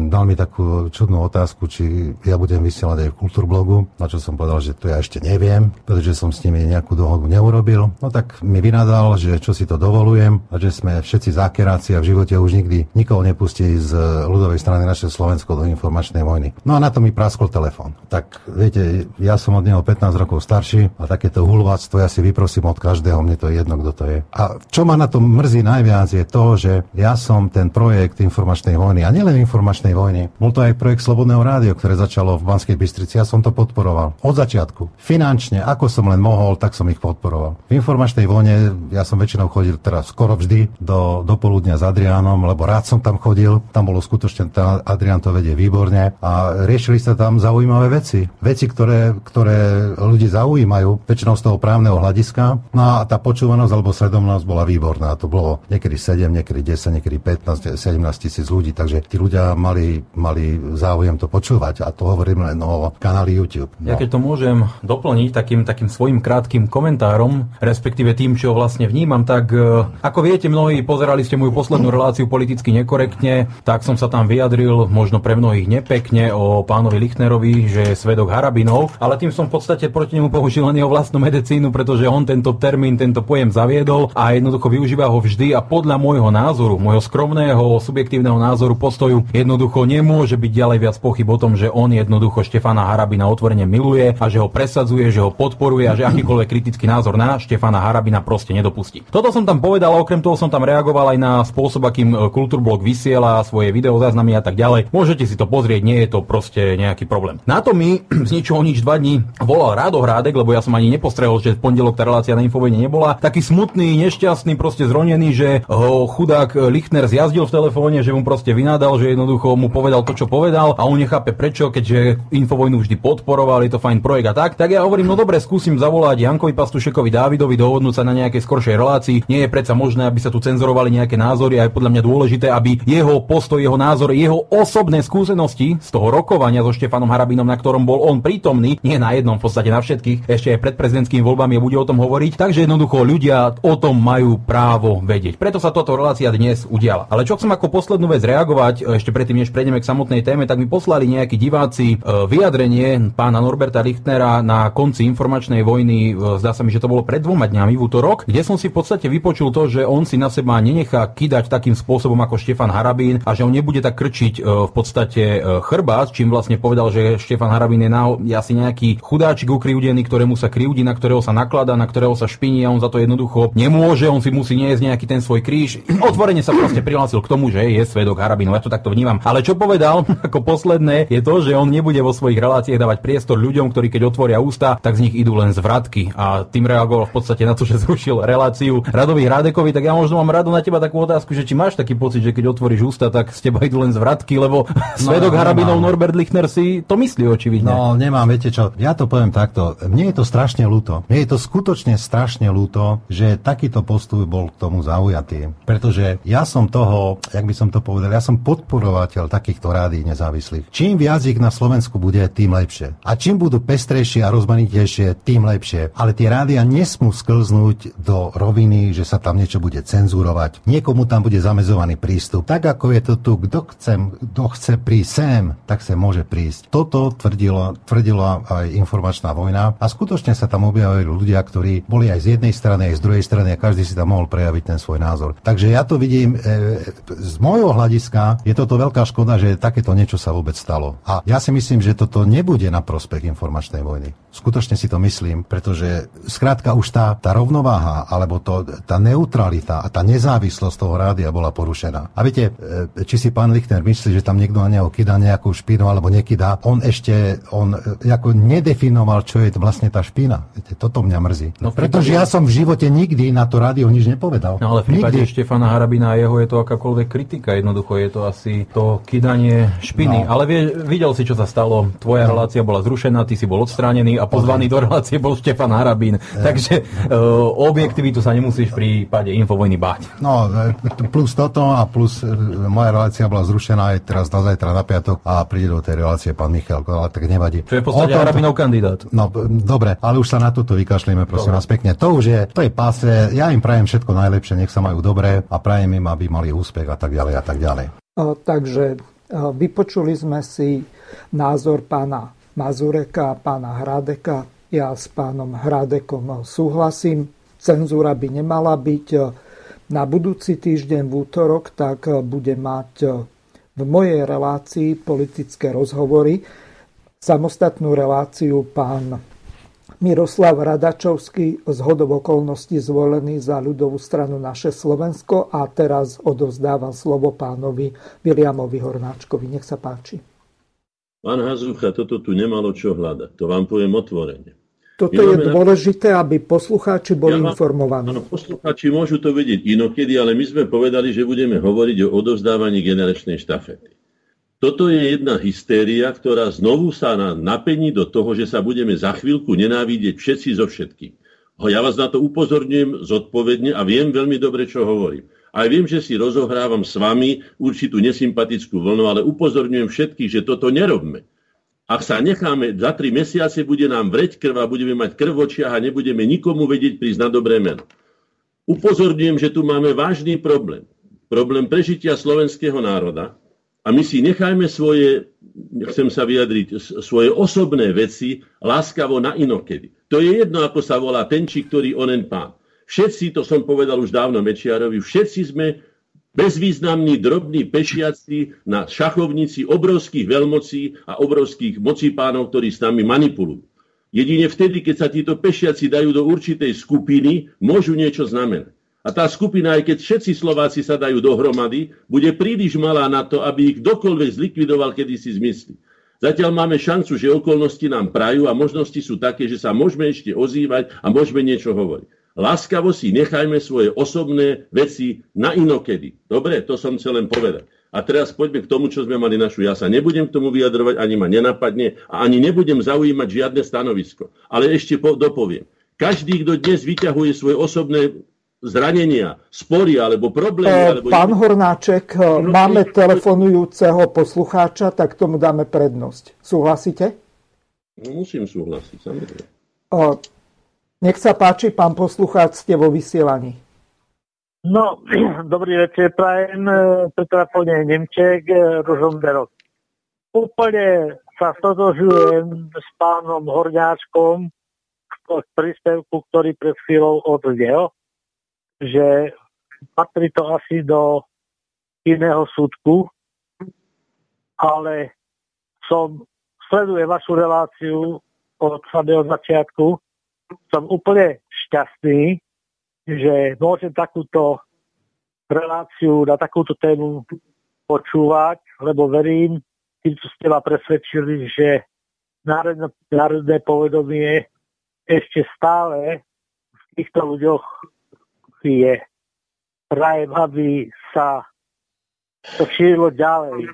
dal mi takú čo čudnú otázku, či ja budem vysielať aj v Kultúrblogu, na čo som povedal, že to ja ešte neviem, pretože som s nimi nejakú dohodu neurobil. No tak mi vynadal, že čo si to dovolujem a že sme všetci zákeráci a v živote už nikdy nikoho nepustí z ľudovej strany naše Slovensko do informačnej vojny. No a na to mi praskol telefón. Tak viete, ja som od neho 15 rokov starší a takéto hulváctvo ja si vyprosím od každého, mne to je jedno, kto to je. A čo ma na tom mrzí najviac je to, že ja som ten projekt informačnej vojny a nielen informačnej vojny, bol to aj projekt projekt Slobodného rádio, ktoré začalo v Banskej Bystrici. Ja som to podporoval. Od začiatku. Finančne, ako som len mohol, tak som ich podporoval. V informačnej vojne ja som väčšinou chodil teraz skoro vždy do, do poludnia s Adriánom, lebo rád som tam chodil. Tam bolo skutočne, tá Adrián to vedie výborne a riešili sa tam zaujímavé veci. Veci, ktoré, ktoré ľudí zaujímajú, väčšinou z toho právneho hľadiska. No a tá počúvanosť alebo sledomnosť bola výborná. To bolo niekedy 7, niekedy 10, niekedy 15, 17 tisíc ľudí, takže tí ľudia mali, mali záujem to počúvať. A to hovorím len o kanáli YouTube. No. Ja keď to môžem doplniť takým, takým svojim krátkým komentárom, respektíve tým, čo vlastne vnímam, tak e, ako viete, mnohí pozerali ste moju poslednú reláciu politicky nekorektne, tak som sa tam vyjadril, možno pre mnohých nepekne, o pánovi Lichnerovi, že je svedok Harabinov, ale tým som v podstate proti nemu použil len jeho vlastnú medicínu, pretože on tento termín, tento pojem zaviedol a jednoducho využíva ho vždy a podľa môjho názoru, môjho skromného, subjektívneho názoru, postoju jednoducho nemôže byť ďalej viac pochyb o tom, že on jednoducho Štefana Harabina otvorene miluje a že ho presadzuje, že ho podporuje a že akýkoľvek kritický názor na Štefana Harabina proste nedopustí. Toto som tam povedal, okrem toho som tam reagoval aj na spôsob, akým e, Kultúrblok vysiela svoje videozáznamy a tak ďalej. Môžete si to pozrieť, nie je to proste nejaký problém. Na to mi z ničoho nič dva dní volal Rádo Hrádek, lebo ja som ani nepostrehol, že v pondelok tá relácia na Infovene nebola. Taký smutný, nešťastný, proste zronený, že ho chudák Lichtner zjazdil v telefóne, že mu proste vynádal, že jednoducho mu povedal to, čo povedal povedal a on nechápe prečo, keďže Infovojnu vždy podporoval, je to fajn projekt a tak, tak ja hovorím, no dobre, skúsim zavolať Jankovi Pastušekovi Dávidovi, dohodnúť sa na nejakej skoršej relácii. Nie je predsa možné, aby sa tu cenzorovali nejaké názory a je podľa mňa dôležité, aby jeho postoj, jeho názor, jeho osobné skúsenosti z toho rokovania so Štefanom Harabinom, na ktorom bol on prítomný, nie na jednom, v podstate na všetkých, ešte aj pred prezidentskými voľbami bude o tom hovoriť, takže jednoducho ľudia o tom majú právo vedieť. Preto sa toto relácia dnes udiala. Ale čo chcem ako poslednú vec reagovať, ešte predtým, než prejdeme k samotnej téme, tak mi poslali nejakí diváci e, vyjadrenie pána Norberta Lichtnera na konci informačnej vojny, e, zdá sa mi, že to bolo pred dvoma dňami v útorok, kde som si v podstate vypočul to, že on si na seba nenechá kidať takým spôsobom ako Štefan Harabín a že on nebude tak krčiť e, v podstate chrbát, čím vlastne povedal, že Štefan Harabín je, na, je asi nejaký chudáčik ukriúdený, ktorému sa kriúdi, na ktorého sa naklada, na ktorého sa špiní a on za to jednoducho nemôže, on si musí niesť nejaký ten svoj kríž. Otvorene sa proste prihlásil k tomu, že je svedok Harabínov. Ja to takto vnímam. Ale čo povedal, ako posledné je to, že on nebude vo svojich reláciách dávať priestor ľuďom, ktorí keď otvoria ústa, tak z nich idú len zvratky. A tým reagoval v podstate na to, že zrušil reláciu Radovi Hradekovi, tak ja možno mám rado na teba takú otázku, že či máš taký pocit, že keď otvoríš ústa, tak z teba idú len zvratky, lebo no, svedok Harabinov Norbert Lichner si to myslí očividne. No, nemám, viete čo, ja to poviem takto. Mne je to strašne ľúto. Mne je to skutočne strašne ľúto, že takýto postup bol k tomu zaujatý. Pretože ja som toho, jak by som to povedal, ja som podporovateľ takýchto rádií nezávislých. Čím viac ich na Slovensku bude, tým lepšie. A čím budú pestrejšie a rozmanitejšie, tým lepšie. Ale tie rádia nesmú sklznúť do roviny, že sa tam niečo bude cenzurovať. Niekomu tam bude zamezovaný prístup. Tak ako je to tu, kto chce, kto chce prísť sem, tak sa môže prísť. Toto tvrdilo, tvrdila aj informačná vojna a skutočne sa tam objavili ľudia, ktorí boli aj z jednej strany, aj z druhej strany a každý si tam mohol prejaviť ten svoj názor. Takže ja to vidím, e, z môjho hľadiska je toto veľká škoda, že takéto niečo čo sa vôbec stalo. A ja si myslím, že toto nebude na prospech informačnej vojny. Skutočne si to myslím, pretože skrátka už tá, tá rovnováha, alebo to, tá neutralita a tá nezávislosť toho rádia bola porušená. A viete, e, či si pán Lichtner myslí, že tam niekto na neho kydá nejakú špinu alebo nekydá, on ešte, on e, ako nedefinoval, čo je vlastne tá špina. Viete, toto mňa mrzí. No, pretože ja som v živote nikdy na to rádio nič nepovedal. No ale v prípade nikdy. Štefana Harabina a jeho je to akákoľvek kritika. Jednoducho je to asi to kydanie špiny. No. Ale vie, videl si, čo sa stalo. Tvoja no. relácia bola zrušená, ty si bol odstránený a pozvaný do relácie bol Štefan Harabín. Ja. Takže uh, objektivitu sa nemusíš v prípade Infovojny báť. No, e, plus toto a plus e, moja relácia bola zrušená aj teraz na zajtra na piatok a príde do tej relácie pán Michal, ale tak nevadí. Čo je v podstate tom... Harabinov kandidát. No, dobre, ale už sa na toto vykašlíme, prosím vás pekne. To už je, to je páse, ja im prajem všetko najlepšie, nech sa majú dobre a prajem im, aby mali úspech a tak ďalej a tak ďalej. O, takže vypočuli sme si názor pána Mazureka a pána Hradeka. Ja s pánom Hradekom súhlasím. Cenzúra by nemala byť. Na budúci týždeň v útorok tak bude mať v mojej relácii politické rozhovory samostatnú reláciu pán Miroslav Radačovský z hodov okolností zvolený za ľudovú stranu Naše Slovensko a teraz odovzdávam slovo pánovi Viliamovi Hornáčkovi. Nech sa páči. Pán Hazucha, toto tu nemalo čo hľadať. To vám poviem otvorene. Toto je dôležité, aby poslucháči boli ja, informovaní. Áno, poslucháči môžu to vedieť inokedy, ale my sme povedali, že budeme hovoriť o odovzdávaní generačnej štafety. Toto je jedna hystéria, ktorá znovu sa napení do toho, že sa budeme za chvíľku nenávidieť všetci so všetkým. Ja vás na to upozorňujem zodpovedne a viem veľmi dobre, čo hovorím. Aj viem, že si rozohrávam s vami určitú nesympatickú vlnu, ale upozorňujem všetkých, že toto nerobme. Ak sa necháme, za tri mesiace bude nám vreť krv a budeme mať krv a nebudeme nikomu vedieť prísť na dobré meno. Upozorňujem, že tu máme vážny problém. Problém prežitia slovenského národa a my si nechajme svoje, chcem sa vyjadriť, svoje osobné veci láskavo na inokedy. To je jedno, ako sa volá ten či ktorý onen pán. Všetci, to som povedal už dávno Mečiarovi, všetci sme bezvýznamní, drobní pešiaci na šachovnici obrovských veľmocí a obrovských mocipánov, ktorí s nami manipulujú. Jedine vtedy, keď sa títo pešiaci dajú do určitej skupiny, môžu niečo znamenať. A tá skupina, aj keď všetci Slováci sa dajú dohromady, bude príliš malá na to, aby ich kdokoľvek zlikvidoval, kedy si zmyslí. Zatiaľ máme šancu, že okolnosti nám prajú a možnosti sú také, že sa môžeme ešte ozývať a môžeme niečo hovoriť. Láskavo si nechajme svoje osobné veci na inokedy. Dobre, to som chcel len povedať. A teraz poďme k tomu, čo sme mali našu. Ja sa nebudem k tomu vyjadrovať, ani ma nenapadne a ani nebudem zaujímať žiadne stanovisko. Ale ešte po, dopoviem. Každý, kto dnes vyťahuje svoje osobné zranenia, spory alebo problémy. E, alebo pán Hornáček, no, máme telefonujúceho poslucháča, tak tomu dáme prednosť. Súhlasíte? No, musím súhlasiť, samozrejme. E, nech sa páči, pán poslucháč, ste vo vysielaní. No, dobrý večer, prajem, pri telefóne Nemček, Rožomberok. Úplne sa stotožujem s pánom Horňáčkom v príspevku, ktorý pred chvíľou odznel, že patrí to asi do iného súdku, ale som, sledujem vašu reláciu od samého začiatku. Som úplne šťastný, že môžem takúto reláciu na takúto tému počúvať, lebo verím, tým, čo ste ma presvedčili, že národné, národné povedomie ešte stále v týchto ľuďoch je. Prajem, aby sa to šírilo ďalej.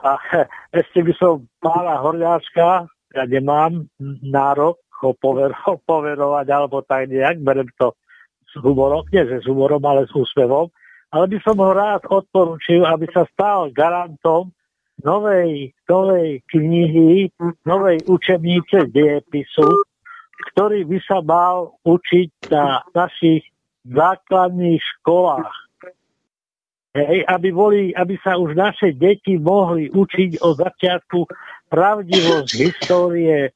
A ešte by som pána Horňáčka, ja nemám nárok ho povero, poverovať alebo tak nejak, berem to s humorom, nie že s humorom, ale s úsmevom, ale by som ho rád odporučil, aby sa stal garantom novej, novej knihy, novej učebnice diepisu, ktorý by sa mal učiť na našich základných školách. Hej, aby, boli, aby sa už naše deti mohli učiť od začiatku pravdivosť histórie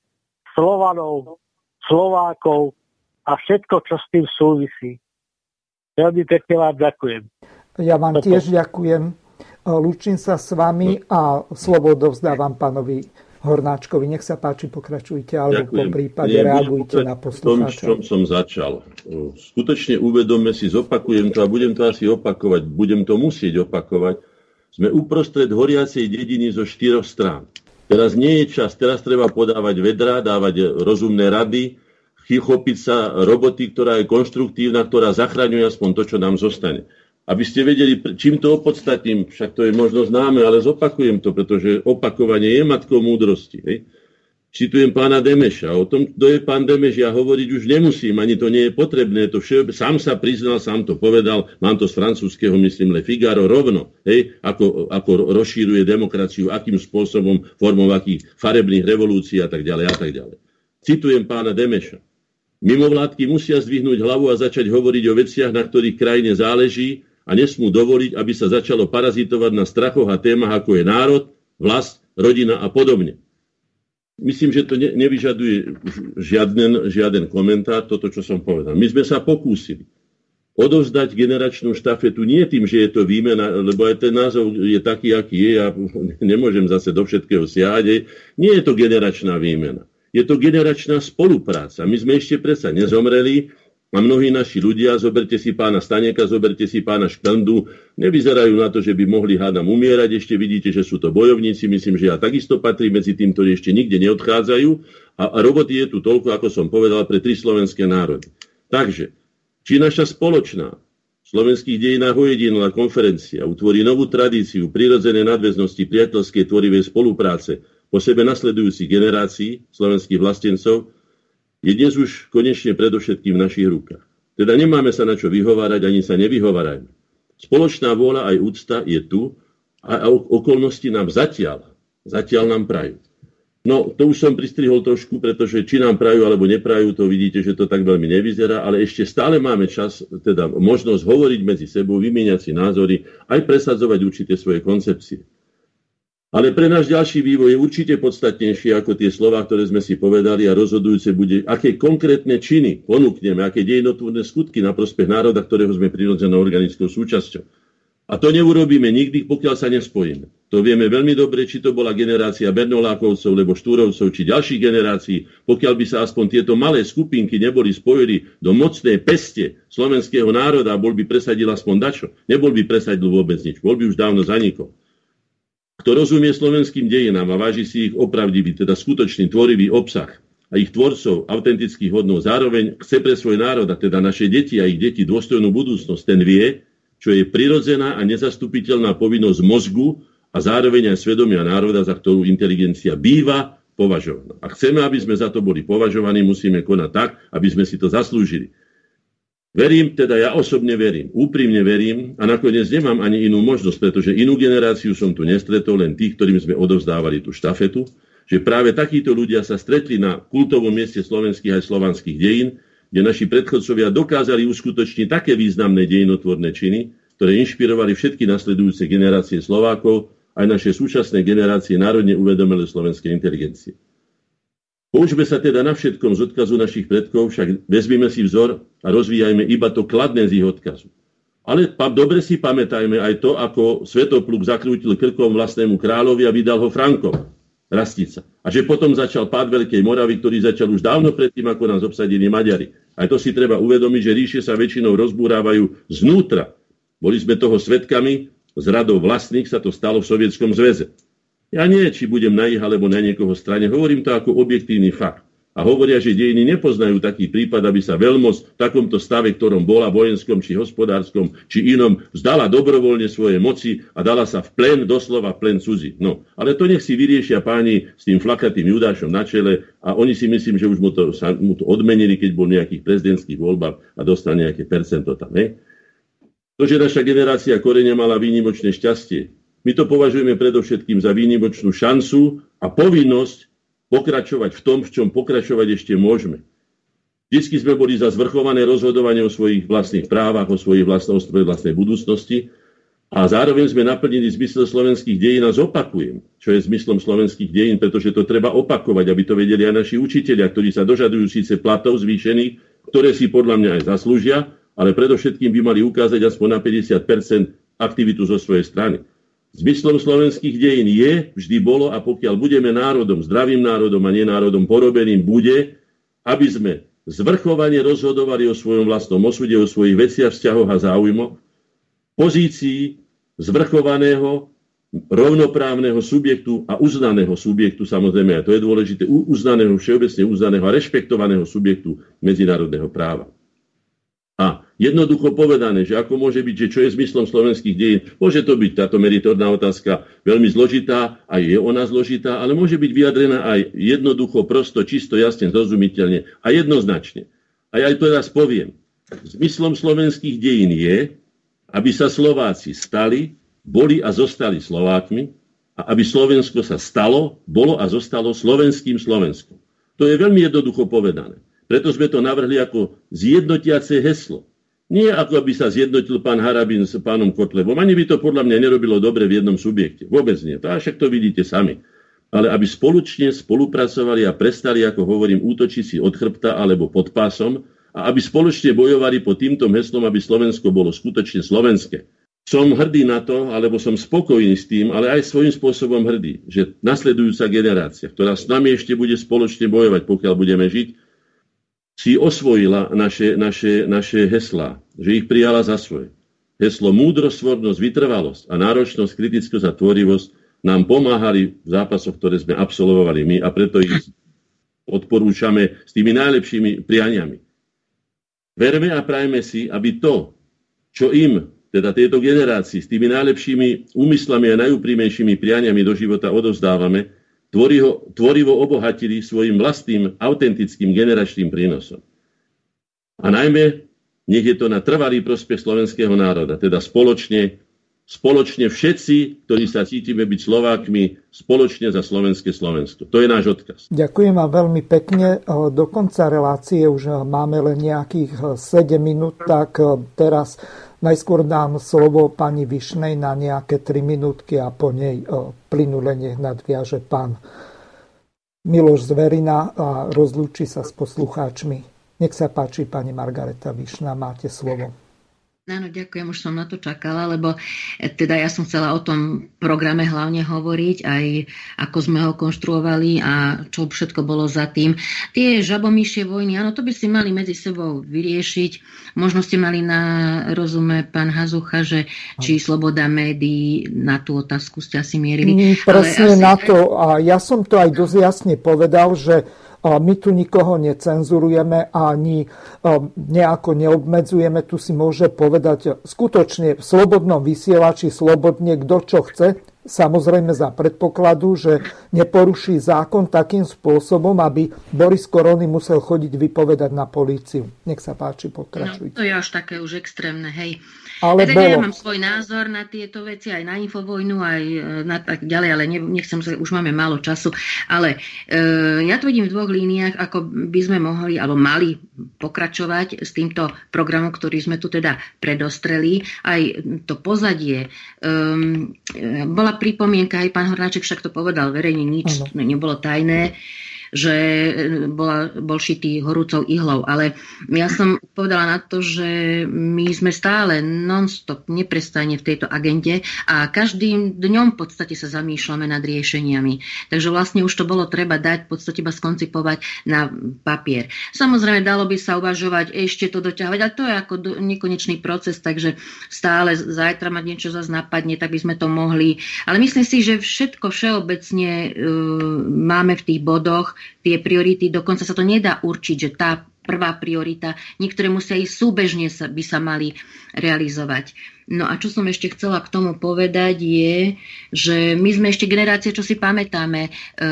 Slovanov, Slovákov a všetko, čo s tým súvisí. Veľmi pekne vám ďakujem. Ja vám Toto. tiež ďakujem. Lúčim sa s vami a slovo dovzdávam pánovi Hornáčkovi. Nech sa páči, pokračujte, alebo Ďakujem. po prípade Nie, reagujte na poslucháča. V tom, čom som začal. Skutočne uvedome si, zopakujem to a budem to asi opakovať, budem to musieť opakovať. Sme uprostred horiacej dediny zo štyroch strán. Teraz nie je čas, teraz treba podávať vedra, dávať rozumné rady, chopiť sa roboty, ktorá je konštruktívna, ktorá zachraňuje aspoň to, čo nám zostane aby ste vedeli, čím to opodstatním, však to je možno známe, ale zopakujem to, pretože opakovanie je matkou múdrosti. Hej? Citujem pána Demeša. O tom, kto je pán Demeš, ja hovoriť už nemusím, ani to nie je potrebné. To všeobe, sám sa priznal, sám to povedal, mám to z francúzského, myslím, Le Figaro rovno, hej, ako, ako rozšíruje demokraciu, akým spôsobom, formou akých farebných revolúcií a tak ďalej a tak ďalej. Citujem pána Demeša. Mimovládky musia zdvihnúť hlavu a začať hovoriť o veciach, na ktorých krajine záleží a nesmú dovoliť, aby sa začalo parazitovať na strachoch a témach, ako je národ, vlast, rodina a podobne. Myslím, že to ne, nevyžaduje žiaden, žiaden komentár, toto, čo som povedal. My sme sa pokúsili odovzdať generačnú štafetu nie tým, že je to výmena, lebo aj ten názov je taký, aký je, ja nemôžem zase do všetkého siahať. Nie je to generačná výmena. Je to generačná spolupráca. My sme ešte predsa nezomreli, a mnohí naši ľudia, zoberte si pána Staneka, zoberte si pána Škandu, nevyzerajú na to, že by mohli hádam umierať. Ešte vidíte, že sú to bojovníci. Myslím, že ja takisto patrí medzi tým, ktorí ešte nikde neodchádzajú. A, a roboty je tu toľko, ako som povedal, pre tri slovenské národy. Takže, či naša spoločná slovenských dejinách ojedinila konferencia utvorí novú tradíciu prirodzenej nadväznosti priateľskej tvorivej spolupráce po sebe nasledujúcich generácií slovenských vlastencov, je dnes už konečne predovšetkým v našich rukách. Teda nemáme sa na čo vyhovárať, ani sa nevyhovárajme. Spoločná vôľa aj úcta je tu a okolnosti nám zatiaľ, zatiaľ nám prajú. No, to už som pristrihol trošku, pretože či nám prajú alebo neprajú, to vidíte, že to tak veľmi nevyzerá, ale ešte stále máme čas, teda možnosť hovoriť medzi sebou, vymieňať si názory, aj presadzovať určité svoje koncepcie. Ale pre náš ďalší vývoj je určite podstatnejšie ako tie slova, ktoré sme si povedali a rozhodujúce bude, aké konkrétne činy ponúkneme, aké dejinotvorné skutky na prospech národa, ktorého sme prirodzenou organickou súčasťou. A to neurobíme nikdy, pokiaľ sa nespojíme. To vieme veľmi dobre, či to bola generácia Bernolákovcov, lebo Štúrovcov, či ďalších generácií. Pokiaľ by sa aspoň tieto malé skupinky neboli spojili do mocnej peste slovenského národa, bol by presadil aspoň dačo. Nebol by presadil vôbec nič. Bol by už dávno zanikol. Kto rozumie slovenským dejinám a váži si ich opravdivý, teda skutočný tvorivý obsah a ich tvorcov autentických hodnov, zároveň chce pre svoj národ, a teda naše deti a ich deti dôstojnú budúcnosť, ten vie, čo je prirodzená a nezastupiteľná povinnosť mozgu a zároveň aj svedomia národa, za ktorú inteligencia býva považovaná. A chceme, aby sme za to boli považovaní, musíme konať tak, aby sme si to zaslúžili. Verím, teda ja osobne verím, úprimne verím a nakoniec nemám ani inú možnosť, pretože inú generáciu som tu nestretol, len tých, ktorým sme odovzdávali tú štafetu, že práve takíto ľudia sa stretli na kultovom mieste slovenských aj slovanských dejín, kde naši predchodcovia dokázali uskutočniť také významné dejinotvorné činy, ktoré inšpirovali všetky nasledujúce generácie Slovákov, aj naše súčasné generácie národne uvedomelé slovenskej inteligencie. Poučme sa teda na všetkom z odkazu našich predkov, však vezmime si vzor a rozvíjajme iba to kladné z ich odkazu. Ale pa, dobre si pamätajme aj to, ako Svetopluk zakrútil krkom vlastnému kráľovi a vydal ho Frankom, Rastica. A že potom začal pád Veľkej Moravy, ktorý začal už dávno predtým, ako nás obsadili Maďari. Aj to si treba uvedomiť, že ríše sa väčšinou rozbúrávajú znútra. Boli sme toho svetkami, z radov vlastných sa to stalo v Sovietskom zväze. Ja nie, či budem na ich alebo na niekoho strane. Hovorím to ako objektívny fakt. A hovoria, že dejiny nepoznajú taký prípad, aby sa veľmoc v takomto stave, ktorom bola vojenskom, či hospodárskom, či inom, vzdala dobrovoľne svoje moci a dala sa v plen, doslova v plen cudzí. No, ale to nech si vyriešia páni s tým flakatým Judášom na čele a oni si myslím, že už mu to, sa, mu to odmenili, keď bol nejakých prezidentských voľbách a dostal nejaké percento tam. Ne? To, že naša generácia korenia mala výnimočné šťastie, my to považujeme predovšetkým za výnimočnú šancu a povinnosť pokračovať v tom, v čom pokračovať ešte môžeme. Vždycky sme boli za zvrchované rozhodovanie o svojich vlastných právach, o svojich vlastnej, vlastnej budúcnosti a zároveň sme naplnili zmysel slovenských dejín a zopakujem, čo je zmyslom slovenských dejín, pretože to treba opakovať, aby to vedeli aj naši učiteľia, ktorí sa dožadujú síce platov zvýšených, ktoré si podľa mňa aj zaslúžia, ale predovšetkým by mali ukázať aspoň na 50% aktivitu zo svojej strany. Zmyslom slovenských dejín je, vždy bolo a pokiaľ budeme národom, zdravým národom a nenárodom porobeným, bude, aby sme zvrchovane rozhodovali o svojom vlastnom osude, o svojich veciach, vzťahoch a záujmoch, pozícii zvrchovaného, rovnoprávneho subjektu a uznaného subjektu, samozrejme, a to je dôležité, uznaného, všeobecne uznaného a rešpektovaného subjektu medzinárodného práva. A jednoducho povedané, že ako môže byť, že čo je zmyslom slovenských dejín, môže to byť táto meritorná otázka veľmi zložitá, aj je ona zložitá, ale môže byť vyjadrená aj jednoducho, prosto, čisto, jasne, zrozumiteľne a jednoznačne. A ja aj to raz poviem. Zmyslom slovenských dejín je, aby sa Slováci stali, boli a zostali Slovákmi a aby Slovensko sa stalo, bolo a zostalo slovenským Slovenskom. To je veľmi jednoducho povedané. Preto sme to navrhli ako zjednotiace heslo. Nie ako by sa zjednotil pán Harabin s pánom Kotlevom. Ani by to podľa mňa nerobilo dobre v jednom subjekte. Vôbec nie. To však to vidíte sami. Ale aby spoločne spolupracovali a prestali, ako hovorím, útočiť si od chrbta alebo pod pásom a aby spoločne bojovali pod týmto heslom, aby Slovensko bolo skutočne slovenské. Som hrdý na to, alebo som spokojný s tým, ale aj svojím spôsobom hrdý, že nasledujúca generácia, ktorá s nami ešte bude spoločne bojovať, pokiaľ budeme žiť, si osvojila naše, naše, naše heslá, že ich prijala za svoje. Heslo múdrosť, svornosť, vytrvalosť a náročnosť, kritickosť a tvorivosť nám pomáhali v zápasoch, ktoré sme absolvovali my a preto ich odporúčame s tými najlepšími prianiami. Verme a prajme si, aby to, čo im, teda tejto generácii, s tými najlepšími úmyslami a najúprimejšími prianiami do života odovzdávame, tvorivo, tvorivo obohatili svojim vlastným autentickým generačným prínosom. A najmä nech je to na trvalý prospech slovenského národa, teda spoločne, spoločne všetci, ktorí sa cítime byť Slovákmi, spoločne za slovenské Slovensko. To je náš odkaz. Ďakujem vám veľmi pekne. Do konca relácie už máme len nejakých 7 minút, tak teraz Najskôr dám slovo pani Višnej na nejaké 3 minútky a po nej e, plynule nech nadviaže pán Miloš Zverina a rozlúči sa s poslucháčmi. Nech sa páči, pani Margareta Višna, máte slovo. Áno, ďakujem, už som na to čakala, lebo e, teda ja som chcela o tom programe hlavne hovoriť, aj ako sme ho konštruovali a čo všetko bolo za tým. Tie žabomíšie vojny, áno, to by si mali medzi sebou vyriešiť. Možno ste mali na rozume pán Hazucha, že či sloboda médií na tú otázku ste asi mierili. Mm, presne asi... na to. A ja som to aj dosť jasne povedal, že my tu nikoho necenzurujeme ani nejako neobmedzujeme. Tu si môže povedať skutočne v slobodnom vysielači slobodne kto čo chce. Samozrejme za predpokladu, že neporuší zákon takým spôsobom, aby Boris Korony musel chodiť vypovedať na políciu. Nech sa páči, pokračujte. No, to je až také už extrémne, hej. Ale teda bolo. ja mám svoj názor na tieto veci, aj na infovojnu, aj e, na tak ďalej, ale nechcem sa, už máme málo času. Ale e, ja to vidím v dvoch líniách, ako by sme mohli, alebo mali pokračovať s týmto programom, ktorý sme tu teda predostreli. Aj to pozadie. E, bola pripomienka, aj pán Hornáček však to povedal verejne, nič ano. nebolo tajné. E, že e, bola, bol šitý horúcou ihlou. Ale ja som povedala na to, že my sme stále non-stop, neprestane v tejto agende a každým dňom v podstate sa zamýšľame nad riešeniami. Takže vlastne už to bolo treba dať, v podstate iba skoncipovať na papier. Samozrejme, dalo by sa uvažovať ešte to doťahovať, ale to je ako nekonečný proces, takže stále zajtra mať niečo zase napadne, tak by sme to mohli. Ale myslím si, že všetko všeobecne uh, máme v tých bodoch, tie priority, dokonca sa to nedá určiť, že tá prvá priorita, niektoré musia ísť súbežne sa, by sa mali realizovať. No a čo som ešte chcela k tomu povedať je, že my sme ešte generácia, čo si pamätáme, e,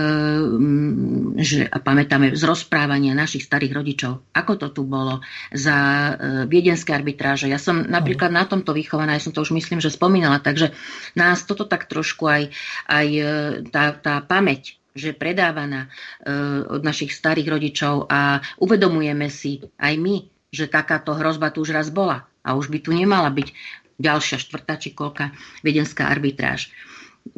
že, a pamätáme z rozprávania našich starých rodičov, ako to tu bolo za e, viedenské arbitráže. Ja som napríklad na tomto vychovaná, ja som to už myslím, že spomínala, takže nás toto tak trošku aj, aj e, tá, tá pamäť že predávaná uh, od našich starých rodičov a uvedomujeme si aj my, že takáto hrozba tu už raz bola a už by tu nemala byť ďalšia štvrtá či koľka viedenská arbitráž.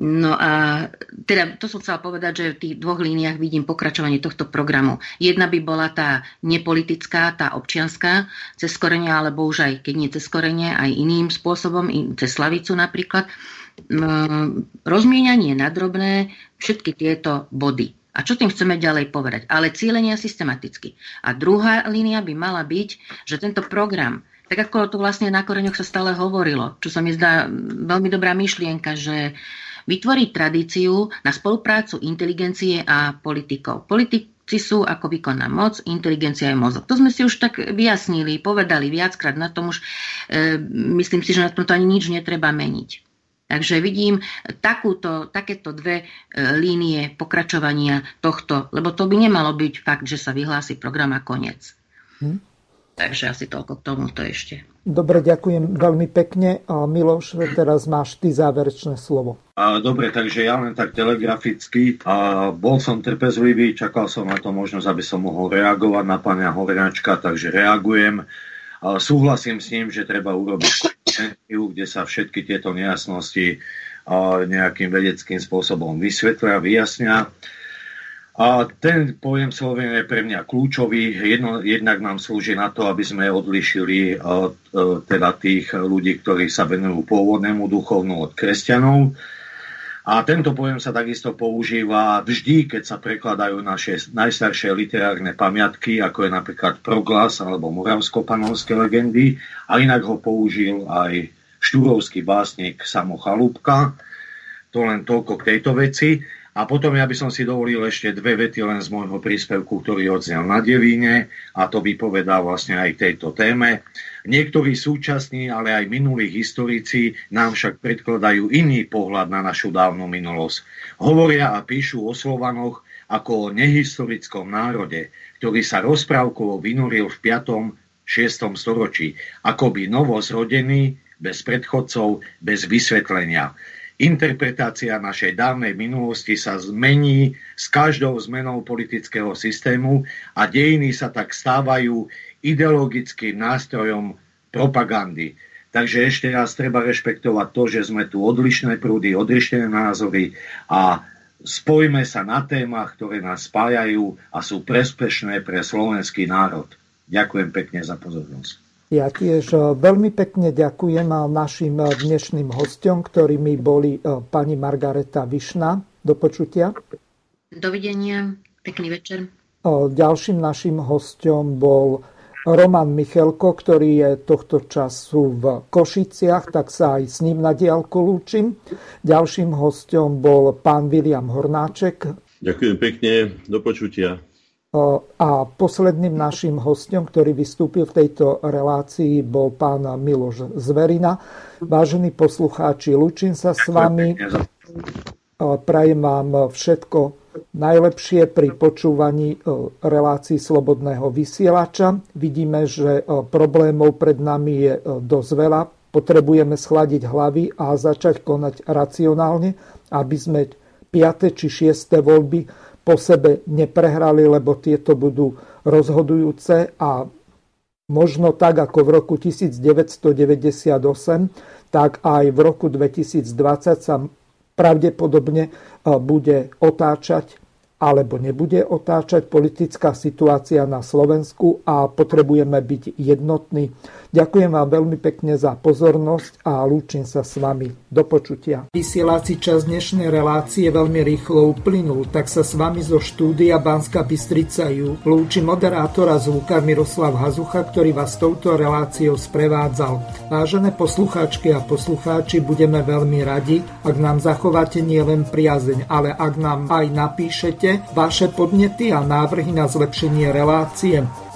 No a teda to som chcela povedať, že v tých dvoch líniách vidím pokračovanie tohto programu. Jedna by bola tá nepolitická, tá občianská, cez korene, alebo už aj keď nie cez korene, aj iným spôsobom, cez Slavicu napríklad. Rozmienianie na drobné všetky tieto body. A čo tým chceme ďalej povedať? Ale cílenia systematicky. A druhá línia by mala byť, že tento program, tak ako tu vlastne na koreňoch sa stále hovorilo, čo sa mi zdá veľmi dobrá myšlienka, že vytvoriť tradíciu na spoluprácu inteligencie a politikov. Politici sú ako výkonná moc, inteligencia je mozog. To sme si už tak vyjasnili, povedali viackrát, na tom už e, myslím si, že na tomto ani nič netreba meniť. Takže vidím takúto, takéto dve e, línie pokračovania tohto, lebo to by nemalo byť fakt, že sa vyhlási program a koniec. Hm? Takže asi toľko k tomuto ešte. Dobre, ďakujem veľmi pekne. Miloš, teraz máš ty záverečné slovo. Dobre, takže ja len tak telegraficky. A, bol som trpezlivý, čakal som na to možnosť, aby som mohol reagovať na pána Horňačka, takže reagujem. A, súhlasím s ním, že treba urobiť kde sa všetky tieto nejasnosti nejakým vedeckým spôsobom vysvetlia, vyjasnia. A ten pojem Slovenia je pre mňa kľúčový. Jedno, jednak nám slúži na to, aby sme odlišili teda tých ľudí, ktorí sa venujú pôvodnému duchovnu od kresťanov. A tento pojem sa takisto používa vždy, keď sa prekladajú naše najstaršie literárne pamiatky, ako je napríklad Proglas alebo Moravsko-panovské legendy. A inak ho použil aj štúrovský básnik Samo Chalúbka. To len toľko k tejto veci. A potom ja by som si dovolil ešte dve vety len z môjho príspevku, ktorý odznel na Devíne a to vypovedá vlastne aj tejto téme. Niektorí súčasní, ale aj minulí historici nám však predkladajú iný pohľad na našu dávnu minulosť. Hovoria a píšu o Slovanoch ako o nehistorickom národe, ktorý sa rozprávkovo vynoril v 5. 6. storočí, akoby novozrodený, bez predchodcov, bez vysvetlenia. Interpretácia našej dávnej minulosti sa zmení s každou zmenou politického systému a dejiny sa tak stávajú ideologickým nástrojom propagandy. Takže ešte raz treba rešpektovať to, že sme tu odlišné prúdy, odlišné názory a spojme sa na témach, ktoré nás spájajú a sú prespešné pre slovenský národ. Ďakujem pekne za pozornosť. Ja tiež e, veľmi pekne ďakujem našim e, dnešným hostom, ktorými boli e, pani Margareta Višna. Do počutia. Dovidenia. Pekný večer. Ďalším našim hostom bol Roman Michelko, ktorý je tohto času v Košiciach, tak sa aj s ním na diálku lúčim. Ďalším hostom bol pán William Hornáček. Ďakujem pekne, do počutia. A posledným našim hostom, ktorý vystúpil v tejto relácii, bol pán Miloš Zverina. Vážení poslucháči, lúčim sa s vami. Prajem vám všetko najlepšie pri počúvaní e, relácií Slobodného vysielača. Vidíme, že e, problémov pred nami je e, dosť veľa. Potrebujeme schladiť hlavy a začať konať racionálne, aby sme 5. či 6. voľby po sebe neprehrali, lebo tieto budú rozhodujúce a možno tak ako v roku 1998, tak aj v roku 2020 sa pravdepodobne bude otáčať alebo nebude otáčať politická situácia na Slovensku a potrebujeme byť jednotní. Ďakujem vám veľmi pekne za pozornosť a lúčim sa s vami. Do počutia. Vysielací čas dnešnej relácie veľmi rýchlo uplynul, tak sa s vami zo štúdia Banska Bystrica ju lúči moderátora zvuka Miroslav Hazucha, ktorý vás touto reláciou sprevádzal. Vážené poslucháčky a poslucháči, budeme veľmi radi, ak nám zachováte nielen priazeň, ale ak nám aj napíšete vaše podnety a návrhy na zlepšenie relácie